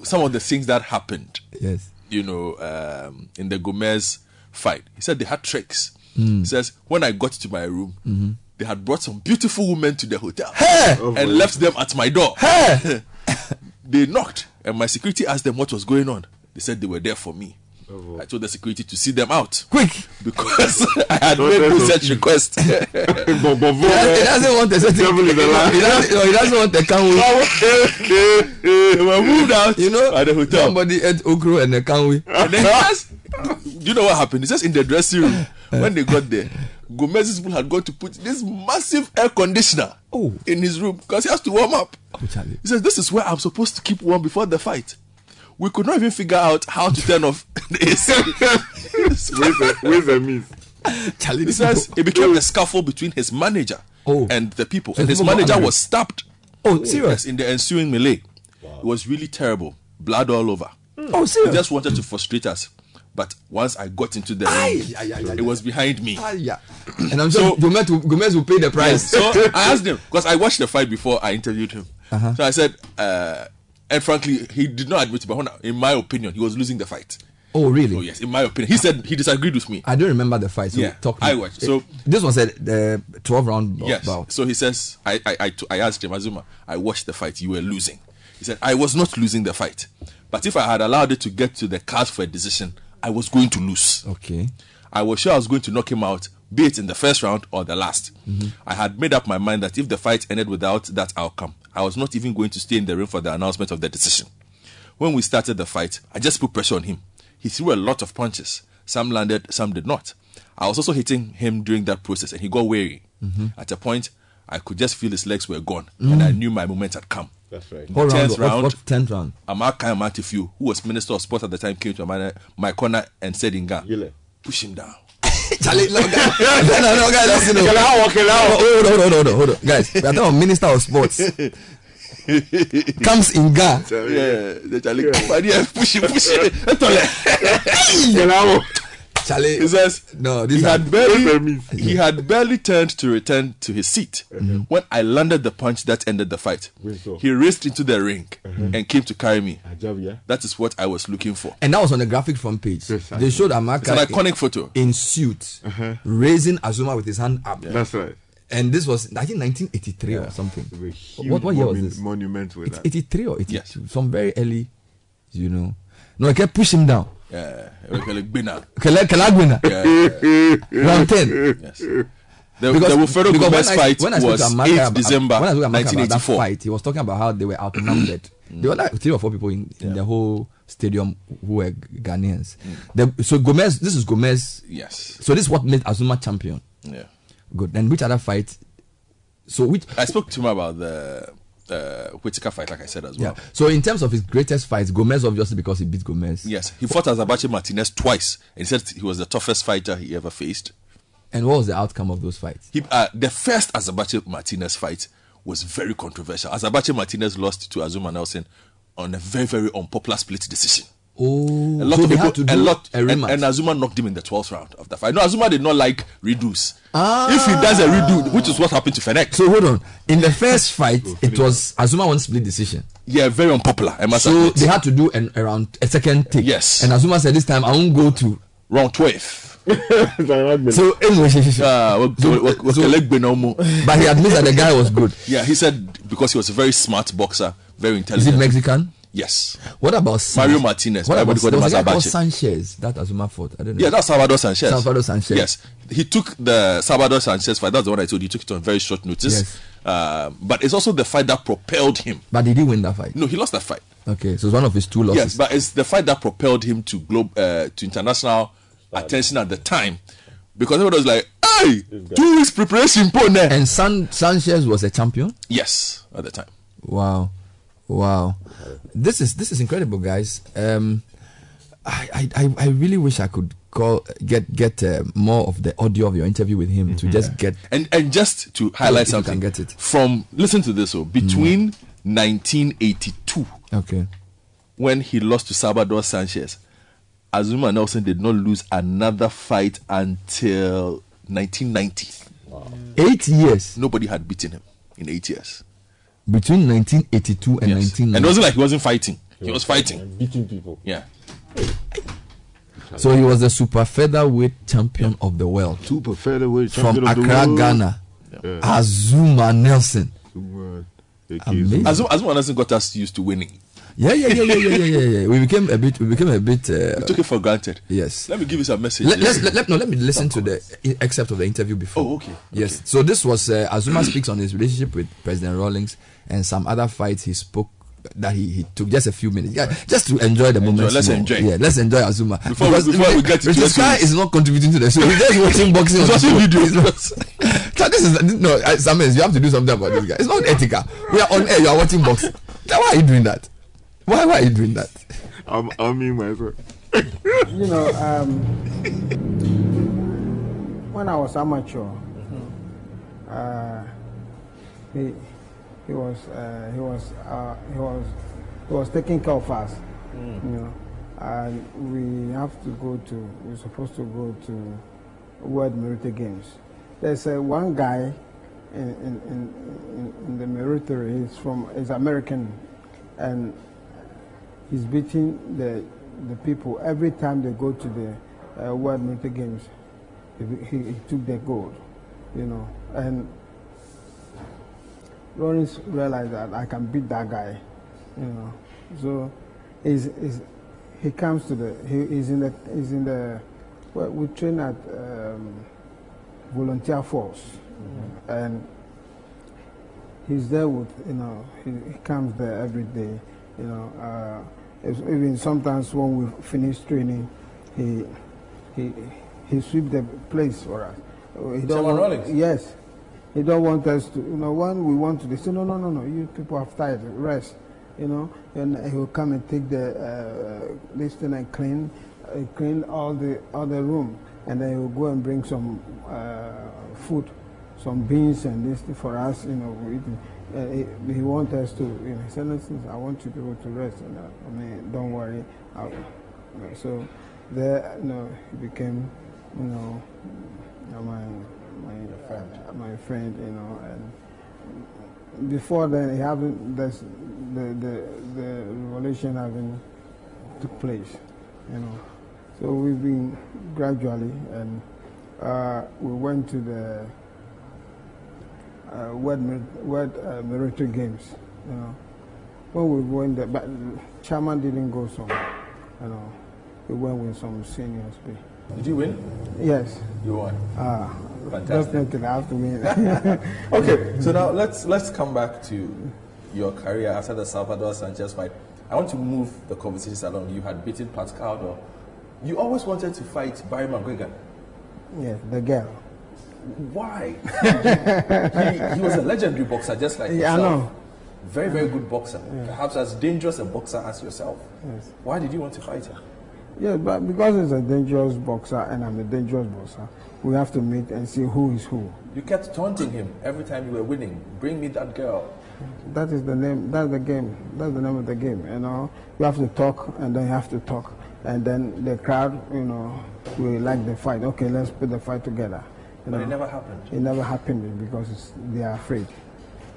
some of the things that happened. Yes. You know, um, in the Gomez fight, he said they had tricks. Mm. He says when I got to my room, Mhm. they had brought some beautiful women to the hotel Hey! and left them at my door. Hey! (laughs) they knocked, and my security asked them what was going on. They said they were there for me. Oh, I told the security to see them out. Quick! Because (laughs) I had Don't made no such request. (laughs) But- but- He doesn't, he doesn't want a certain. Devil is alive. He doesn't, no, he doesn't want a canwe. (laughs) they were moved out You know, at the hotel. somebody ate okro and a canwe. And then he asked, do you know what happened? He says in the dressing room, when they got there, Gomez's people had got to put this massive air conditioner Oh. in his room because he has to warm up. Oh, Charlie. He says, This is where I'm supposed to keep warm before the fight. We could not even figure out how to turn off (laughs) the AC. Where's the, where's the miss? Charlie, He this says people- it became a scuffle between his manager Oh. and the people. So and his manager was stabbed. Oh, serious? In the ensuing melee. It was really terrible. Blood all over. Oh, He serious? just wanted to frustrate us. But once I got into the ring, it was behind me. Ah, yeah. And I'm sure Gomez, will, Gomez will pay the price. So (laughs) I asked him because I watched the fight before I interviewed him. Uh-huh. So I said, uh, and frankly, he did not admit it, but in my opinion, he was losing the fight. oh, really? Oh yes, in my opinion, he said he disagreed with me. I don't remember the fight. So Yeah, I watched. So- this one said the 12 round Yes. bout. So he says, I, I, I, I asked him, Azumah, I watched the fight. You were losing. He said, I was not losing the fight. But if I had allowed it to get to the card for a decision, I was going to lose. Okay. I was sure I was going to knock him out, be it in the first round or the last. Mhm. I had made up my mind that if the fight ended without that outcome, I was not even going to stay in the ring for the announcement of the decision. When we started the fight, I just put pressure on him. He threw a lot of punches. Some landed, some did not. I was also hitting him during that process, and he got weary. Mhm. At a point, I could just feel his legs were gone, Mm. and I knew my moment had come. That's right. In What the round? tenth What, round, what 10th round? Amarkai Amarteifio, who was Minister of Sport at the time, came to my, my corner and said, in Inga, push him down. Charlie, no, guys, (laughs) no, no, guys, listen. no. Hold on, hold on, hold on, hold on. Guys, we are talking Minister of Sports. (laughs) Comes in Ga. Yeah, yeah, push him, push him. Etole. (laughs) Kelao. Charlie, He says, no, he this had barely he had barely turned to return to his seat Mm-hmm. when I landed the punch that ended the fight. He raced into the ring Mm-hmm. and came to carry me. That is what I was looking for. And that was on the graphic front page. They showed Amarkai It's an iconic photo. in suit, Uh-huh. raising Azumah with his hand up. That's right. And this was, I think, 1983 or something. There were huge What, what year was monu- this? monuments with It's that. 83 or 82. Some very early, you know. No, I kept pushing him down. Yeah, like Bina. Kele- Kelagwina. Yeah. Round 10. Yes. The, the Wilfredo Gomez fight when I was to 8 December when I spoke to Amarkai about that 1984. fight, he was talking about how they were outnumbered. Mm. There were like three or four people in, in the whole stadium who were Ghanaians. Mm. The, so Gomez, this is Gomez. Yes. So this is what made Azumah champion. Yeah. Good. Then which other fight So which I spoke to him about the uh, Whitaker fight, like I said as well. yeah. So in terms of his greatest fights, Gomez obviously because he beat Gomez. Yes, he fought Azabache Martinez twice, and he said he was the toughest fighter he ever faced. And what was the outcome of those fights? He, uh, the first Azabache Martinez fight was very controversial. Azabache Martinez lost to Azumah Nelson on a very, very unpopular split decision. Oh, A lot so of people, a lot, a and, and Azuma knocked him in the 12th round of the fight. No, Azuma did not like redos. Ah. If he does a redo, which is what happened to Fennec. So hold on. In the (laughs) first fight, it was Azuma won split decision. Yeah, very unpopular. I must so admit. they had to do an around a second take. Yes. And Azuma said this time I won't go to round 12. (laughs) so anyway, (laughs) Ah, wak- So- wak- so- Kelegbe no more. but he admits that the guy was good. Yeah, he said because he was a very smart boxer, very Is intelligent. it Mexican? Yes. What about San- Mario Martinez? What about Everybody there was called a him guy called Sanchez that Azumah fought? I don't know. Yeah, that's Salvador Sanchez. Salvador Sanchez. Yes, he took the Salvador Sanchez fight. That's the one I told you. He took it on very short notice. Yes. Uh, but it's also the fight that propelled him. But he did he win that fight? No, he lost that fight. Okay, so it's one of his two losses. Yes, but it's the fight that propelled him to globe uh, to international attention at the time, because everybody was like, "Hey, two weeks preparation, pone." And San- Sanchez was a champion. Yes, at the time. Wow, wow, this is this is incredible, guys. Um, I I, I, really wish I could call get get uh, more of the audio of your interview with him to just get And and just to highlight something, can get it. from listen to this. So between 1982 okay. when he lost to Salvador Sanchez, Azumah Nelson did not lose another fight until 1990. Wow. Eight years Nobody had beaten him in eight years. Between 1982 and Yes. 1990. And it wasn't like he wasn't fighting. He was fighting. beating people. Yeah. So he was the super featherweight champion of the world Super featherweight from champion of the Accra, world. Ghana. Yeah. Azumah Nelson. Super. Amazing. Azumah, Azumah Nelson got us used to winning. Yeah, yeah, yeah, yeah, yeah, yeah, yeah, yeah. We became a bit. We became a bit. Uh, We took it for granted. yes. Let me give you some message. Let, let's, let, let- no, let me listen to the i- excerpt of the interview before. Oh, okay. Yes. So this was uh, Azumah speaks on his relationship with President Rawlings and some other fights he spoke that he, he took just a few minutes. Yeah, just to enjoy the moment. let's more. enjoy. Yeah, let's enjoy Azumah. Before we- before we get to Mr. the Sky is not contributing to the show. He's just watching boxing. He's on the watching videos. Not- (laughs) So this is no, Samuel, you have to do something about this guy. It's not ethical. We are on air. You are watching boxing. Why are you doing that? Why why are you doing that? I'm, I'm me myself. you know, um, when I was amateur, uh, he he was uh, he was uh, he was he was taking care of us, you know, and we have to go to we're supposed to go to World Military Games. There's uh, one guy in in, in, in, in the military. He's from he's American, and he's beating the the people every time they go to the uh, World Military Games. He, he, he took the gold, you know, and Lawrence realized that I can beat that guy, you know. So, he's, he's, he comes to the he, he's in the he's in the well, we train at um, volunteer force, and he's there with you know he, he comes there every day you know. Uh, even sometimes when we finish training he he he sweep the place for us. He want- Rawlings? yes he don't want us to you know when we want to they say no no no no you people have tired rest you know and he will come and take the uh, this and clean uh, clean all the other room and then he will go and bring some uh, food some beans and this for us, you know. Uh, he, he us to, you know, he said, listen, I want you people to rest. you know, I mean, don't worry. You know, so there, you know, he became, you know, my my friend, my friend, you know, and before then, he haven't. This, the the the revolution haven't took place, you know. So we've been gradually, and uh, we went to the uh, World, World uh, Military Games. You know, when we went there, but Chairman didn't go so. You know, we went with some seniors. be- Did you win? Yes. You won. Ah, Fantastic. definitely I have to win. (laughs) (laughs) okay, so now let's let's come back to your career after the Salvador Sanchez fight. I want to move the conversation along. You had beaten Pascal. You always wanted to fight Barry McGuigan. Yes, the girl. Why? (laughs) he, he was a legendary boxer, just like Yeah, I yourself. know. Very, very good boxer. Perhaps as dangerous a boxer as yourself. Yes. Why did you want to fight him? Yeah, but because he's a dangerous boxer and I'm a dangerous boxer, we have to meet and see who is who. You kept taunting him every time you were winning. Bring me that girl. That is the name. That's the game. That's the name of the game. You know, you have to talk, and then you have to talk, and then the crowd, you know, will like the fight. Okay, let's put the fight together. You But know. it never happened. It never happened because they are afraid.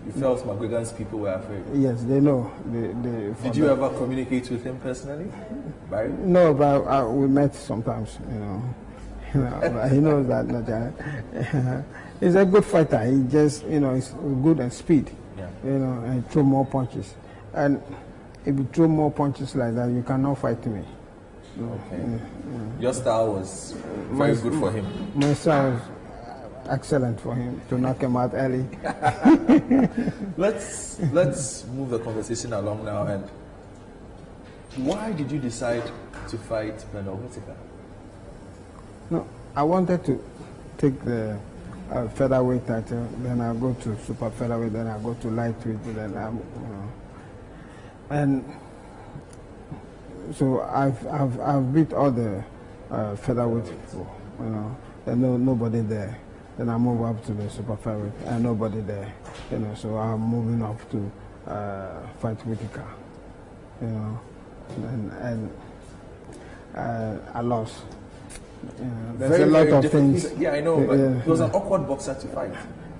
You felt McGregor's people were afraid. Yes, they know. They, they, Did you ever communicate with him personally? Barry? No, but uh, we met sometimes. You know, (laughs) you know he knows that. that (laughs) he's a good fighter. He just, you know, he's good at speed. Yeah. You know, and throw more punches. And if you throw more punches like that, you cannot fight me. Okay. Yeah, Your style was very My- good for him. My style was excellent for him to knock him out early. (laughs) let's let's move the conversation along now. And why did you decide to fight Bernard Whitaker? No, I wanted to take the uh, featherweight title, then I go to super featherweight, then I go to lightweight, then I'm, you know, and so I've I've I've beat all the uh, featherweight people, you know, and no nobody there. Then I move up to the super featherweight, and nobody there, you know. So I'm moving up to uh, fight Whitaker, you know, and and uh, I lost. You know, there's Very, a lot of things. Yeah, I know, but Yeah. he was an awkward boxer to fight.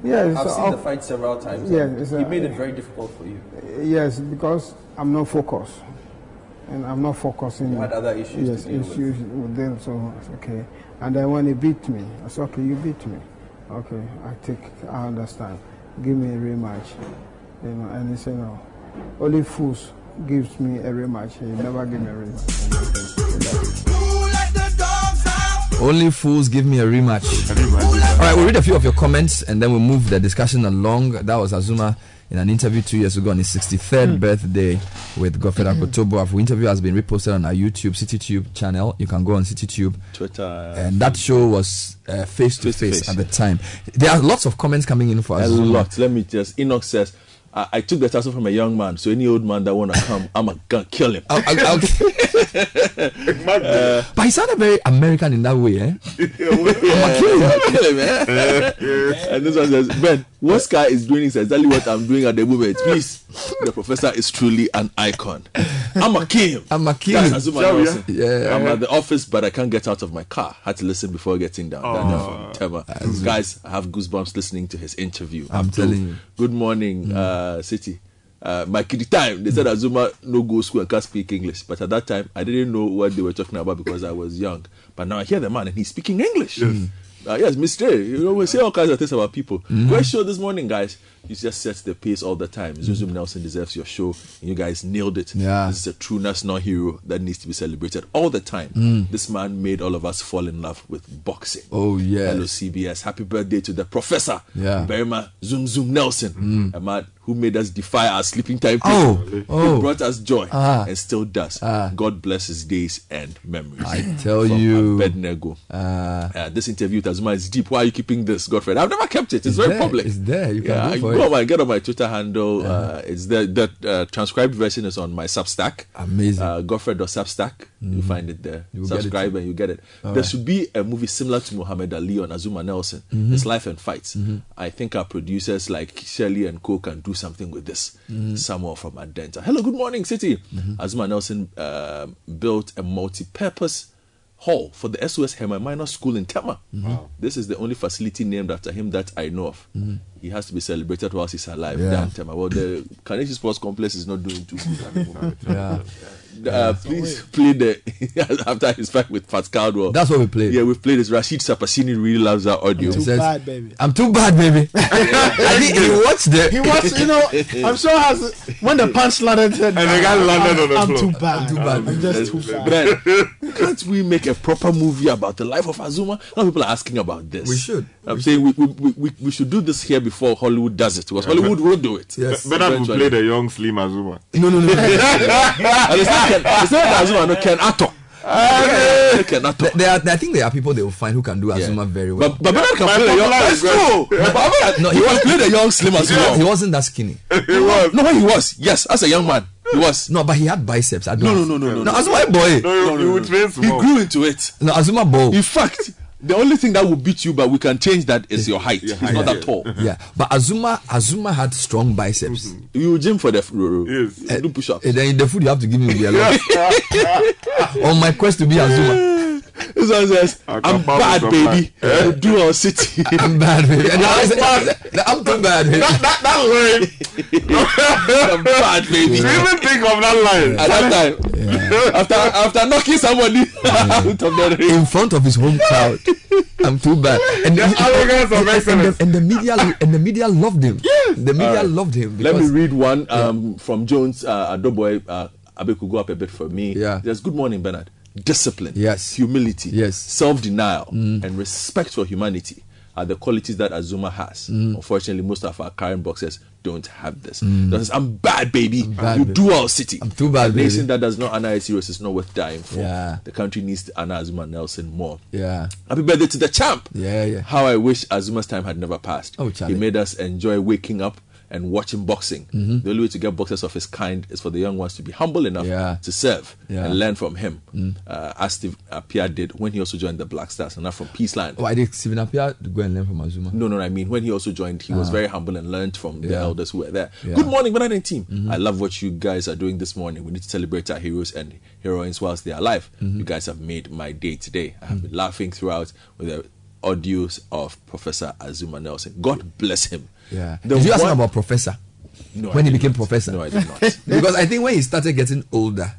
Yeah, I've seen the fight several times. Yeah, he made it very difficult for you. Yes, because I'm not focused, and I'm not focusing. You had other issues Yes, deal with. issues with them. So it's okay. And then when he beat me, I said, "Okay, you beat me. Okay, I take. I understand. Give me a rematch." You know, and he said, "No, only fools gives me a rematch. He never give me a rematch." Only fools give me a rematch. All right, we'll read a few of your comments and then we'll move the discussion along. That was Azumah in an interview two years ago on his 63rd hmm. birthday with Godfred Akoto Boafo. Hmm. Our interview has been reposted on our YouTube, CitiTube channel. You can go on CitiTube. Twitter. And that uh, show was uh, face to face at the time. There are lots of comments coming in for us. A Azumah. lot. Let me just. Enoch says, I, I took the title from a young man, so any old man that wanna come, I'm gonna kill him. I'll- I'll- I'll- (laughs) Uh, but he sounded very American in that way, eh? yeah, kill him. (laughs) kill him, eh? and this one says, Ben, what Sky is doing is exactly what I'm doing at the moment. Please, the professor is truly an icon. I'm a king. I'm a king. That's. Azumah Shall we, yeah? I'm at the office, but I can't get out of my car. Had to listen before getting down. Daniel Oh. from Tema. Guys, I have goosebumps listening to his interview. I'm Abdul, telling you. Good morning, uh, Citi. Uh, my kiddie time, they said Azumah no go school and can't speak English. But at that time, I didn't know what they were talking about because I was young. But now I hear the man and he's speaking English. Yes, uh, yes Mr. You know, we say all kinds of things about people. Mhm. Great show this morning, guys. You just set the pace all the time. Zuzum Nelson deserves your show. And you guys nailed it. Yeah. This is a true national hero that needs to be celebrated all the time. Mm. This man made all of us fall in love with boxing. Oh, yeah. Hello, CBS. Happy birthday to the professor. Yeah. Berima Zoom Zoom Nelson. Mm. A man who made us defy our sleeping time. Oh, Who oh. brought us joy Ah. and still does. God bless his days and memories. I tell From you. Abednego. Uh, Uh, this interview with Azumah is deep. Why are you keeping this, Godfred? I've never kept it. It's, very there. public. It's there. You can yeah, go you for go it. on my, get on my Twitter handle. uh it's there. The uh, transcribed version is on my Substack. Amazing. Uh, Godfrey.substack. You find it there. You will get it Subscribe and you get it. All there right. should be a movie similar to Muhammad Ali on Azumah Nelson. Mhm. His life and fights. Mhm. I think our producers like Shirley and Co can do something with this. Mhm. Samuel from Adentan. Hello, good morning, Citi. Mm-hmm. Azumah Nelson um built a multi-purpose hall for the SOS Hermann Gmeiner School in Tema. Mm-hmm. Wow. This is the only facility named after him that I know of. Mhm. He has to be celebrated whilst he's alive. Yeah. Dan Tema. Well, the Kaneshie Sports Complex is not doing too good at the. (laughs) Yeah. Uh, please play the (laughs) after his fight with Pat Cowdell. That's what we played. Yeah, we played this. Rashid Sapasini really loves that audio. He Too says, bad, baby. I'm too bad, baby. (laughs) (laughs) I think he watched the. He watched. you know, I'm sure has when the punch landed, And the guy landed I'm, on the I'm floor. too bad. I'm too bad. I'm just too bad. Brad, can't we make a proper movie about the life of Azumah? A lot of people are asking about this. We should. I'm saying we, we, we, we, we should do this here before Hollywood does it because Hollywood will do it. Yes. Better to Eventually. play the young Slim Azumah. No, no, no. (laughs) and it's not Ken, it's not Azumah, no Ken Ato. I cannot There- There are, I think there are people they will find who can do Azumah very well. But, but Bernard can play the young. That's true. But No, he he can was- play the young slim as He he wasn't that skinny. (laughs) he was. No, when he was. Yes, as a young man, he was. No, but he had biceps. I don't. no, no, no, no. No, Azumah boy. No, you would train He grew into it. No, Azumah bow. In fact, the only thing that will beat you, but we can change that, is your height. He's not that tall. (laughs) Yeah, but Azuma Azuma had strong biceps. You will gym for the f- ro- ro- Yes. do push ups. And then the food you have to give me will be a lot. (laughs) (laughs) On my quest to be Azuma, This one says, I I'm bad, baby. some do our city. (laughs) I'm bad, baby. And I said, I'm too bad, baby. That, that, that line. I'm bad, baby. You even think of that line. At that time, after after knocking somebody out of the ring. In front of his home crowd, I'm too bad. And The arrogance of and, and, the, and the media and the media loved him. The media Alright. loved him. Let me read one um, from Jones uh, Adoboy. Uh, Abe could go up a bit for me. Yeah. There's good morning, Bernard. Discipline, Yes. humility, Yes. self-denial, Mm. and respect for humanity are the qualities that Azumah has. Mm. Unfortunately, most of our current boxers don't have this. That says, I'm bad, baby. bad, you baby. do our city. I'm too bad, A nation baby. that does not honor its heroes is not worth dying for. Yeah. The country needs to honor Azumah Nelson more. Yeah. Happy birthday to the champ. Yeah, yeah. How I wish Azumah's time had never passed. Oh, he made us enjoy waking up and watching boxing. Mhm. The only way to get boxers of his kind is for the young ones to be humble enough Yeah. to serve Yeah. and learn from him, Mm. uh, as Steve Appiah did when he also joined the Black Stars and not from Peaceland. Why did Stephen Appiah go and learn from Azumah? No, no, I mean when he also joined, he was Ah. very humble and learned from the elders who were there. Yeah. Good morning, and team. Mhm. I love what you guys are doing this morning. We need to celebrate our heroes and heroines whilst they are alive. Mhm. You guys have made my day today. I have been laughing throughout with the audios of Professor Azumah Nelson. God bless him. Yeah. The Did you ask him about professor? No, I when he did became not. professor? No, I did not. (laughs) because I think when he started getting older,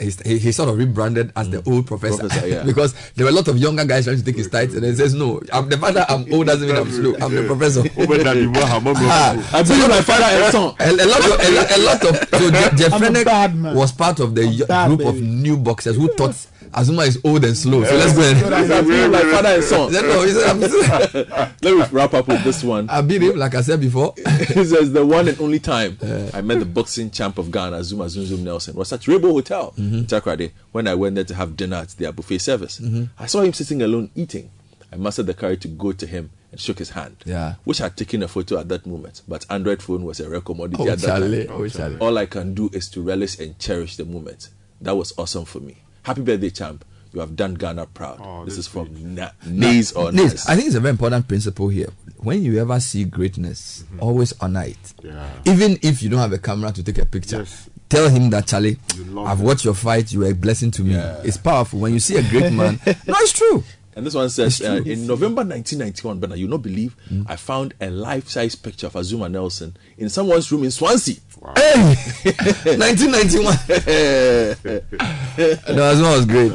he, he, he sort of rebranded as the old professor. Mm. Professor, yeah. (laughs) because there were a lot of younger guys trying to take his title, and he says, "No, I'm the father. I'm old doesn't mean I'm slow. I'm the professor." (laughs) Ah, I believe my father and son. A, a lot of a, lot- a lot of so Je- Jeff I'm Fenech bad was part of the y- bad, group of baby. new boxers who thought Azumah is old and slow. So let's go and. So (laughs) that's I believe my father and son. No, he said, (laughs) Let me wrap up with this one. I beat him, like I said before. (laughs) he says the one and only time I met the boxing champ of Ghana, Azumah Zunzum Nelson, was at Rebo Hotel in Takoradi when I went there to have dinner at their buffet service. Mhm. I saw him sitting alone eating. I mustered the courage to go to him and shook his hand. Yeah. Wish I had taken a photo at that moment, but Android phone was a rare commodity Oh, at that Charlie. time. Oh, All I can do is to relish and cherish the moment. That was awesome for me. Happy birthday, champ. You have done Ghana proud. this is from Na- Nays or Niz, Nas. I think it's a very important principle here. When you ever see greatness, Mm-hmm. always honor it. Yeah. Even if you don't have a camera to take a picture, Yes. tell him that Charlie, I've it. watched your fight. You were a blessing to me. Yeah. It's powerful when you see a great man. (laughs) no, it's true. And this one says, uh, in November 1991, Bernard, you not believe, Mm. I found a life-size picture of Azumah Nelson in someone's room in Swansea. Hey, (laughs) 1991. (laughs) no, Azumah was great.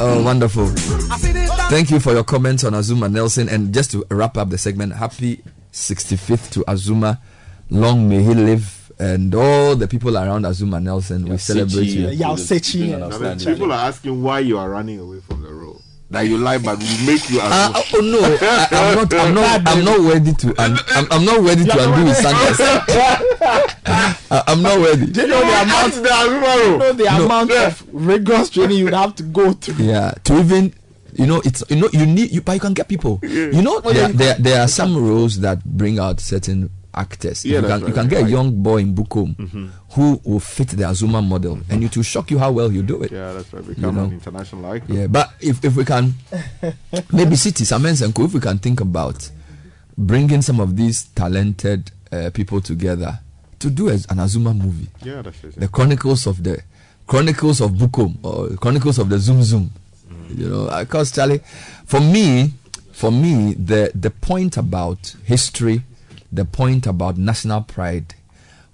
Oh, wonderful. Thank you for your comments on Azumah Nelson. And just to wrap up the segment, happy 65th to Azumah. Long may he live. And all the people around Azumah Nelson, we celebrate you. Yao Sechi. Now, then people are asking why you are running away from the road. That you lie, but we make you. Uh, as oh no, I, I'm not. I'm not. I'm not ready to. I'm, I'm, I'm not ready to undo his sentence. I- I'm not ready. Do you know the amount, the you know the No. amount of rigorous training you'd have to go through? Yeah, to even you know it's you know you need you but you can get people. You know there, yeah, you there there are some roles that bring out certain actors. Yeah, you that's can you right, can get a young boy in Bukom mm-hmm. who will fit the Azumah model, mm-hmm. and it will shock you how well you do it. Yeah, that's right. Become know. an international icon. Yeah, but if, if we can, (laughs) maybe Citi, Samens and Co, if we can think about bringing some of these talented uh, people together to do a, an Azumah movie. Yeah, that's it. The Chronicles of the Chronicles of Bukom or Chronicles of the Zoom Zoom. Mm-hmm. You know, because Charlie, for me, for me, the the point about history, the point about national pride,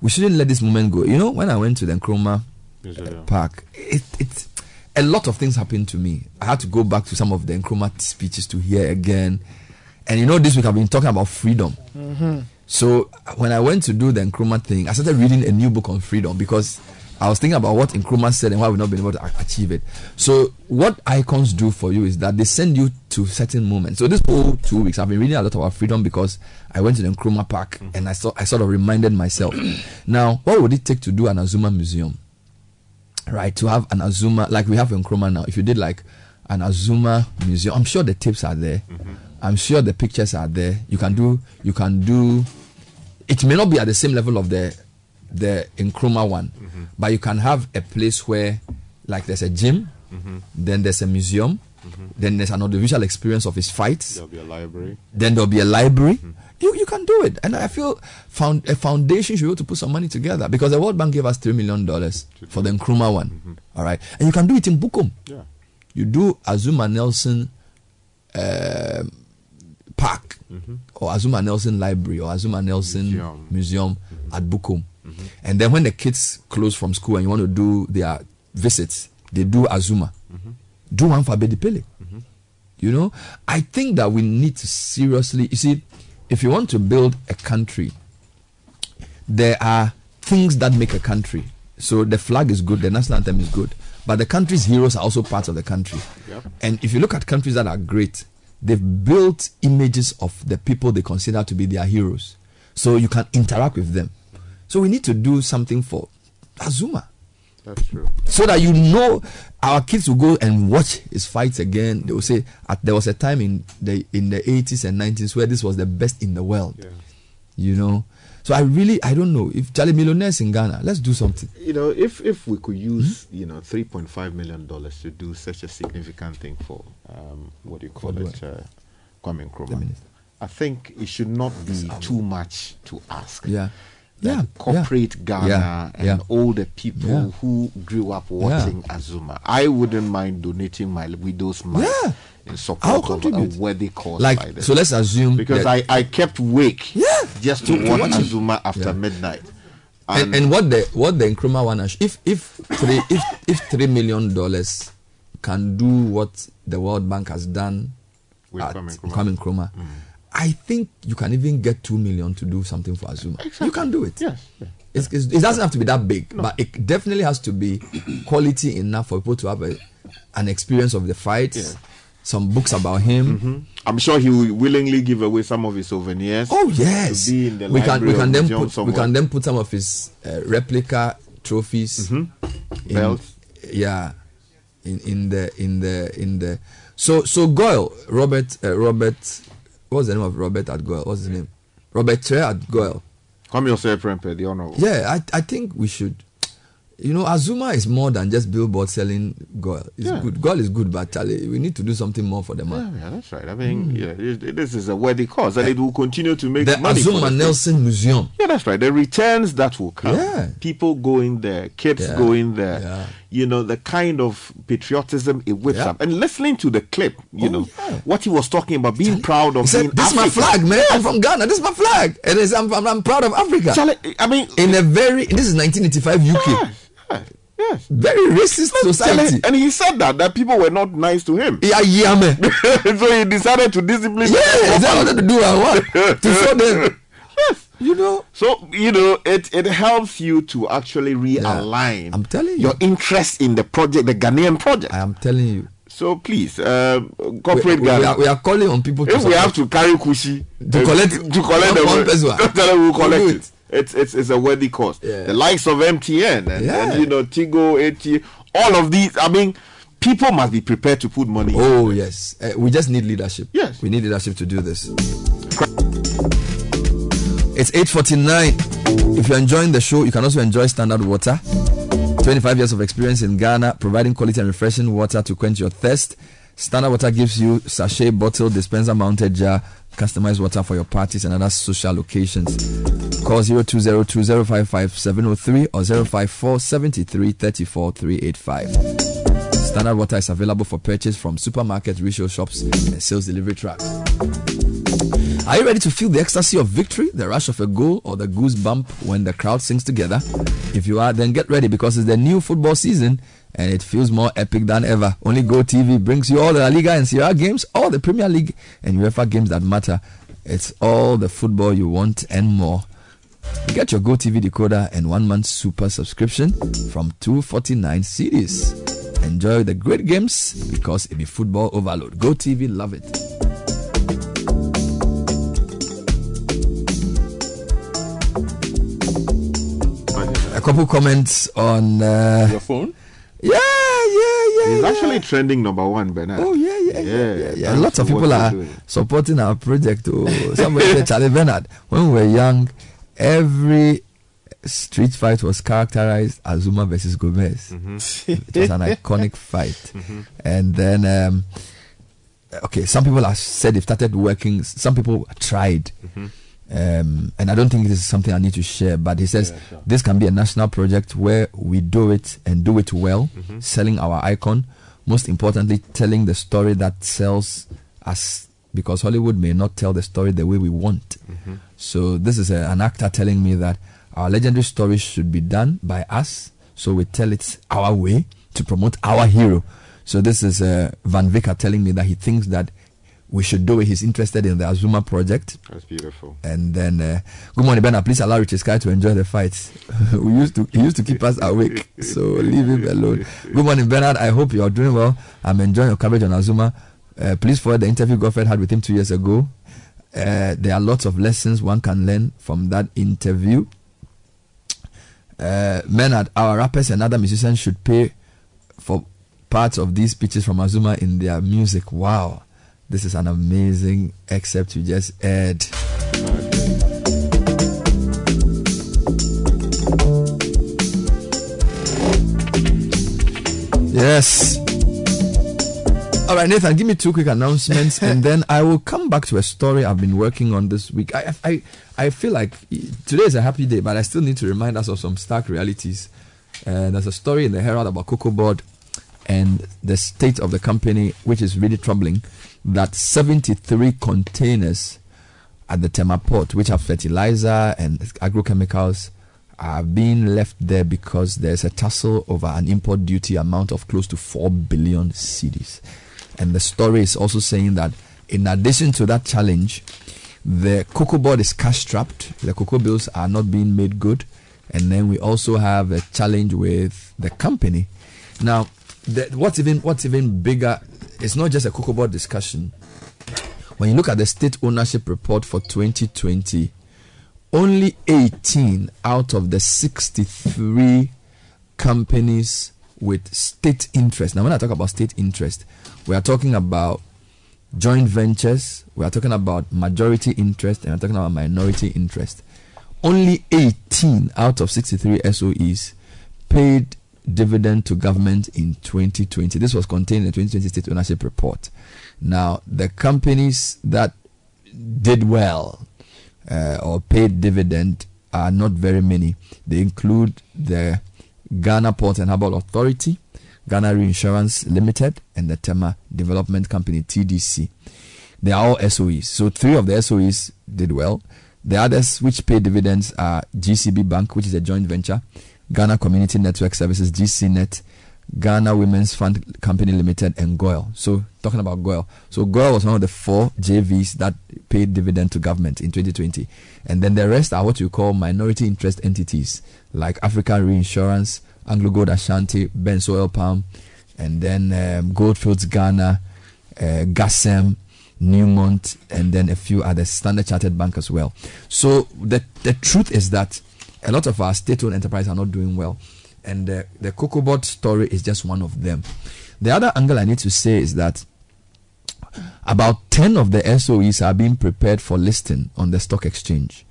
we shouldn't let this moment go. You know, when I went to the Nkrumah Yes, yeah. Park, it it a lot of things happened to me. I had to go back to some of the Nkrumah speeches to hear again. And you know, this week I've been talking about freedom. Mm-hmm. So when I went to do the Nkrumah thing, I started reading a new book on freedom because I was thinking about what Nkrumah said and why we've not been able to achieve it. So what icons do for you is that they send you to certain moments. So this whole two weeks, I've been reading a lot about freedom because I went to the Nkrumah Park Mm-hmm. and I saw I sort of reminded myself. (clears throat) now, what would it take to do an Azumah museum? right? To have an Azumah like we have in Nkrumah now. If you did like an Azumah museum, I'm sure the tapes are there. I'm sure the pictures are there. You can do you can do it may not be at the same level of the the Nkrumah one, but you can have a place where like there's a gym, Mhm. then there's a museum, Mhm. then there's an audiovisual experience of his fights, There'll be a library. then there'll be a library. You, you can do it. And I feel found, a foundation should be able to put some money together because the World Bank gave us $3 million for the Nkrumah one. All right. And you can do it in Bukom. Yeah. You do Azumah Nelson um Park Mhm. or Azumah Nelson Library or Azumah Nelson Museum. Museum, at Bukom. Mm-hmm. And then when the kids close from school and you want to do their visits, they do Azumah. Mm-hmm. Do one for Abedi Pele. Mm-hmm. You know, I think that we need to seriously, you see, if you want to build a country, there are things that make a country. So the flag is good, the national anthem is good, but the country's heroes are also part of the country. Yep. And if you look at countries that are great, they've built images of the people they consider to be their heroes. So you can interact with them. So we need to do something for Azumah. That's true. So that you know our kids will go and watch his fights again. They will say at, there was a time in the in the 80s and 90s where this was the best in the world. You know. So I really I don't know if Charlie millionaires in Ghana, let's do something. You know, if if we could use you know three point five million dollars to do such a significant thing for um, what do you call For it, uh, Kwame Nkrumah, I think it should not be too much to ask. Yeah. Yeah, corporate yeah, Ghana yeah, and the people who grew up watching Azumah. I wouldn't mind donating my widow's money in support of a worthy cause Like, so let's assume because I, I kept wake just to, To- watch watch. Azumah after midnight. And, and what the what the Nkrumah one if if three if if three million dollars can do what the World Bank has done With Kwame Nkrumah. Kwame Nkrumah, mm. I think you can even get two million to do something for Azumah. You can do it. Yes. It's, it's, it doesn't have to be that big, but it definitely has to be quality enough for people to have a, an experience of the fights, some books about him. I'm sure he will willingly give away some of his souvenirs. Oh yes, to be in the we can we can then museum put we can then put some of his uh, replica trophies, in- Belts. yeah, in in the in the in the. So so GOIL Robert uh, Robert, what's the name of Robert at Goyle? What's his name? Robert Tre at Goyle. Come yourself, Prempe, the honorable. Yeah, I I think we should. You know, Azumah is more than just billboard selling GOIL. It's Yeah. good. GOIL is good, but Charlie, we need to do something more for the Yeah, man. yeah, that's right. I mean, hmm. yeah, it- this is a worthy cause, and it will continue to make The money. Azumah. Nelson Museum. Yeah, that's right. The returns that will come. Yeah. People going there, kids Yeah. going there. Yeah. You know, the kind of patriotism it whips Yeah. up. And listening to the clip, you Oh, know, yeah. what he was talking about, being proud of He said, being "This is my flag, man. I'm from Ghana. This is my flag, and it's, I'm, I'm I'm proud of Africa." Charlie, I mean, in a very this is 1985 UK. Yes. Very racist society. And he said that that people were not nice to him. Yeah, yeah, man. (laughs) so he decided to discipline. Yeah, they wanted to do and what to show them. (laughs) Yes, you know. So you know, it it helps you to actually realign. I'm telling you. your interest in the project, the Ghanaian project. I am telling you. So please, uh, corporate we, we, are, we are calling on people to if we have to carry Kushi To uh, collect- to collect the one person. (laughs) tell them we'll collect do it. It's it's it's a worthy cause. Yeah. The likes of MTN and, Yeah. and you know Tigo, AT, all of these. I mean, people must be prepared to put money. Oh yes, uh, we just need leadership. Yes. we need leadership to do this. It's 8:49. If you're enjoying the show, you can also enjoy Standard Water. 25 years of experience in Ghana, providing quality and refreshing water to quench your thirst. Standard Water gives you sachet, bottle, dispenser, mounted jar, customized water for your parties and other social occasions. Call 0202-055-703 or 054-73-34-385. Standard Water is available for purchase from supermarkets, retail shops, and sales delivery trucks. Are you ready to feel the ecstasy of victory, the rush of a goal, or the goosebump when the crowd sings together? If you are, then get ready because it's the new football season and it feels more epic than ever. Only Go TV brings you all the La Liga and Serie A games, all the Premier League and UEFA games that matter. It's all the football you want and more. Get your Go TV decoder and one month super subscription from 249 cedis. Enjoy the great games because it be football overload. Go TV, love it. A couple comments on uh, Your phone? Yeah, yeah, yeah. He's yeah. actually trending number one, Bernard. Oh yeah, yeah, yeah, yeah. yeah. Lots of people you're doing. supporting our project. Oh, somebody said, Charlie Bernard, when we were young, every street fight was characterized as Zuma versus Gomez. Mm-hmm. It was an iconic fight. Mhm. And then, um, okay, some people have said they've started working. Some people tried. Mhm. Um, and I don't think this is something I need to share, but he says Yeah, sure. this can be a national project where we do it and do it well, Mhm. selling our icon. Most importantly, telling the story that sells us because Hollywood may not tell the story the way we want. Mhm. So this is a, an actor telling me that our legendary story should be done by us. So we tell it our way to promote our hero. So this is uh, Van Vicker telling me that he thinks that we should do it. He's interested in the Azumah project. That's beautiful. And then, uh, good morning, Bernard. Please allow Richard Sky to enjoy the fight. (laughs) we used to, he used to keep us awake, so leave him alone. Good morning, Bernard. I hope you are doing well. I'm enjoying your coverage on Azumah. Uh, please forward the interview Godfred had with him two years ago. Uh, there are lots of lessons one can learn from that interview. Uh, Bernard, our rappers and other musicians should pay for parts of these speeches from Azumah in their music. Wow, this is an amazing excerpt you just aired. Yes. All right, Nathan, give me two quick announcements, (laughs) and then I will come back to a story I've been working on this week. I, I, I feel like today is a happy day, but I still need to remind us of some stark realities. Uh, there's a story in the Herald about Cocoa Board and the state of the company, which is really troubling. That 73 containers at the Tema port, which have fertilizer and agrochemicals, are being left there because there's a tussle over an import duty amount of close to 4 billion cedis. And the story is also saying that in addition to that challenge, the cocoa board is cash strapped, the cocoa bills are not being made good, and then we also have a challenge with the company. Now, the, what's even what's even bigger, it's not just a cocoa board discussion. When you look at the state ownership report for 2020, only 18 out of the 63 companies with state interest. Now, when I talk about state interest, we are talking about joint ventures, we are talking about majority interest, and we're talking about minority interest. Only 18 out of 63 SOEs paid dividend to government in 2020. This was contained in the 2020 state ownership report. Now, the companies that did well uh, or paid dividend are not very many. They include the Ghana Port and Harbour Authority, Ghana Reinsurance Limited, and the Tema Development Company (TDC). They are all SOEs. So three of the SOEs did well. The others which pay dividends are GCB Bank, which is a joint venture, Ghana Community Network Services (GCNet), Ghana Women's Fund Company Limited, and GOIL. So talking about GOIL. So GOIL was one of the four JVs that paid dividend to government in 2020. And then the rest are what you call minority interest entities like African Reinsurance, Anglo Gold Ashanti, Benso Oil Palm, and then um, Goldfields Ghana, uh, Gasem, Newmont, and then a few others, Standard Chartered Bank as well. So the, the truth is that a lot of our state-owned enterprises are not doing well. And the, the Cocoa Board story is just one of them. The other angle I need to say is that about 10 of the SOEs are being prepared for listing on the stock exchange.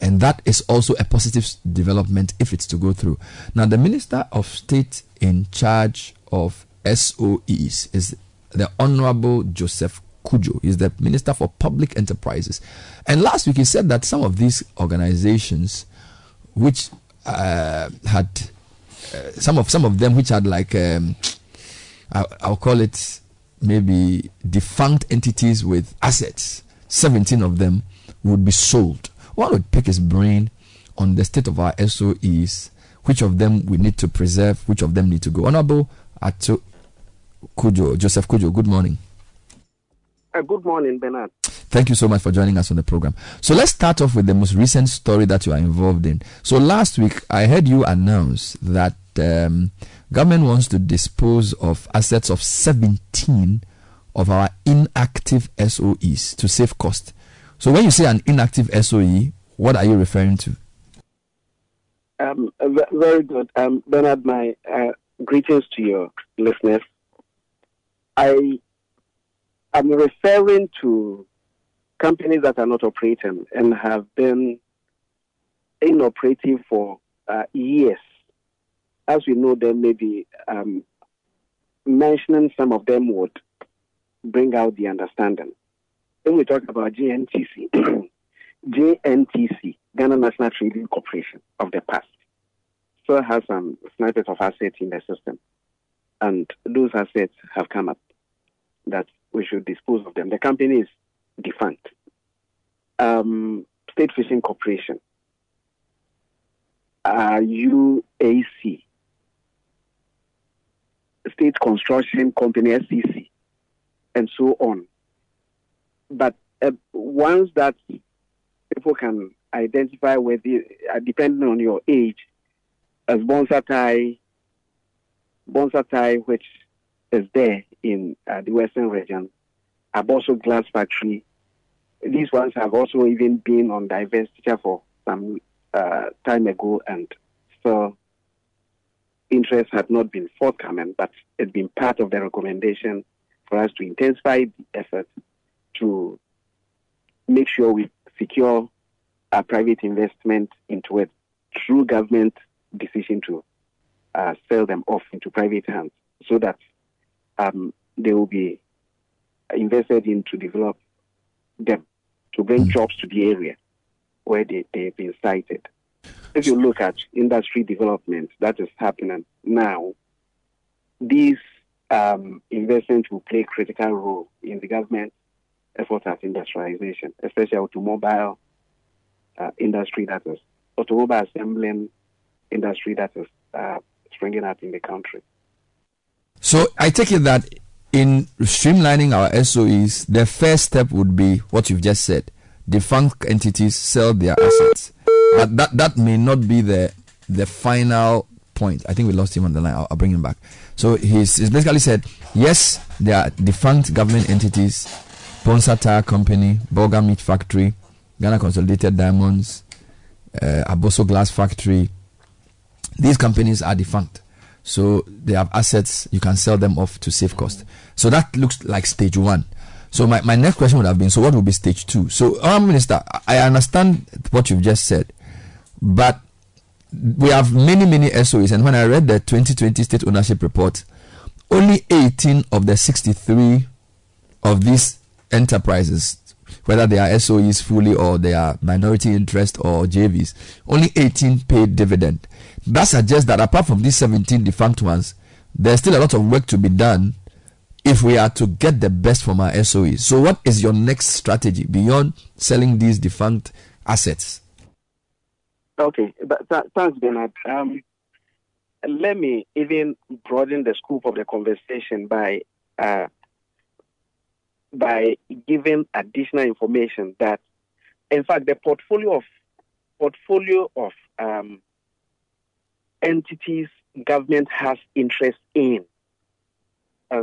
And that is also a positive development if it's to go through. Now, the Minister of State in charge of SOEs is the Honorable Joseph Cudjoe. He's the Minister for Public Enterprises. And last week he said that some of these organizations, which uh, had uh, some of some of them which had like um, I, I'll call it maybe defunct entities with assets. 17 of them would be sold. One would pick his brain on the state of our SOEs, which of them we need to preserve, which of them need to go. Honorable Ato Cudjoe, Joseph Cudjoe, good morning. Uh, good morning, Bernard. Thank you so much for joining us on the program. So let's start off with the most recent story that you are involved in. So last week, I heard you announce that um, government wants to dispose of assets of 17 of our inactive SOEs to save cost. So when you say an inactive SOE, what are you referring to? Um, very good. Um, Bernard, my uh, greetings to your listeners. I am referring to companies that are not operating and have been inoperative for uh, years. As we know them, maybe um, mentioning some of them would bring out the understanding. When we talk about GNTC, (clears throat) JNTC, Ghana National Trading Corporation of the past, still has some snippets of assets in the system. And those assets have come up that we should dispose of them. The company is defunct. Um, State Fishing Corporation, uh, UAC, State Construction Company, SCC, and so on. But uh, once that people can identify whether, uh, depending on your age, as Bonsatai, Bonsatai, which is there in uh, the Western region, Aboso Glass Factory. These ones have also even been on divestiture for some uh, time ago, and so interest had not been forthcoming, but it's been part of the recommendation for us to intensify the effort to make sure we secure a private investment into it through government decision to uh, sell them off into private hands so that um, they will be invested in to develop them, to bring jobs to the area where they, they've been sited. If you look at industry development that is happening now, these um, investments will play a critical role in the government efforts at industrialization, especially automobile uh, industry that is automobile assembling industry that is uh, springing up in the country. So I take it that in streamlining our SOEs, the first step would be what you've just said: defunct entities sell their assets. But that that may not be the the final point. I think we lost him on the line. I'll, I'll bring him back. So he's, he's basically said, yes, there are defunct government entities, Bonsa Tire Company, Bolga Meat Factory, Ghana Consolidated Diamonds, uh, Aboso Glass Factory. These companies are defunct. So they have assets, you can sell them off to save cost. So that looks like stage one. So my, my next question would have been, so what would be stage two? So, our minister, I understand what you've just said, but we have many, many SOEs. And when I read the 2020 state ownership report, only 18 of the 63 of these enterprises, whether they are SOEs fully or they are minority interest or JVs, only 18 paid dividend. That suggests that apart from these 17 defunct ones, there's still a lot of work to be done if we are to get the best from our SOEs. So, what is your next strategy beyond selling these defunct assets? Okay, but th- thanks, Bernard. Um, let me even broaden the scope of the conversation by uh, by giving additional information that, in fact, the portfolio of portfolio of um, entities government has interest in uh,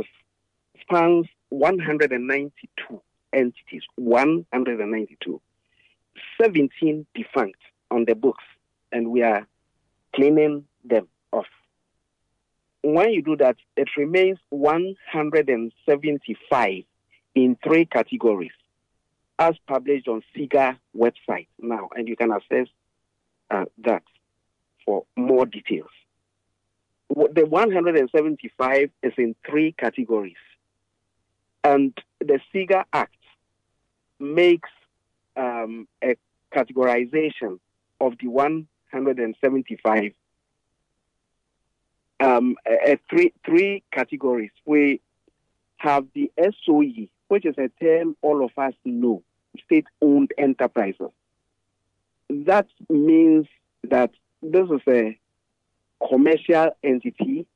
spans 192 entities, 192, 17 defunct on the books, and we are cleaning them off. When you do that, it remains 175 in three categories, as published on SIGA website now, and you can access uh, that for more details. The 175 is in three categories, and the SIGA Act makes um, a categorization of the 175 um, a three three categories. We have the SOE, which is a term all of us know, state-owned enterprises. That means that this is a commercial entity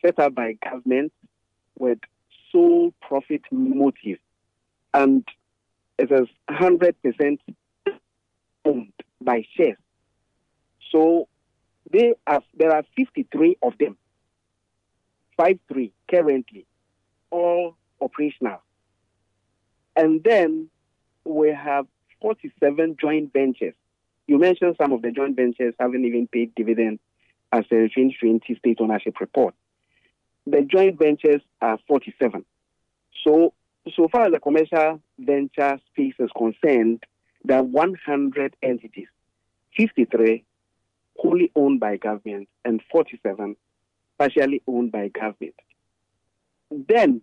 set up by government with sole profit motive, and it is 100% owned by shares. So they there are 53 of them, 53 currently, all operational. And then we have 47 joint ventures. You mentioned some of the joint ventures haven't even paid dividends as a 2020 state ownership report. The joint ventures are 47. So, so far as the commercial venture space is concerned, there are 100 entities, 53 wholly owned by government and 47 partially owned by government. Then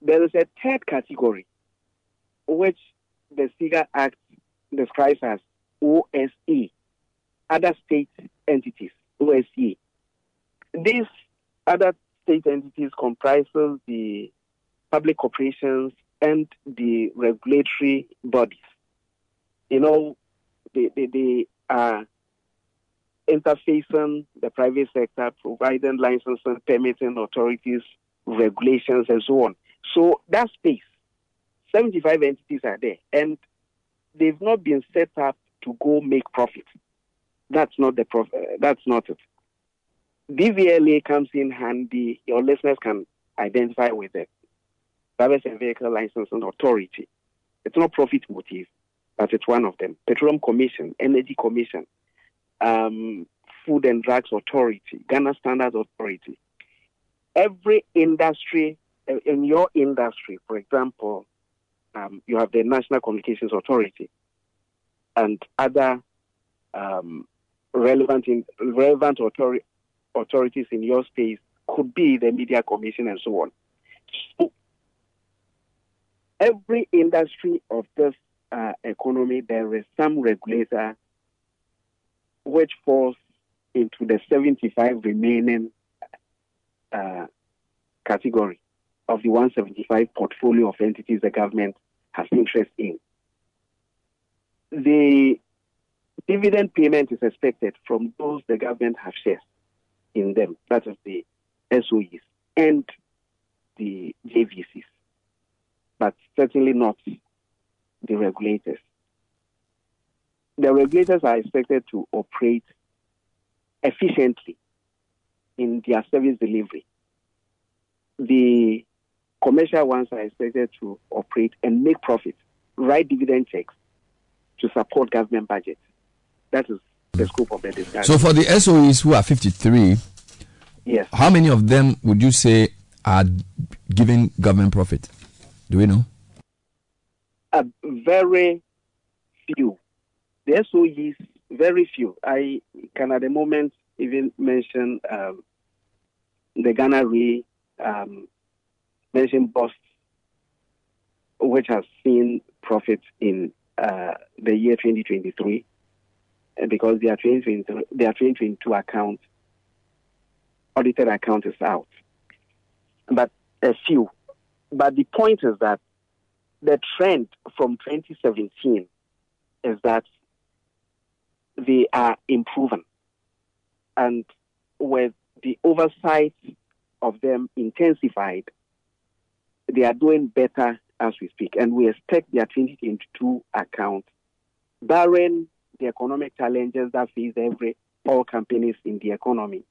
there is a third category, which the SIGA Act describes as OSE, other state entities, OSE. These other state entities comprises the public corporations and the regulatory bodies. You know, they, they, they are interfacing the private sector, providing licensing, permitting authorities, regulations, and so on. So that space, 75 entities are there, and they've not been set up to go make profit. That's not the prof- uh, That's not it. DVLA comes in handy. Your listeners can identify with it. Private Vehicle Licensing Authority. It's not profit motive, but it's one of them. Petroleum Commission, Energy Commission, um, Food and Drugs Authority, Ghana Standards Authority. Every industry, uh, in your industry, for example, um, you have the National Communications Authority and other um, relevant in, relevant authori- authorities in your space could be the Media Commission and so on. So every industry of this uh, economy, there is some regulator which falls into the 75 remaining uh, category of the 175 portfolio of entities the government has interest in. The dividend payment is expected from those the government has shares in them, that is the SOEs and the JVCs, but certainly not the regulators. The regulators are expected to operate efficiently in their service delivery. The commercial ones are expected to operate and make profit, write dividend checks to support government budget. That is the scope of the discussion. So for the SOEs who are 53, yes, how many of them would you say are giving government profit? Do we know? a very few. The SOEs, very few. I can at the moment even mention um, the Ghana Re, um, mention Boss, which has seen profits in uh, the year 2023 uh, because their 2023, their 2022 account, audited account is out. But a few. But the point is that the trend from 2017 is that they are improving. And with the oversight of them intensified, they are doing better as we speak. And we expect their 2022 account, barring the economic challenges that face every all companies in the economy,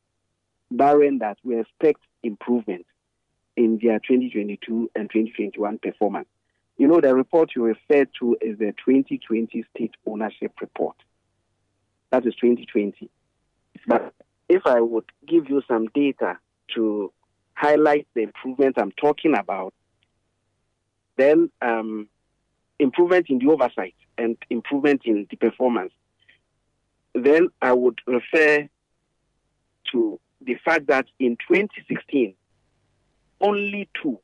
barring that, we expect improvement in their 2022 and 2021 performance. You know, the report you referred to is the 2020 state ownership report. That is 2020. But if I would give you some data to highlight the improvement I'm talking about, then um, improvement in the oversight and improvement in the performance, then I would refer to the fact that in 2016, only two,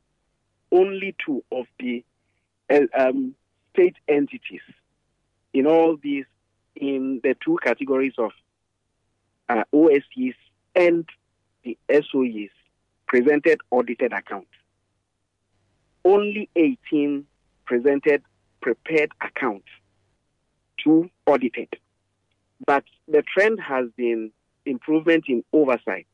only two of the uh, um, state entities in all these, in the two categories of uh, OSCs and the SOEs, presented audited accounts. Only 18 presented prepared accounts to audited. But the trend has been improvement in oversight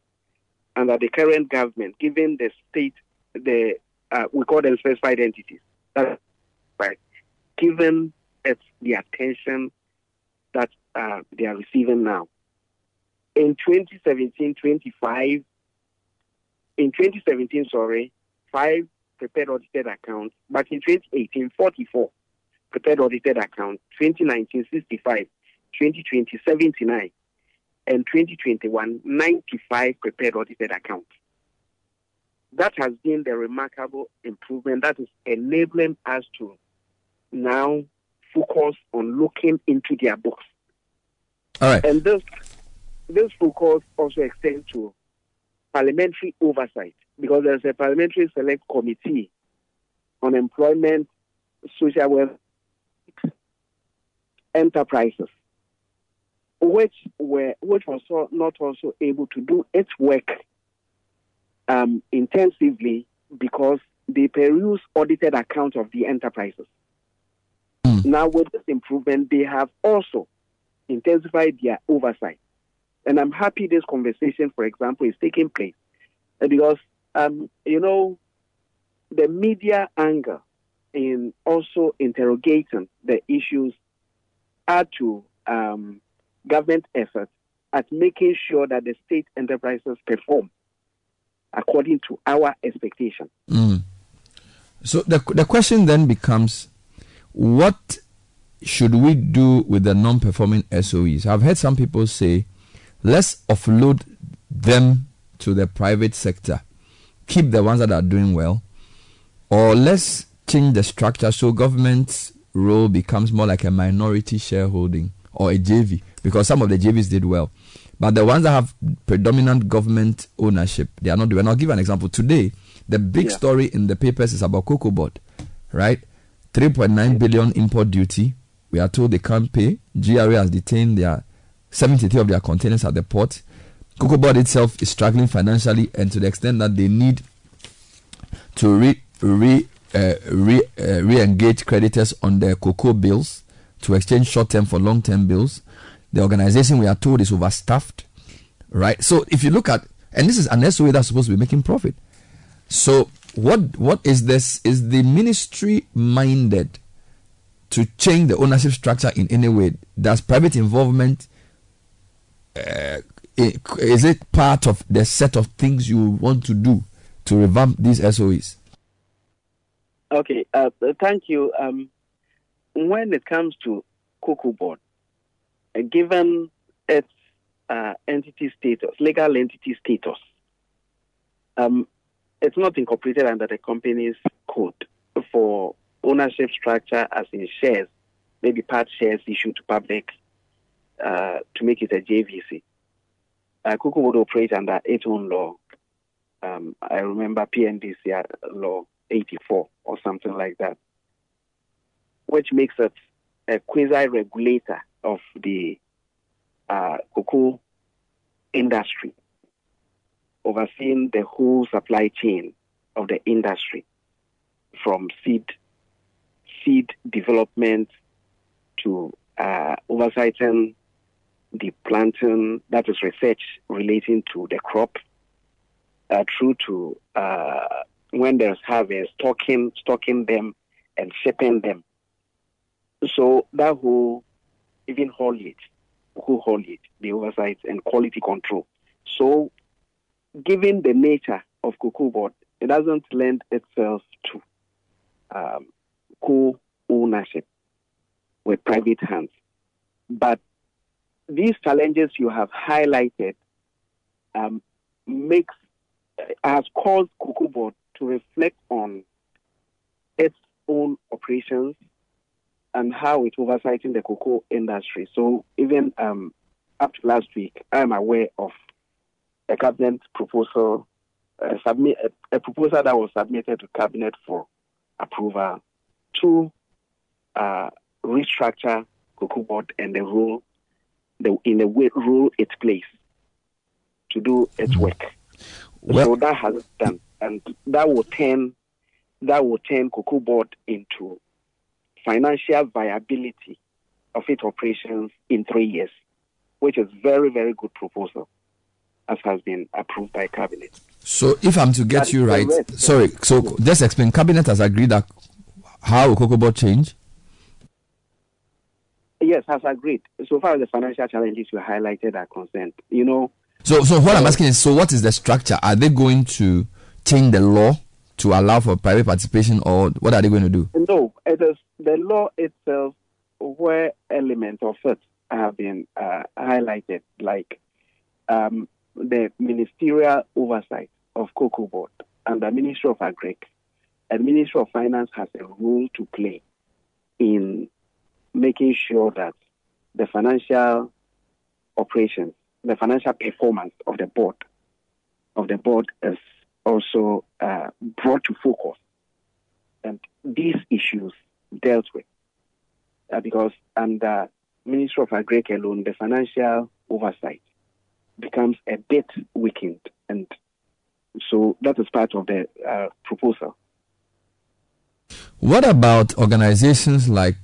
under the current government, given the state, the uh, we call them specified entities. That's right. Given it the attention that uh, they are receiving now. In 2017, 25, in 2017, sorry, five prepared audited accounts, but in 2018, 44 prepared audited accounts, 2019, 65, 2020, 79. and 2021, 95 prepared audited accounts. That has been the remarkable improvement that is enabling us to now focus on looking into their books. All right. And this this focus also extends to parliamentary oversight because there's a parliamentary select committee on employment, social welfare, enterprises, which were which was not also able to do its work um, intensively because they peruse audited accounts of the enterprises. Now, with this improvement, they have also intensified their oversight. And I'm happy this conversation, for example, is taking place because, um, you know, the media anger in also interrogating the issues add to um, government efforts at making sure that the state enterprises perform according to our expectation. Mm. So the the question then becomes, what should we do with the non-performing SOEs? I've heard some people say, let's offload them to the private sector, keep the ones that are doing well, or let's change the structure so government's role becomes more like a minority shareholding or a JV because some of the JVs did well. But the ones that have predominant government ownership, they are not doing. I'll give an example. Today, the big Yeah. story in the papers is about Cocoa Board, right? 3.9 billion import duty. We are told they can't pay. GRA has detained their 73 of their containers at the port. Cocoa Board itself is struggling financially, and to the extent that they need to re re uh, re uh, re-engage creditors on their cocoa bills to exchange short-term for long-term bills. The organization we are told is overstaffed, right? So if you look at and this is an SOA that's supposed to be making profit. So what what is this? Is the ministry minded to change the ownership structure in any way? Does private involvement uh, is it part of the set of things you want to do to revamp these SOEs? Okay, uh, thank you. Um, when it comes to Cocoa Board, uh, given its uh, entity status, legal entity status, um, it's not incorporated under the company's code for ownership structure as in shares, maybe part shares issued to public uh, to make it a JVC. Uh, Cocoa Board operates under its own law. Um, I remember PNDC law 84 or something like that, which makes it a quasi regulator of the uh, cocoa industry, overseeing the whole supply chain of the industry from seed seed development to uh, oversighting the planting, that is research relating to the crop, uh, through to uh, when there's harvest, stocking, stocking them and shipping them. So that who even hold it, who hold it, the oversight and quality control. So, given the nature of cocoa board, it doesn't lend itself to um, co-ownership with private hands. But these challenges you have highlighted um, makes has caused Cocoa to reflect on its own operations and how it oversighting the cocoa industry. So even um, up to last week, I am aware of a cabinet proposal, uh, submit a, a proposal that was submitted to cabinet for approval to uh, restructure Cocoa Board and the role, the in the way role it plays to do its mm. work. so that has done, and that will turn that will turn Cocoa Board into financial viability of its operations in three years, which is very very good proposal, as has been approved by cabinet. So if I'm to get But you right, rest- sorry. So just explain. Cabinet has agreed that how will Cocoa Board change? Yes, has agreed. So far as the financial challenges you highlighted are concerned, you know, So, so what I'm asking is, so what is the structure? Are they going to change the law to allow for private participation, or what are they going to do? No, it is the law itself where elements of it have been uh, highlighted, like um, the ministerial oversight of cocoa board and the Ministry of Agric and Ministry of Finance has a role to play in making sure that the financial operations, the financial performance of the board, of the board is also uh, brought to focus, and these issues dealt with, uh, because under Ministry of Agric alone, the financial oversight becomes a bit weakened, and so that is part of the uh, proposal. What about organizations like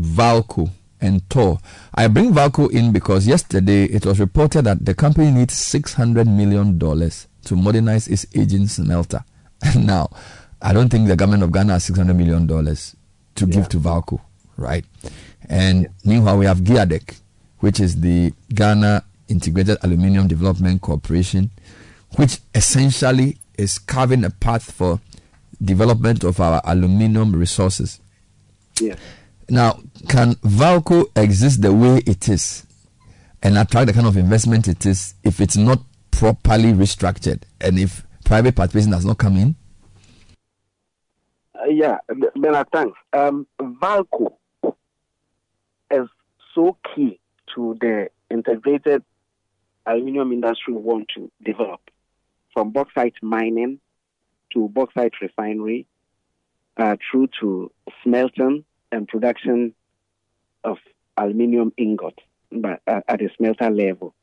Valco and Tor? I bring Valco in because yesterday it was reported that the company needs $600 million to modernize its aging smelter. And (laughs) now, I don't think the government of Ghana has $600 million to give to Valco, right? And meanwhile, we have Giadec, which is the Ghana Integrated Aluminium Development Corporation, which essentially is carving a path for development of our aluminium resources. Yes. Now, can Valco exist the way it is and attract the kind of investment it is if it's not properly restructured and if private participation does not come in? Uh, yeah, Bernard, thanks. Um, Valco is so key to the integrated aluminium industry we want to develop, from bauxite mining to bauxite refinery, uh, through to smelting and production of aluminium ingot at the smelter level.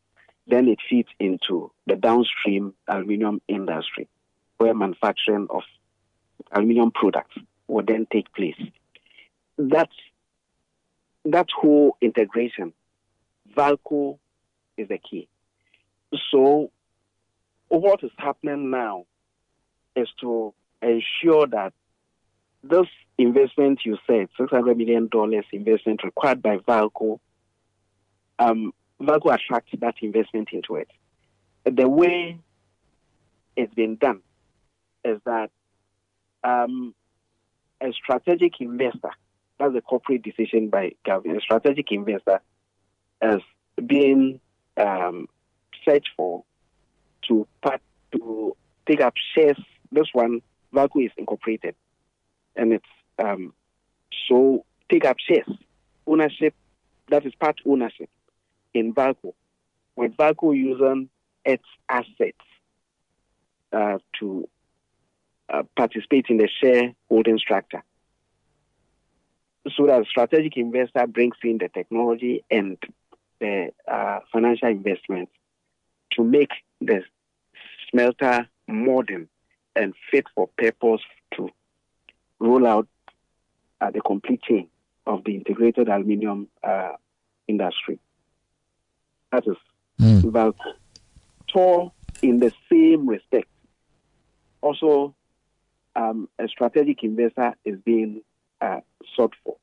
Then it feeds into the downstream aluminium industry, where manufacturing of aluminium products will then take place. That's that whole integration, Valco is the key. So, what is happening now is to ensure that this investment you said, $600 million investment required by Valco, um, Valco attracts that investment into it. The way it's been done is that um, a strategic investor, that's a corporate decision by government, a strategic investor has been um, searched for to part, to take up shares. This one, Valco is incorporated, and it's so take up shares, ownership. That is part ownership in Valco, with Valco using its assets uh, to uh, participate in the shareholding structure. So that strategic investor brings in the technology and the uh, financial investments to make the smelter modern and fit for purpose to roll out uh, the complete chain of the integrated aluminium uh, industry. That is mm. Valco. Tor, in the same respect, also um, a strategic investor is being uh, sought for.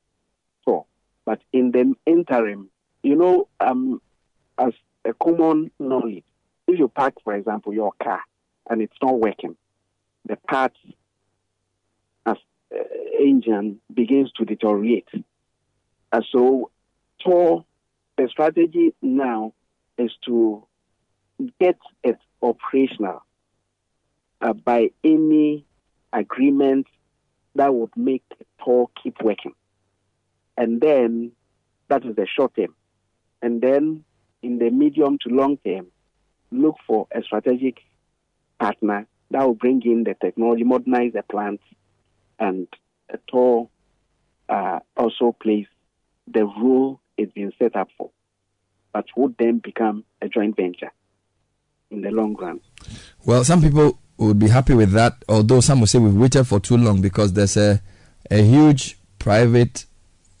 for. But in the interim, you know, um, as a common knowledge, if you park, for example, your car and it's not working, the parts uh, engine begins to deteriorate. And so, Tor, the strategy now is to get it operational uh, by any agreement that would make Tor keep working. And then that is the short term. And then in the medium to long term, look for a strategic partner that will bring in the technology, modernize the plant, and Tor uh, also plays the role it's been set up for, but would then become a joint venture in the long run. Well, some people would be happy with that, although some will say we've waited for too long because there's a, a huge private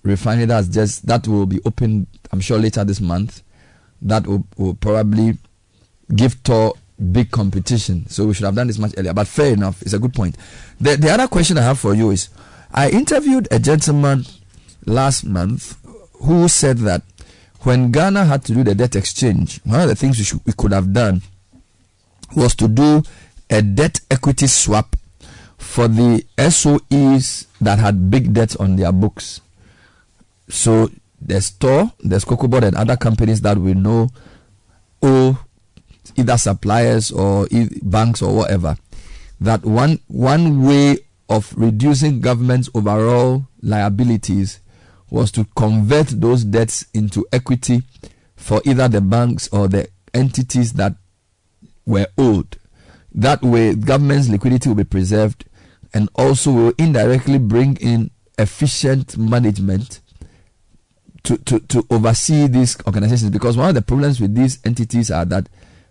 refinery that's just that will be open, I'm sure, later this month. That will, will probably give Tor big competition. So we should have done this much earlier. But fair enough, it's a good point. The the other question I have for you is I interviewed a gentleman last month who said that when Ghana had to do the debt exchange, one of the things we, should, we could have done was to do a debt equity swap for the SOEs that had big debts on their books. So there's Tor, there's Cocoa Board, and other companies that we know owe either suppliers or banks or whatever, that one one way of reducing government's overall liabilities was to convert those debts into equity for either the banks or the entities that were owed. That way, government's liquidity will be preserved and also will indirectly bring in efficient management to, to, to oversee these organizations because one of the problems with these entities are that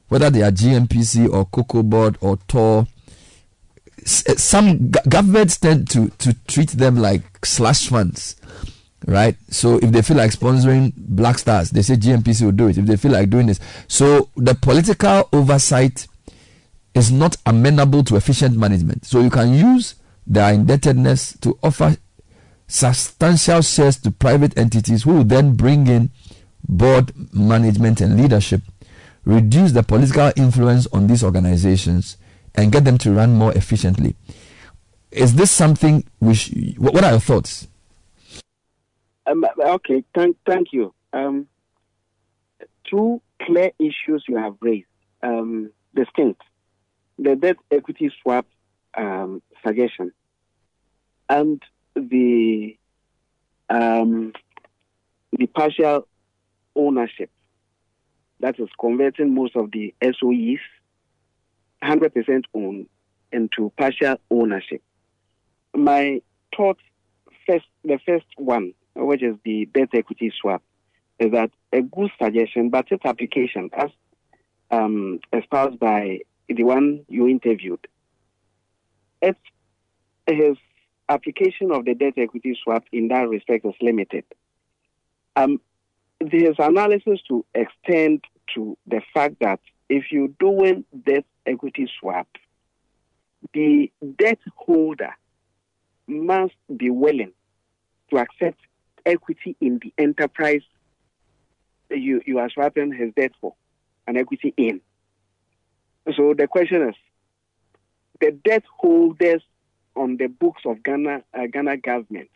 whether they are GNPC or Cocoa Board or TOR, eh, some governments tend to, to treat them like slash funds, right? So if they feel like sponsoring Black Stars, they say GNPC will do it. If they feel like doing this, so the political oversight is not amenable to efficient management. So you can use their indebtedness to offer substantial shares to private entities who will then bring in board management and leadership, reduce the political influence on these organizations, and get them to run more efficiently. Is this something which? what are your thoughts? Um, okay, thank, thank you. Um, two clear issues you have raised, um, distinct. The debt equity swap um, suggestion and the um, the partial ownership that is converting most of the SOEs 100% owned into partial ownership. My thought first, the first one, which is the debt equity swap, is that a good suggestion, but its application, as um, espoused by the one you interviewed, its his application of the debt equity swap in that respect is limited. Um, there's analysis to extend to the fact that if you're doing debt equity swap, the debt holder must be willing to accept equity in the enterprise you, you are swapping his debt for, an equity in. So the question is, the debt holders on the books of Ghana, uh, Ghana government,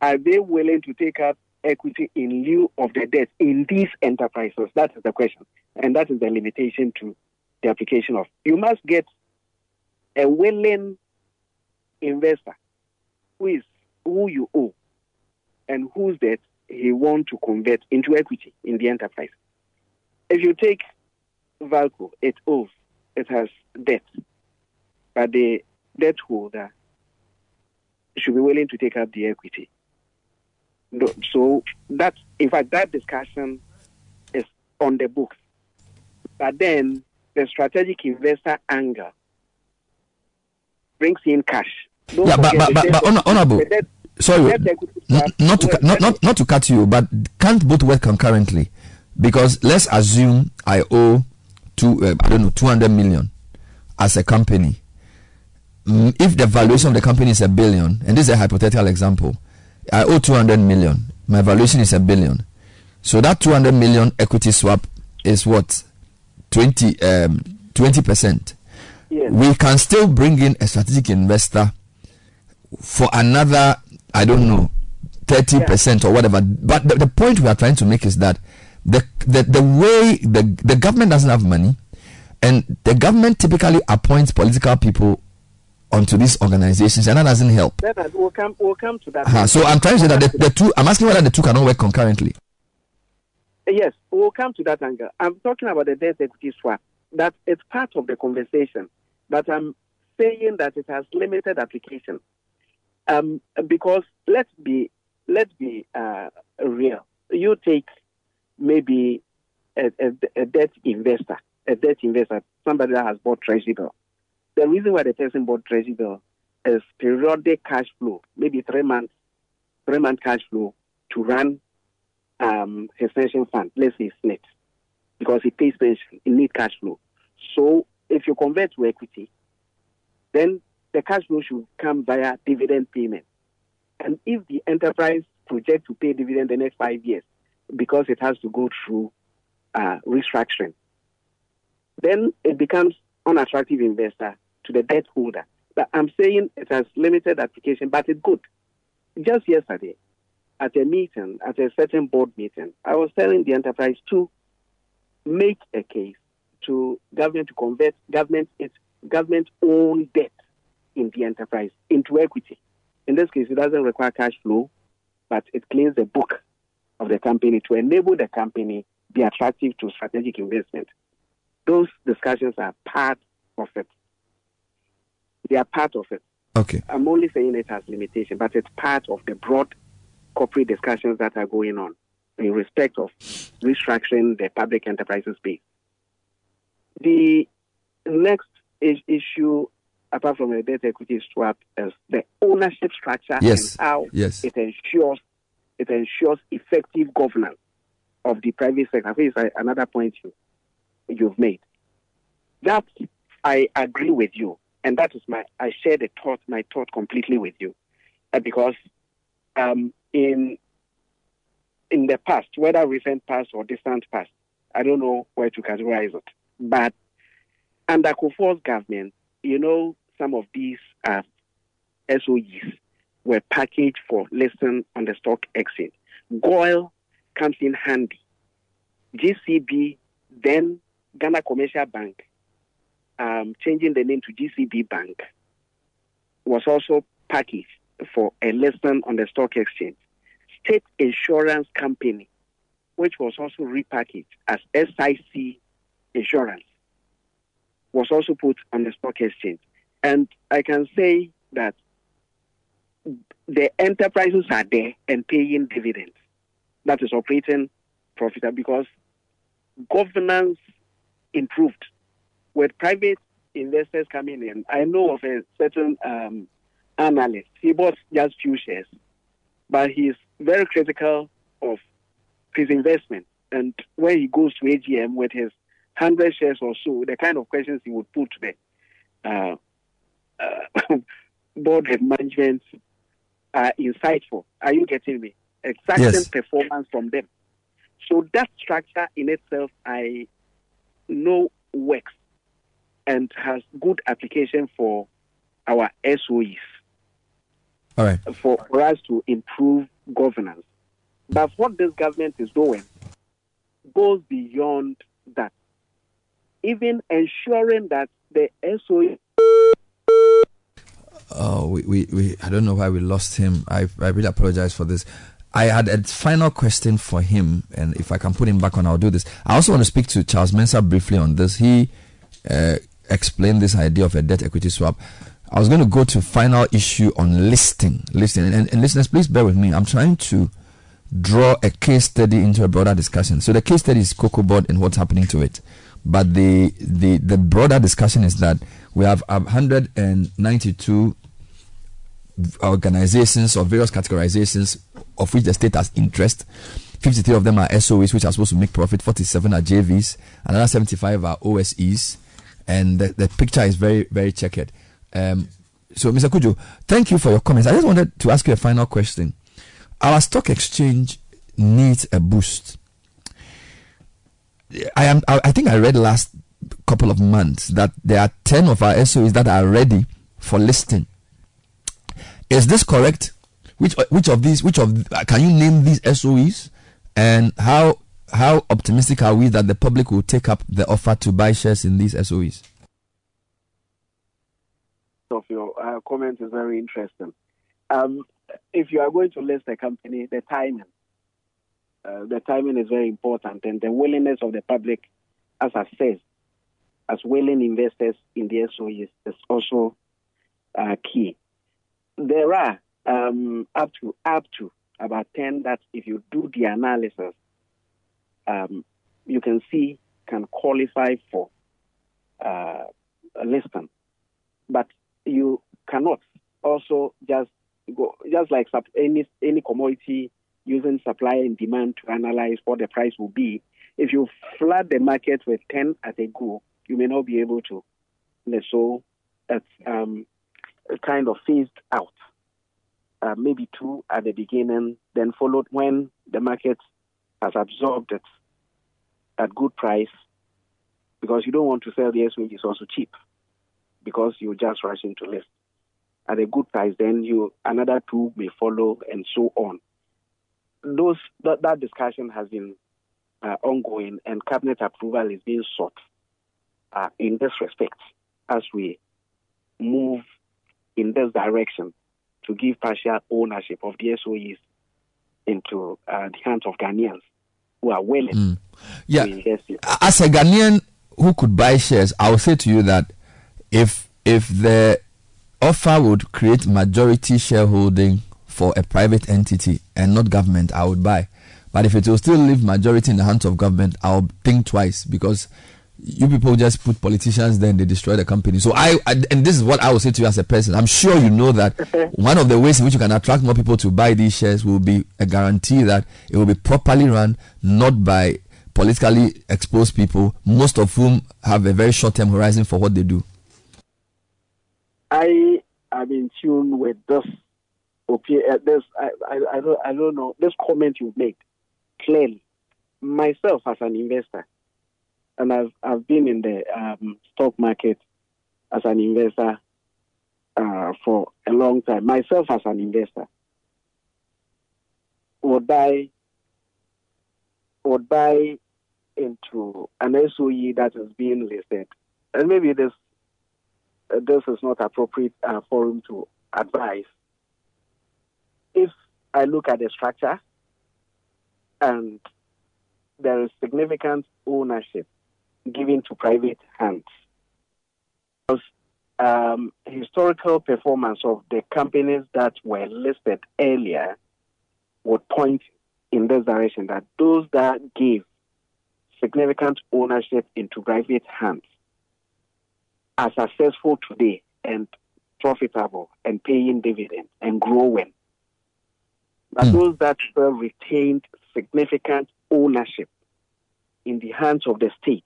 are they willing to take up equity in lieu of the debt in these enterprises? That is the question. And that is the limitation to the application of. You must get a willing investor who is who you owe and whose debt he want to convert into equity in the enterprise. If you take Valco, it owes, it has debt, but the debt holder should be willing to take up the equity. So that, in fact, that discussion is on the books. But then the strategic investor angle brings in cash. Don't yeah, but but but, but honor, honorable. Sorry, n- not to not, not not to cut you, but can't both work concurrently? Because let's assume I owe two uh, I don't know two hundred million as a company. Mm, if the valuation of the company is a billion, and this is a hypothetical example, I owe two hundred million. My valuation is a billion. So that two hundred million equity swap is what twenty um twenty percent. We can still bring in a strategic investor for another, I don't know, 30% or whatever. But the, the point we are trying to make is that the, the, the way the, the government doesn't have money, and the government typically appoints political people onto these organizations, and that doesn't help. Then I- we'll come, we'll come to that. Uh-huh. So I'm trying to say that the, the two, I'm asking whether the two cannot work concurrently. Yes, we'll come to that angle. I'm talking about the debt equity swap. That it's part of the conversation, but I'm saying that it has limited application. Um, because let's be let's be uh, real. You take maybe a, a, a debt investor, a debt investor, somebody that has bought treasury bill. The reason why the person bought treasury bill is periodic cash flow, maybe three months, three month cash flow to run um, his pension fund, let's say SSNIT, because he pays pension, he needs cash flow. So if you convert to equity, then the cash flow should come via dividend payment. And if the enterprise project to pay dividend the next five years, because it has to go through uh, restructuring, then it becomes unattractive investor to the debt holder. But I'm saying it has limited application, but it's good. Just yesterday, at a meeting, at a certain board meeting, I was telling the enterprise to make a case to government to convert government its government own debt in the enterprise into equity. In this case, it doesn't require cash flow, but it cleans the book of the company to enable the company be attractive to strategic investment. Those discussions are part of it. They are part of it. Okay. I'm only saying it has limitation, but it's part of the broad corporate discussions that are going on in respect of restructuring the public enterprises space. The next is- issue, apart from the debt equity swap, is the ownership structure Yes. and how Yes. it ensures it ensures effective governance of the private sector. I think it's another point you you've made. That I agree with you, and that is my I share the thought, my thought completely with you, uh, because um, in in the past, whether recent past or distant past, I don't know where to categorize it, but under Kufuor's government, you know, some of these uh, SOEs were packaged for listing on the stock exchange. Goil comes in handy. GCB, then Ghana Commercial Bank, um, changing the name to GCB Bank, was also packaged for a listing on the stock exchange. State Insurance Company, which was also repackaged as SIC Insurance, was also put on the stock exchange. And I can say that the enterprises are there and paying dividends. That is operating profitable because governance improved with private investors coming in. I know of a certain um, analyst. He bought just few shares, but he's very critical of his investment. And when he goes to AGM with his 100 shares or so, the kind of questions he would put to the uh, uh, (laughs) board of management are insightful. Are you getting me? Exacting Yes. performance from them. So that structure in itself, I know works and has good application for our SOEs All right. for, for us to improve governance. But what this government is doing goes beyond that. Even ensuring that the SOE Oh, we, we, we I don't know why we lost him. I I really apologize for this. I had a final question for him, and if I can put him back on, I'll do this. I also want to speak to Charles Mensah briefly on this. He uh, explained this idea of a debt equity swap. I was going to go to final issue on listing, listing, and, and listeners, please bear with me. I'm trying to draw a case study into a broader discussion. So the case study is Cocoa Board and what's happening to it. But the the the broader discussion is that we have 192 organizations or various categorizations of which the state has interest. 53 of them are SOEs, which are supposed to make profit. 47 are JVs. Another 75 are OSEs. And the, the picture is very, very checkered. Um, so, Mr. Kujo, thank you for your comments. I just wanted to ask you a final question. Our stock exchange needs a boost. I am. I, I think I read last couple of months that there are 10 of our SOEs that are ready for listing. Is this correct? Which which of these which of can you name these SOEs and how how optimistic are we that the public will take up the offer to buy shares in these SOEs? of your uh, comment is very interesting. Um, if you are going to list a company, the timing, uh, the timing is very important, and the willingness of the public, as I said, as willing investors in the SOEs is also uh, key. There are um, up to up to about ten that, if you do the analysis, um, you can see can qualify for uh, a listing, but you cannot also just go just like any any commodity using supply and demand to analyze what the price will be. If you flood the market with ten at a go, you may not be able to. So it's um, kind of phased out. Uh, maybe two at the beginning, then followed when the market has absorbed it at good price, because you don't want to sell the S which is also cheap, because you're just rush into list at a good price. Then you another two may follow, and so on. Those that, that discussion has been uh, ongoing, and cabinet approval is being sought uh, in this respect as we move in this direction to give partial ownership of the SOEs into uh, the hands of Ghanaians who are willing Mm. Yeah. to invest in. As a Ghanaian who could buy shares, I will say to you that if if the offer would create majority shareholding for a private entity and not government, I would buy. But if it will still leave majority in the hands of government, I'll think twice because you people just put politicians there and they destroy the company. So I, I and this is what I will say to you as a person. I'm sure you know that (laughs) one of the ways in which you can attract more people to buy these shares will be a guarantee that it will be properly run, not by politically exposed people, most of whom have a very short term horizon for what they do. I am in tune with this. Okay, uh, this I, I I don't I don't know this comment you've made clearly. Myself as an investor, and I've I've been in the um, stock market as an investor uh, for a long time. Myself as an investor would buy would buy into an SOE that is being listed, and maybe this uh, this is not appropriate uh, forum to advise. If I look at the structure and there is significant ownership given to private hands, because um, historical performance of the companies that were listed earlier would point in this direction that those that gave significant ownership into private hands are successful today and profitable and paying dividends and growing. But those that still retained significant ownership in the hands of the state,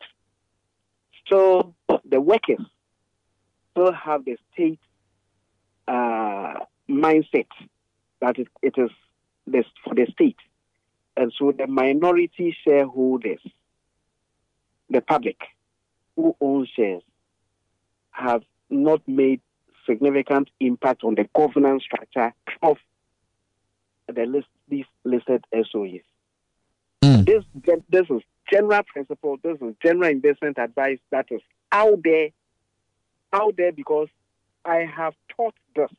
still the workers still have the state uh, mindset that it, it is this for the state. And so the minority shareholders, the public who own shares, have not made significant impact on the governance structure of the list, these listed SOEs. This, this is general principle, this is general investment advice that is out there, out there because I have taught this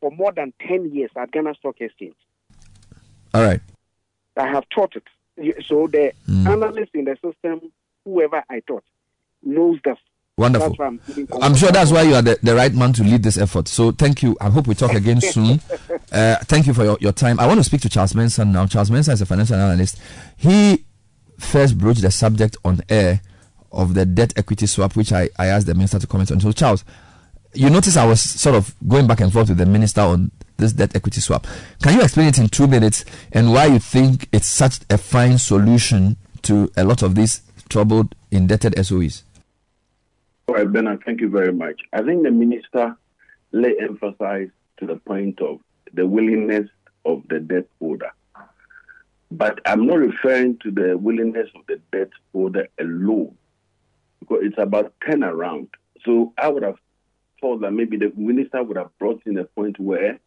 for more than 10 years at Ghana Stock Exchange. All right. I have taught it. So the analysts in the system, whoever I taught, knows this. Wonderful. I'm, I'm sure that's why you are the, the right man to lead this effort. So thank you. I hope we talk again (laughs) soon. Uh, thank you for your, your time. I want to speak to Charles Mensah now. Charles Mensah is a financial analyst. He first broached the subject on air of the debt equity swap, which I, I asked the minister to comment on. So, Charles, you notice I was sort of going back and forth with the minister on this debt equity swap. Can you explain it in two minutes and why you think it's such a fine solution to a lot of these troubled, indebted SOEs? All right, Bernard, thank you very much. I think the minister lay emphasis to the point of the willingness of the debt holder. But I'm not referring to the willingness of the debt holder alone, because it's about turnaround. So I would have thought that maybe the minister would have brought in a point where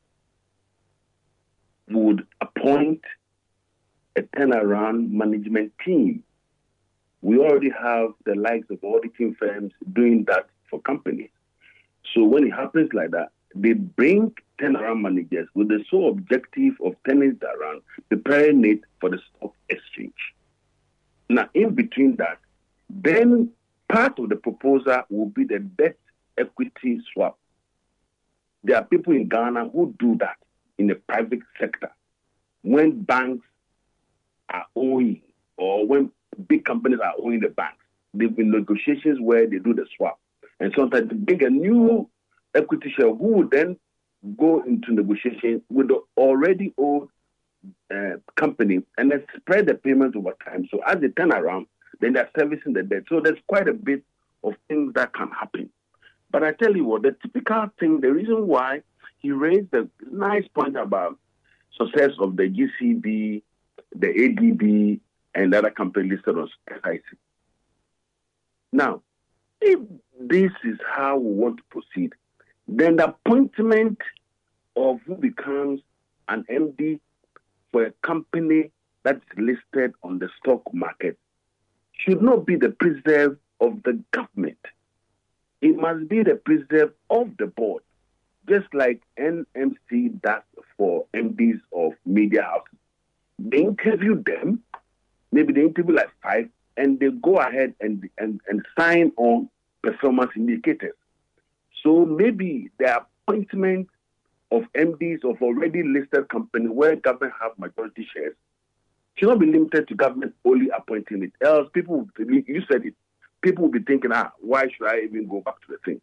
would appoint a turnaround management team we already have the likes of auditing firms doing that for companies. So when it happens like that, they bring turnaround managers with the sole objective of turning it around, preparing it for the stock exchange. Now, in between that, then part of the proposal will be the debt equity swap. There are people in Ghana who do that in the private sector. When banks are owing or when big companies are owing the banks, they've been negotiations where they do the swap. And sometimes they bring a new equity share who will then go into negotiation with the already old uh, company and then spread the payment over time. So as they turn around, then they're servicing the debt. So there's quite a bit of things that can happen. But I tell you what, the typical thing, the reason why he raised the nice point about success of the GCB, the ADB, and other company listed on SIC. Now, if this is how we want to proceed, then the appointment of who becomes an MD for a company that's listed on the stock market should not be the preserve of the government. It must be the preserve of the board, just like NMC does for MDs of media houses. They interview them, maybe they interview like five, and they go ahead and, and, and sign on performance indicators. So maybe the appointment of MDs of already listed company where government have majority shares should not be limited to government only appointing it. Else, people, will be- you said it, people will be thinking, ah, why should I even go back to the thing?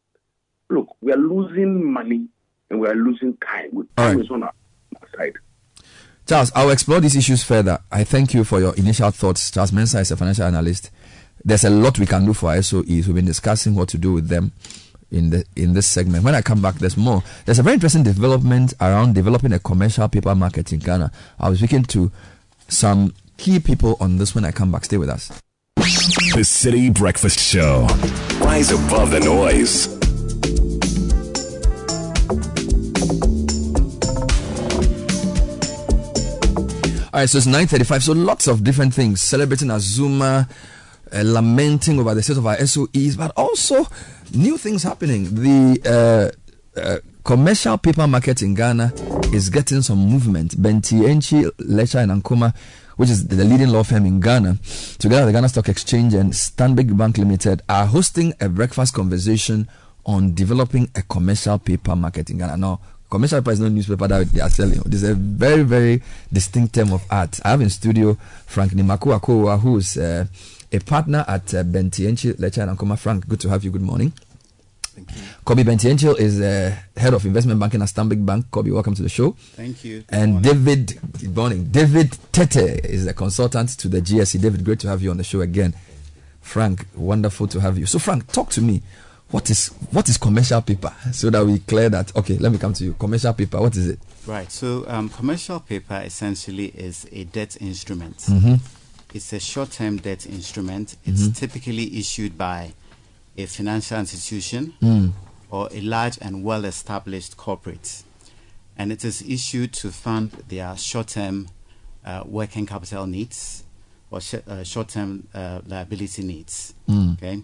Look, we are losing money and we are losing time. We- Time is on our side. Charles, I'll explore these issues further. I thank you for your initial thoughts. Charles Mensah is a financial analyst. There's a lot we can do for SOEs. We've been discussing what to do with them in the in this segment. When I come back, there's more. There's a very interesting development around developing a commercial paper market in Ghana. I was speaking to some key people on this when I come back. Stay with us. The Citi Breakfast Show. Rise above the noise. All right, so it's 9:35. So lots of different things celebrating Azumah, uh, lamenting over the state of our SOEs, but also new things happening. The uh, uh, commercial paper market in Ghana is getting some movement. Benti Enchi, Letsa, and Ankomah, which is the leading law firm in Ghana, together with the Ghana Stock Exchange and Stanbic Bank Limited, are hosting a breakfast conversation on developing a commercial paper market in Ghana. Now, commercial paper is not newspaper that they are selling. This is a very, very distinct term of art. I have in studio Frank Nimako Akowuah, who is uh, a partner at uh, Bentsi-Enchill Letsa and Ankomah. Frank, good to have you. Good morning. Thank you. Kobby Bentsi-Enchill is uh, head of investment banking at Stanbic Bank. Kobby, welcome to the show. Thank you. Good And morning. David, good morning. David Tete is a consultant to the GSE. David, great to have you on the show again. Frank, wonderful to have you. So, Frank, talk to me. What is what is commercial paper? So that we clear that. Okay, let me come to you. Commercial paper. What is it? Right. So, um, commercial paper essentially is a debt instrument. Mhm. It's a short-term debt instrument. It's Mhm. typically issued by a financial institution Mm. or a large and well-established corporate, and it is issued to fund their short-term uh, working capital needs or sh- uh, short-term uh, liability needs. Mm. Okay.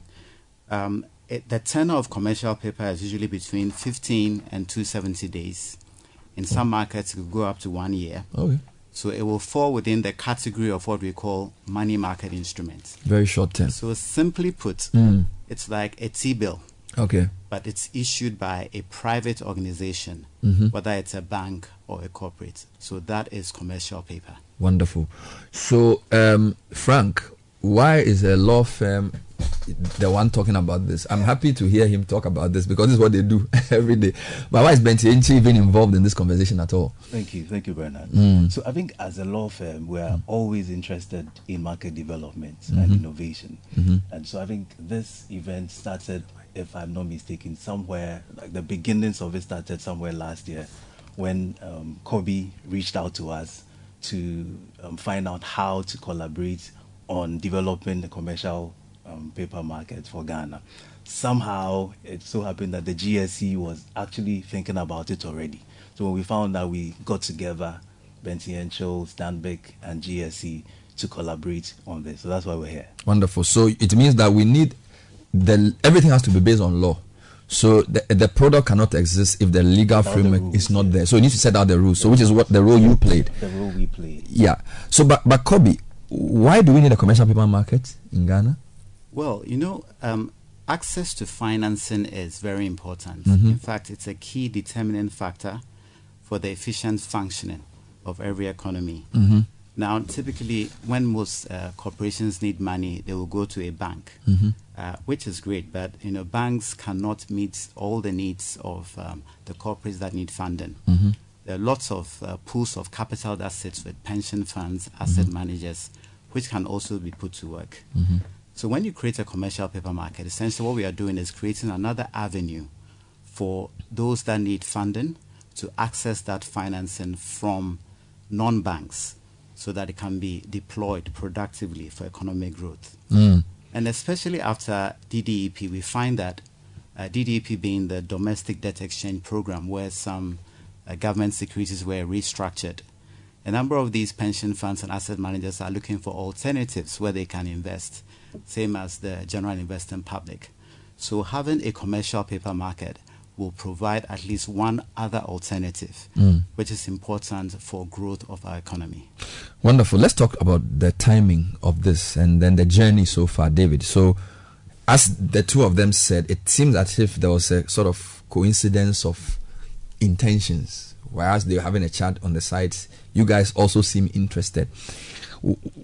Um, it, the tenor of commercial paper is usually between 15 and 270 days. In some markets, it could go up to one year. Okay. So it will fall within the category of what we call money market instruments. Very short term. So simply put, Mm. it's like a T-bill, Okay. but it's issued by a private organization, Mhm. whether it's a bank or a corporate. So that is commercial paper. Wonderful. So, um, Frank, why is a law firm the one talking about this? I'm happy to hear him talk about this because this is what they do (laughs) every day. But why is Bentsi-Enchill even involved in this conversation at all? Thank you, thank you, Bernard. Mm. So I think as a law firm, we are always interested in market development Mhm. and innovation, Mhm. and so I think this event started, if I'm not mistaken, somewhere like the beginnings of it started somewhere last year, when um, Kobby reached out to us to um, find out how to collaborate on developing the commercial um, paper market for Ghana. Somehow, it so happened that the GSE was actually thinking about it already. So when we found that we got together, Bentsi-Enchill, Stanbic, and GSE to collaborate on this. So that's why we're here. Wonderful. So it means that we need the everything has to be based on law. So the, the product cannot exist if the legal Without the framework rules, is not there. So you need to set out the rules. So which is what the role you played. The role we played. Yeah. So but but Kobby, why do we need a commercial paper market in Ghana? Well, you know, um, access to financing is very important. Mhm. In fact, it's a key determining factor for the efficient functioning of every economy. Mhm. Now, typically, when most uh, corporations need money, they will go to a bank, Mhm. uh, which is great. But you know, banks cannot meet all the needs of um, the corporates that need funding. Mhm. There are lots of uh, pools of capital that sits with pension funds, asset Mhm. managers, which can also be put to work. So when you create a commercial paper market, essentially what we are doing is creating another avenue for those that need funding to access that financing from non-banks so that it can be deployed productively for economic growth. Mm. And especially after DDEP, we find that uh, DDEP being the domestic debt exchange program where some uh, government securities were restructured, a number of these pension funds and asset managers are looking for alternatives where they can invest, same as the general investing public. So having a commercial paper market will provide at least one other alternative, Mm. which is important for growth of our economy. Wonderful. Let's talk about the timing of this and then the journey so far, David. So, as the two of them said, it seems as if there was a sort of coincidence of intentions. Whereas they were having a chat on the sides, you guys also seem interested.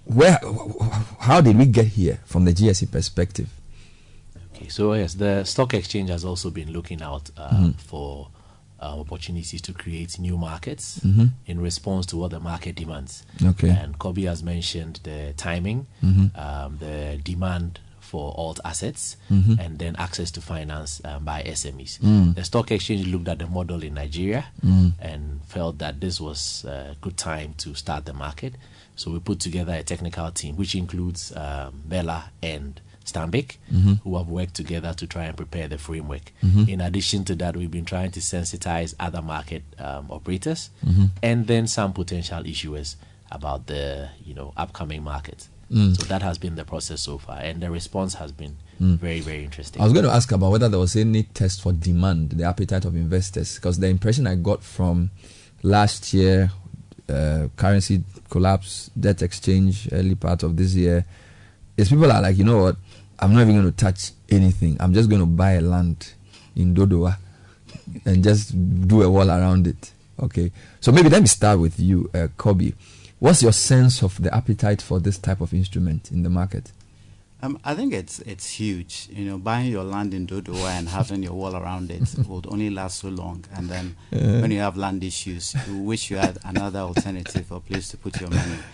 Where, how did we get here from the GSE perspective? Okay, so yes, the stock exchange has also been looking out uh, Mhm. for uh, opportunities to create new markets Mhm. in response to what the market demands. Okay. And Kobby has mentioned the timing, Mhm. um, the demand for alt assets, Mhm. and then access to finance um, by SMEs. Mm. The stock exchange looked at the model in Nigeria Mm. and felt that this was a good time to start the market. So we put together a technical team, which includes um, BELA and Stanbic, Mhm. who have worked together to try and prepare the framework. Mhm. In addition to that, we've been trying to sensitize other market um, operators Mhm. and then some potential issuers about the you know upcoming market. Mm. So that has been the process so far, and the response has been Mm. very very interesting. I was going to ask about whether there was any test for demand, the appetite of investors, because the impression I got from last year, uh, currency collapse, debt exchange, early part of this year, is people are like, you know what, I'm not even going to touch anything. I'm just going to buy a land in Dodowa and just do a wall around it. Okay, so maybe let me start with you, uh, Kobby. What's your sense of the appetite for this type of instrument in the market? Um, I think it's it's huge. You know, buying your land in Dodowa and having your wall around it (laughs) would only last so long, and then Uh. when you have land issues, you wish you had another alternative or place to put your money. (laughs)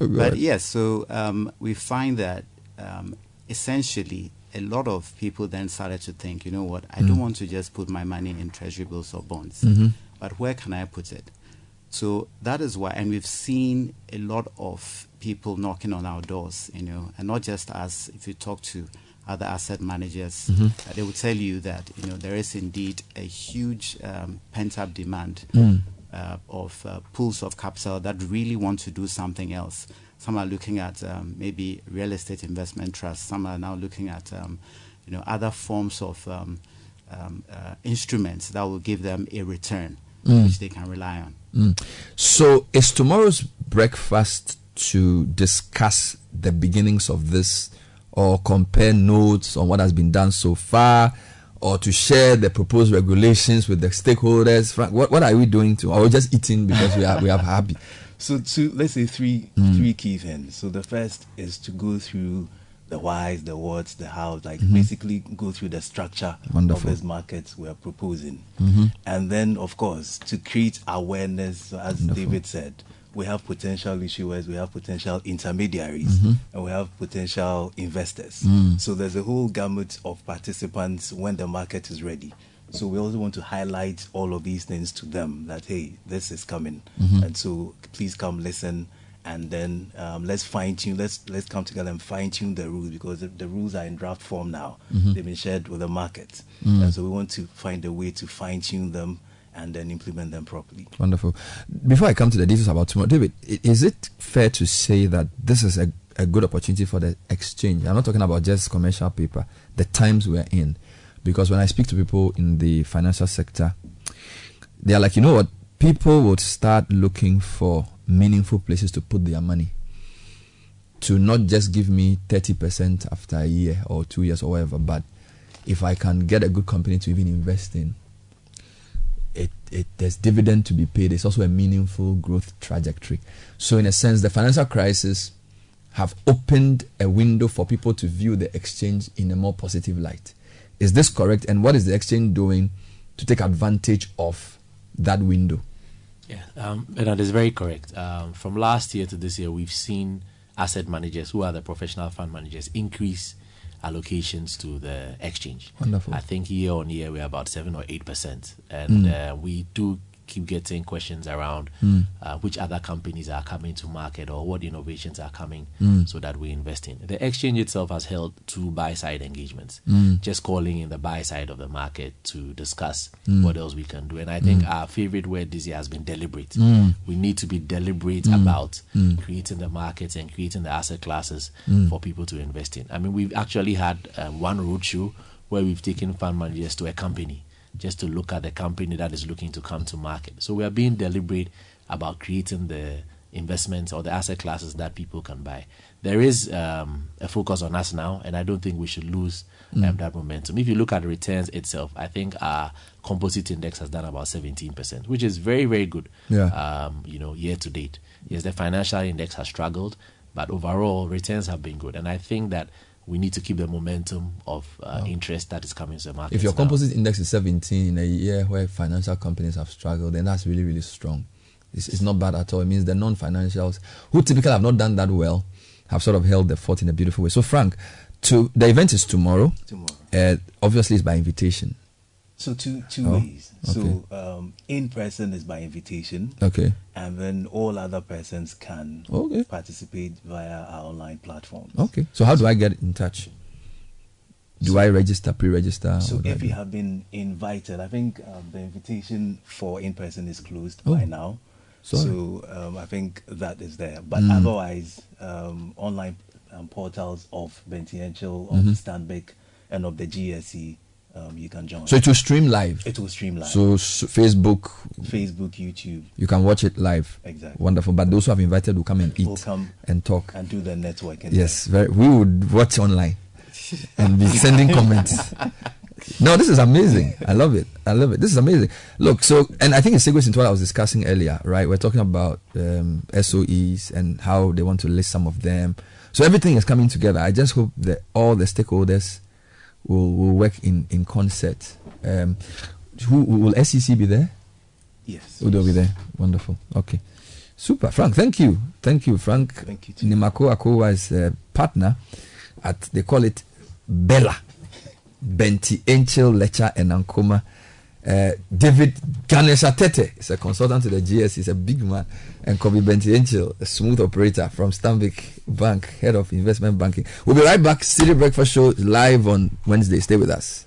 Oh, but yes, so um, we find that um, essentially a lot of people then started to think, you know what, I don't Mm. want to just put my money in treasury bills or bonds, Mhm. but where can I put it? So that is why, and we've seen a lot of people knocking on our doors, you know, and not just us. If you talk to other asset managers, Mhm. uh, they will tell you that you know there is indeed a huge um, pent-up demand Mm. uh, of uh, pools of capital that really want to do something else. Some are looking at um, maybe real estate investment trusts. Some are now looking at um, you know other forms of um, um, uh, instruments that will give them a return, Mm. which they can rely on. Mm. So, is tomorrow's breakfast to discuss the beginnings of this or compare notes on what has been done so far or to share the proposed regulations with the stakeholders? Frank, what, what are we doing to, or just eating because we are, we are happy? (laughs) So, two, let's say three Mm. three key things. So the first is to go through the whys, the whats, the hows, like Mhm. basically go through the structure Wonderful. of this market we are proposing, Mhm. and then of course to create awareness. As Wonderful. David said, we have potential issuers, we have potential intermediaries, Mhm. and we have potential investors. Mm. So there's a whole gamut of participants when the market is ready. So we also want to highlight all of these things to them that hey, this is coming, Mhm. and so please come listen, and then um, let's fine tune. Let's let's come together and fine tune the rules because the, the rules are in draft form now. Mhm. They've been shared with the market, Mm. and so we want to find a way to fine tune them and then implement them properly. Wonderful. Before I come to the details about tomorrow, David, is it fair to say that this is a, a good opportunity for the exchange? I'm not talking about just commercial paper, the times we're in. Because when I speak to people in the financial sector, they are like, you know what? People would start looking for meaningful places to put their money. To not just give me 30% after a year or two years or whatever, but if I can get a good company to even invest in, it, it there's dividend to be paid. It's also a meaningful growth trajectory. So in a sense, the financial crisis have opened a window for people to view the exchange in a more positive light. Is this correct? And what is the exchange doing to take advantage of that window? Yeah, um, Bernard is very correct. Um, from last year to this year, we've seen asset managers, who are the professional fund managers, increase allocations to the exchange. Wonderful. I think year on year we're about seven or eight percent, and Mm. uh, we do keep getting questions around Mm. uh, which other companies are coming to market or what innovations are coming Mm. so that we invest in. The exchange itself has held two buy side engagements, Mm. just calling in the buy side of the market to discuss Mm. what else we can do. And I think Mm. our favorite word this year has been deliberate. Mm. We need to be deliberate about creating the markets and creating the asset classes for people to invest in. I mean, we've actually had um, one roadshow where we've taken fund managers to a company just to look at the company that is looking to come to market. So we are being deliberate about creating the investments or the asset classes that people can buy. There is um, a focus on us now, and I don't think we should lose um, Mm. that momentum. If you look at the returns itself, I think our composite index has done about 17%, which is very, very good. Yeah. Um, you know, year to date. Yes, the financial index has struggled, but overall returns have been good, and I think that we need to keep the momentum of uh, Wow. interest that is coming to the market. If your composite index is 17 in a year where financial companies have struggled, then that's really, really strong. It's, it's not bad at all. It means the non financials, who typically have not done that well, have sort of held the fort in a beautiful way. So, Frank, to the event is tomorrow. Tomorrow. Uh, obviously, it's by invitation. So two two Oh, ways. okay. So um, in person is by invitation. Okay. And then all other persons can Okay. participate via our online platform. Okay. So, how do I get in touch? Do I register, pre register? So if you have been invited, I think um, the invitation for in person is closed Oh, by now. sorry. So um, I think that is there. But Mm. otherwise, um, online um, portals of Bentsi-Enchill, of Mhm. Stanbic, and of the GSE, um, you can join. So, it will stream live? It will stream live. So, s- Facebook, Facebook, YouTube. you can watch it live. Exactly. Wonderful. But those who have invited will come and eat Will come and talk. and do the networking. Yes, very, we would watch online (laughs) and be sending comments. No, this is amazing. I love it. I love it. This is amazing. Look, so and I think it segues into what I was discussing earlier, right? We're talking about um, SOEs and how they want to list some of them. So everything is coming together. I just hope that all the stakeholders will, will work in in concert. Um, who will SEC be there? Yes. Oh, they'll be there. Wonderful. Okay. Super. Frank, thank you. Thank you, Frank. Thank you. Nimako Akowa is a partner at, they call it Bella. Benti Angel Letsa and Ankomah. Uh, David Ganesha Tete is a consultant to the GS. He's a big man. And Kobe Angel, a smooth operator from Stanbic Bank, head of investment banking. We'll be right back. City Breakfast Show live on Wednesday. Stay with us.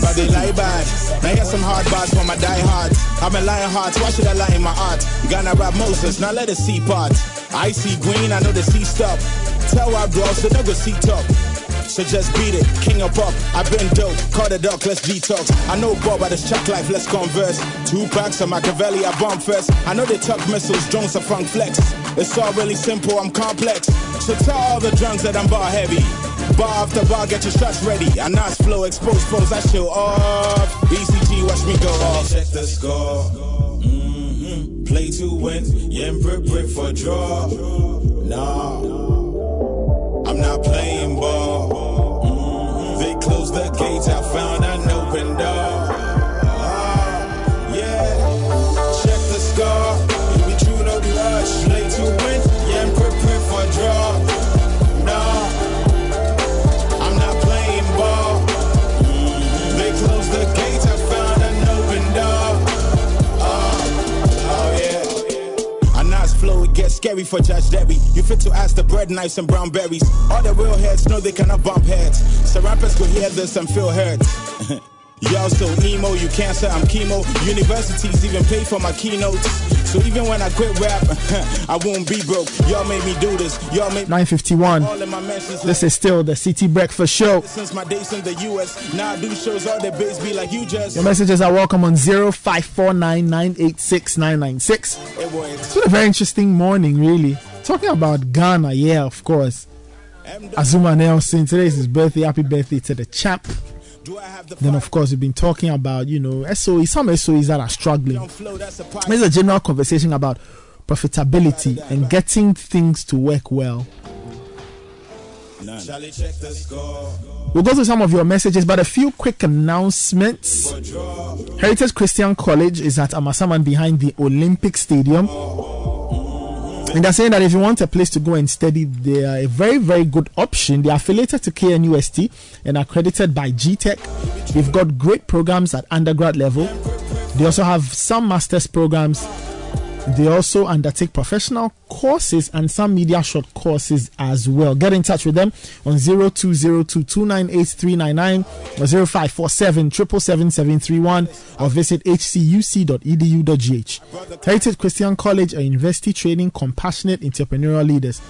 But they lie bad. Now here's some hard bars for my diehards. I'm a lion heart, why should I lie in my art? Gonna rap Moses, now let it see part. I see green, I know the sea stop. Tell our bros, so no go see top. So just beat it, king of pop. I've been dope, call the duck, let's detox. I know Bob, but it's chuck life, let's converse. Two packs of Machiavelli, I bomb first. I know they tuck missiles, drones are funk flex. It's all really simple, I'm complex. So tell all the drunks that I'm bar heavy. Bar after bar, get your shots ready. I nice flow, expose pose, I show off. ECG, watch me go off. Check the score. Mhm. Play to win, yeah, brick brick for draw. Nah, not playing ball. Mhm. They closed the gates, I found an open door. Scary for Judge Debbie. You fit to ask the bread knives and brown berries. All the real heads know they cannot bump heads. So rappers could hear this and feel hurt. (laughs) Y'all so emo, you cancer, I'm chemo. Universities even pay for my keynotes. So even when I quit rap, (laughs) I won't be broke. Y'all made me do this. Y'all made 951. All in my mentions This is still the Citi Breakfast Show. since my days in the US. Now I do shows, all the bass be like you just. Your messages are welcome on 0549986996. It's been a very interesting morning, really. Talking about Ghana, yeah, of course. Uh, Azumah Nelson, today is his birthday. Happy birthday to the champ. Then, of course, we've been talking about, you know, SOEs, some SOEs that are struggling. This is a general conversation about profitability and getting things to work well. We'll go through some of your messages, but a few quick announcements. Heritage Christian College is at Amasaman behind the Olympic Stadium. And they're saying that if you want a place to go and study, they are a very, very good option. They are affiliated to KNUST and accredited by GTEC. They've got great programs at undergrad level. They also have some master's programs they also undertake professional courses and some media short courses as well. Get in touch with them on 0202 298 or 0547 777 or visit hcuc.edu.gh. Heritage Christian College, a university training compassionate entrepreneurial leaders.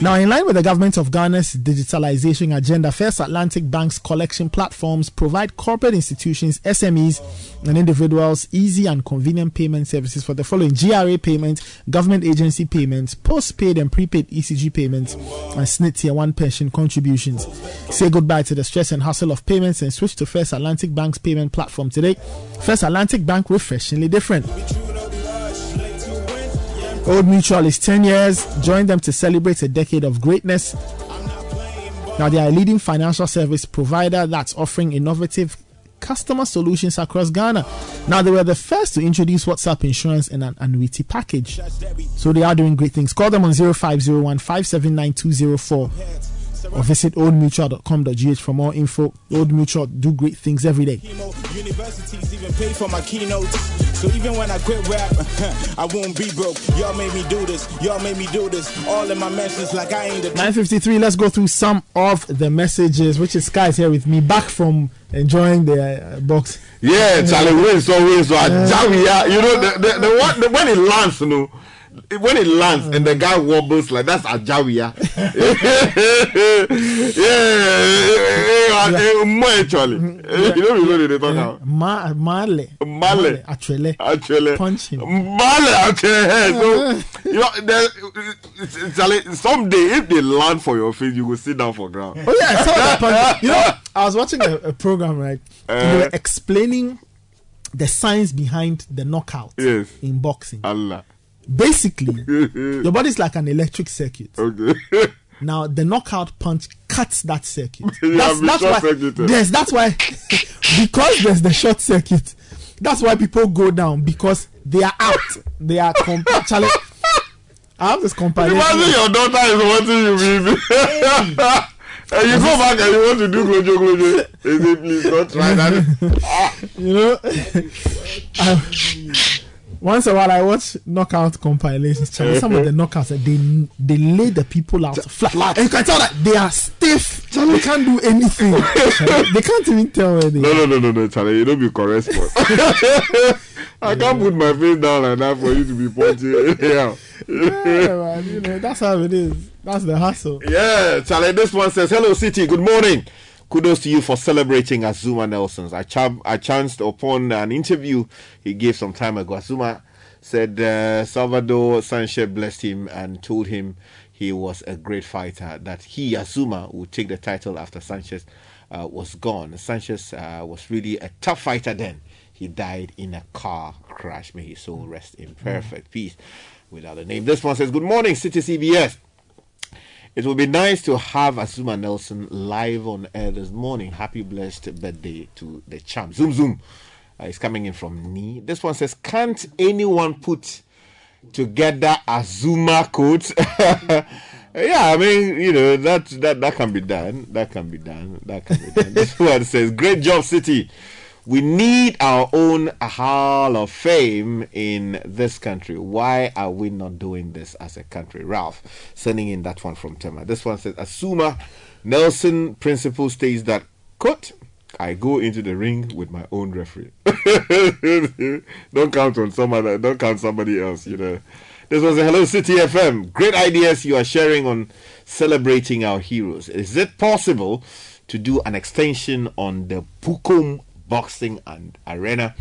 Now, in line with the government of Ghana's digitalization agenda, First Atlantic Bank's collection platforms provide corporate institutions, SMEs, and individuals easy and convenient payment services for the following GRA payments, government agency payments, postpaid and prepaid ECG payments, and SSNIT Tier 1 pension contributions. Say goodbye to the stress and hassle of payments and switch to First Atlantic Bank's payment platform today. First Atlantic Bank, refreshingly different. Old Mutual is 10 years. Join them to celebrate a decade of greatness. Now, they are a leading financial service provider that's offering innovative customer solutions across Ghana. Now, they were the first to introduce WhatsApp insurance in an annuity package. So they are doing great things. Call them on 0501 579 or visit oldmutual.com.gh for more info. Old Mutual do great things every day. Universities even pay for my keynotes. So even when I quit rap, (laughs) I won't be broke. Y'all made me do this. Y'all made me do this. All in my mentions like I ain't the 953. Let's go through some of the messages, which is Sky's here with me, back from enjoying the uh, box. Yeah, Charlie wins always. So yeah. you know, the, the, the, one, the, when it lands, you know, when it lands and the guy wobbles like that's Ajawia. (laughs) yeah, more actually. You know, you know they talk about. Ma, male. Male. Actually. Actually. Punch him. Male actually. So you know, there, someday if they land for your face, you will sit down for ground. Oh yeah, I saw that (laughs) punch. You know, I was watching a, a program right. Uh, they were explaining the science behind the knockout yes. in boxing. Allah basically (laughs) your body is like an electric circuit. Okay. (laughs) Now the knockout punch cuts that circuit. (laughs) That's, that's why. Circuited. Eh. Yes, that's why. because there's the short circuit. That's why people go down because they are out. They are completely. I have this compilation. Imagine your daughter is watching you, baby. and you go back and you want to do glojo glojo. They say, please don't try that. you know, I, once a while I watch knockout compilations. Charlie, mm-hmm. some of the knockouts they they lay the people out flat. flat. And you can tell that they are stiff. Charlie, can't do anything. (laughs) they can't even tell where they. No, no, no, no, no, Charlie. You don't be correct. (laughs) I can't put my face down like that for you to be. (laughs) Yeah, yeah man, you know that's how it is. That's the hustle. Yeah, Charlie. This one says, "Hello, Citi. Good morning." Kudos to you for celebrating Azumah Nelson's. I, ch- I chanced upon an interview he gave some time ago. Azumah said uh, Salvador Sanchez blessed him and told him he was a great fighter, that he, Azumah, would take the title after Sanchez uh, was gone. Sanchez uh, was really a tough fighter then. He died in a car crash. May his soul rest in perfect peace. Without a name. This one says, Good morning, Citi CBS. It would be nice to have Azumah Nelson live on air this morning. Happy blessed birthday to the champ. Zoom, zoom. Uh, it's coming in from Ni. This one says, Can't anyone put together Azumah quotes? (laughs) yeah, I mean, you know, that, that, that can be done. That can be done. That can be done. (laughs) this one says, Great job, Citi. We need our own Hall of Fame in this country. Why are we not doing this as a country? Ralph sending in that one from Tema. This one says Azumah Nelson principle states that, quote, I go into the ring with my own referee. (laughs) don't count on some other, uh, don't count somebody else, you know. This was a Hello Citi FM. Great ideas you are sharing on celebrating our heroes. Is it possible to do an extension on the Bukom boxing and arena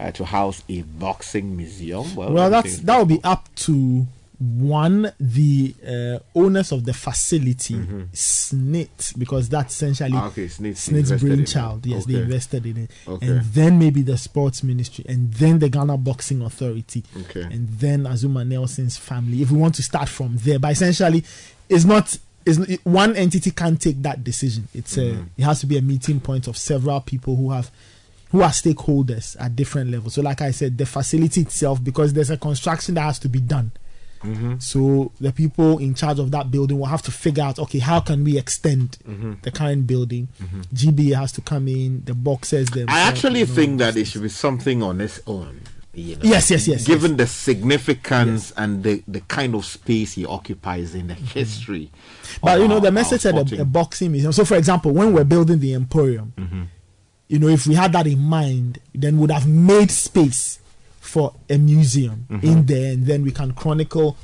uh, to house a boxing museum. Well, well that's that will be up to one, the uh, owners of the facility, SSNIT, because that's essentially Mm-hmm. Ah, okay, SSNIT SSNIT's invested in it. brainchild. Yes, they invested in it. Okay. And then maybe the sports ministry, and then the Ghana Boxing Authority, Okay. and then Azumah Nelson's family. If we want to start from there, but essentially, it's not. Is one entity can't take that decision. It's a. Mhm. It has to be a meeting point of several people who have who are stakeholders at different levels. So, like I said, the facility itself, because there's a construction that has to be done. Mhm. So the people in charge of that building will have to figure out, okay, how can we extend Mhm. the current building? Mhm. GBA has to come in, the boxers themselves. I actually think that it should be something on its own. You know, Yes, yes, yes, Given the significance and the, the kind of space he occupies in the history. But you know, our- the message at the, a boxing museum. So, for example, when we're building the Emporium, Mhm. You know, if we had that in mind, then would have made space for a museum Mhm. in there, and then we can chronicle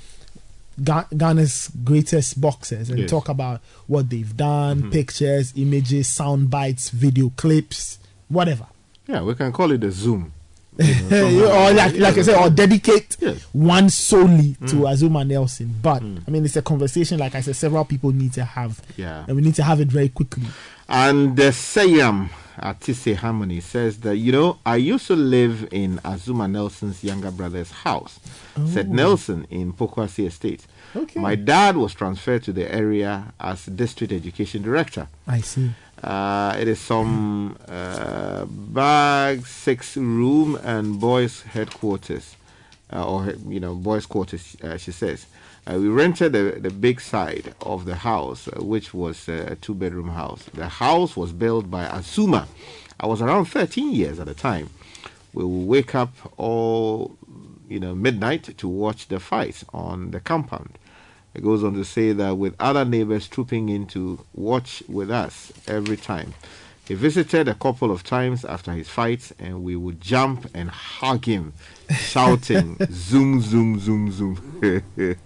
Ga- Ghana's greatest boxers and Yes. talk about what they've done, Mhm. pictures, images, sound bites, video clips, whatever. Yeah, we can call it a Zoom. (laughs) or like, like I said, or dedicate Yes. one solely to Mm. Azumah Nelson. But I mean, it's a conversation. Like I said, several people need to have, Yeah. and we need to have it very quickly. And uh, Sayam Atise Harmony says that, you know, I used to live in Azumah Nelson's younger brother's house, said Oh. Nelson in Pokuase Estate. Okay. My dad was transferred to the area as district education director. I see. Uh, it is some uh, bag six room and boys headquarters, uh, or you know boys quarters. Uh, she says uh, we rented the, the big side of the house, uh, which was a two bedroom house. The house was built by Azumah. I was around 13 years at the time. We would wake up all you know midnight to watch the fights on the compound. It goes on to say that with other neighbors trooping in to watch with us every time. He visited a couple of times after his fights, and we would jump and hug him, shouting, Zoom, zoom, zoom, zoom. (laughs)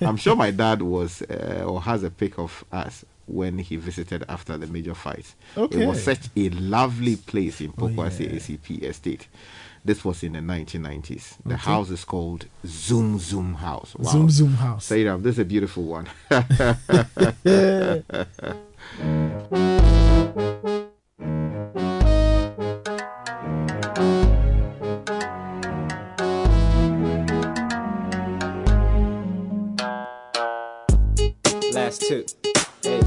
I'm sure my dad was uh, or has a pic of us when he visited after the major fights. It was such a lovely place in Oh, Pokuase ACP estate. This was in the 1990s. The Okay. house is called Zoom Zoom House. Wow. Zoom Zoom House. Say it, this is a beautiful one. (laughs) (laughs) Last two. Hey.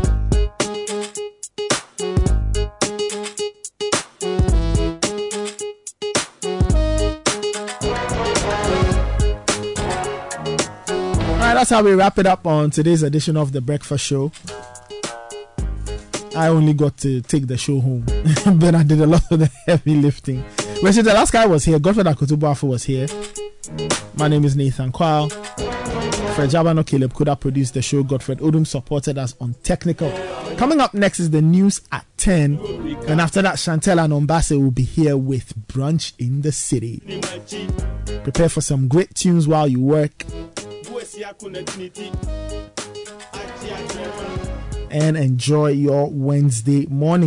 All right, that's how we wrap it up on today's edition of the Breakfast Show. I only got to take the show home, (laughs) but I did a lot of the heavy lifting. Rachel, the last guy was here. Godfred Akoto Boafo was here. My name is Nathan Quao. Fred Jabano Caleb Kuda produced the show. Godfred Odum supported us on technical. Coming up next is the news at 10. And after that, Chantel and Ombase will be here with Brunch in the City. Prepare for some great tunes while you work and enjoy your Wednesday morning.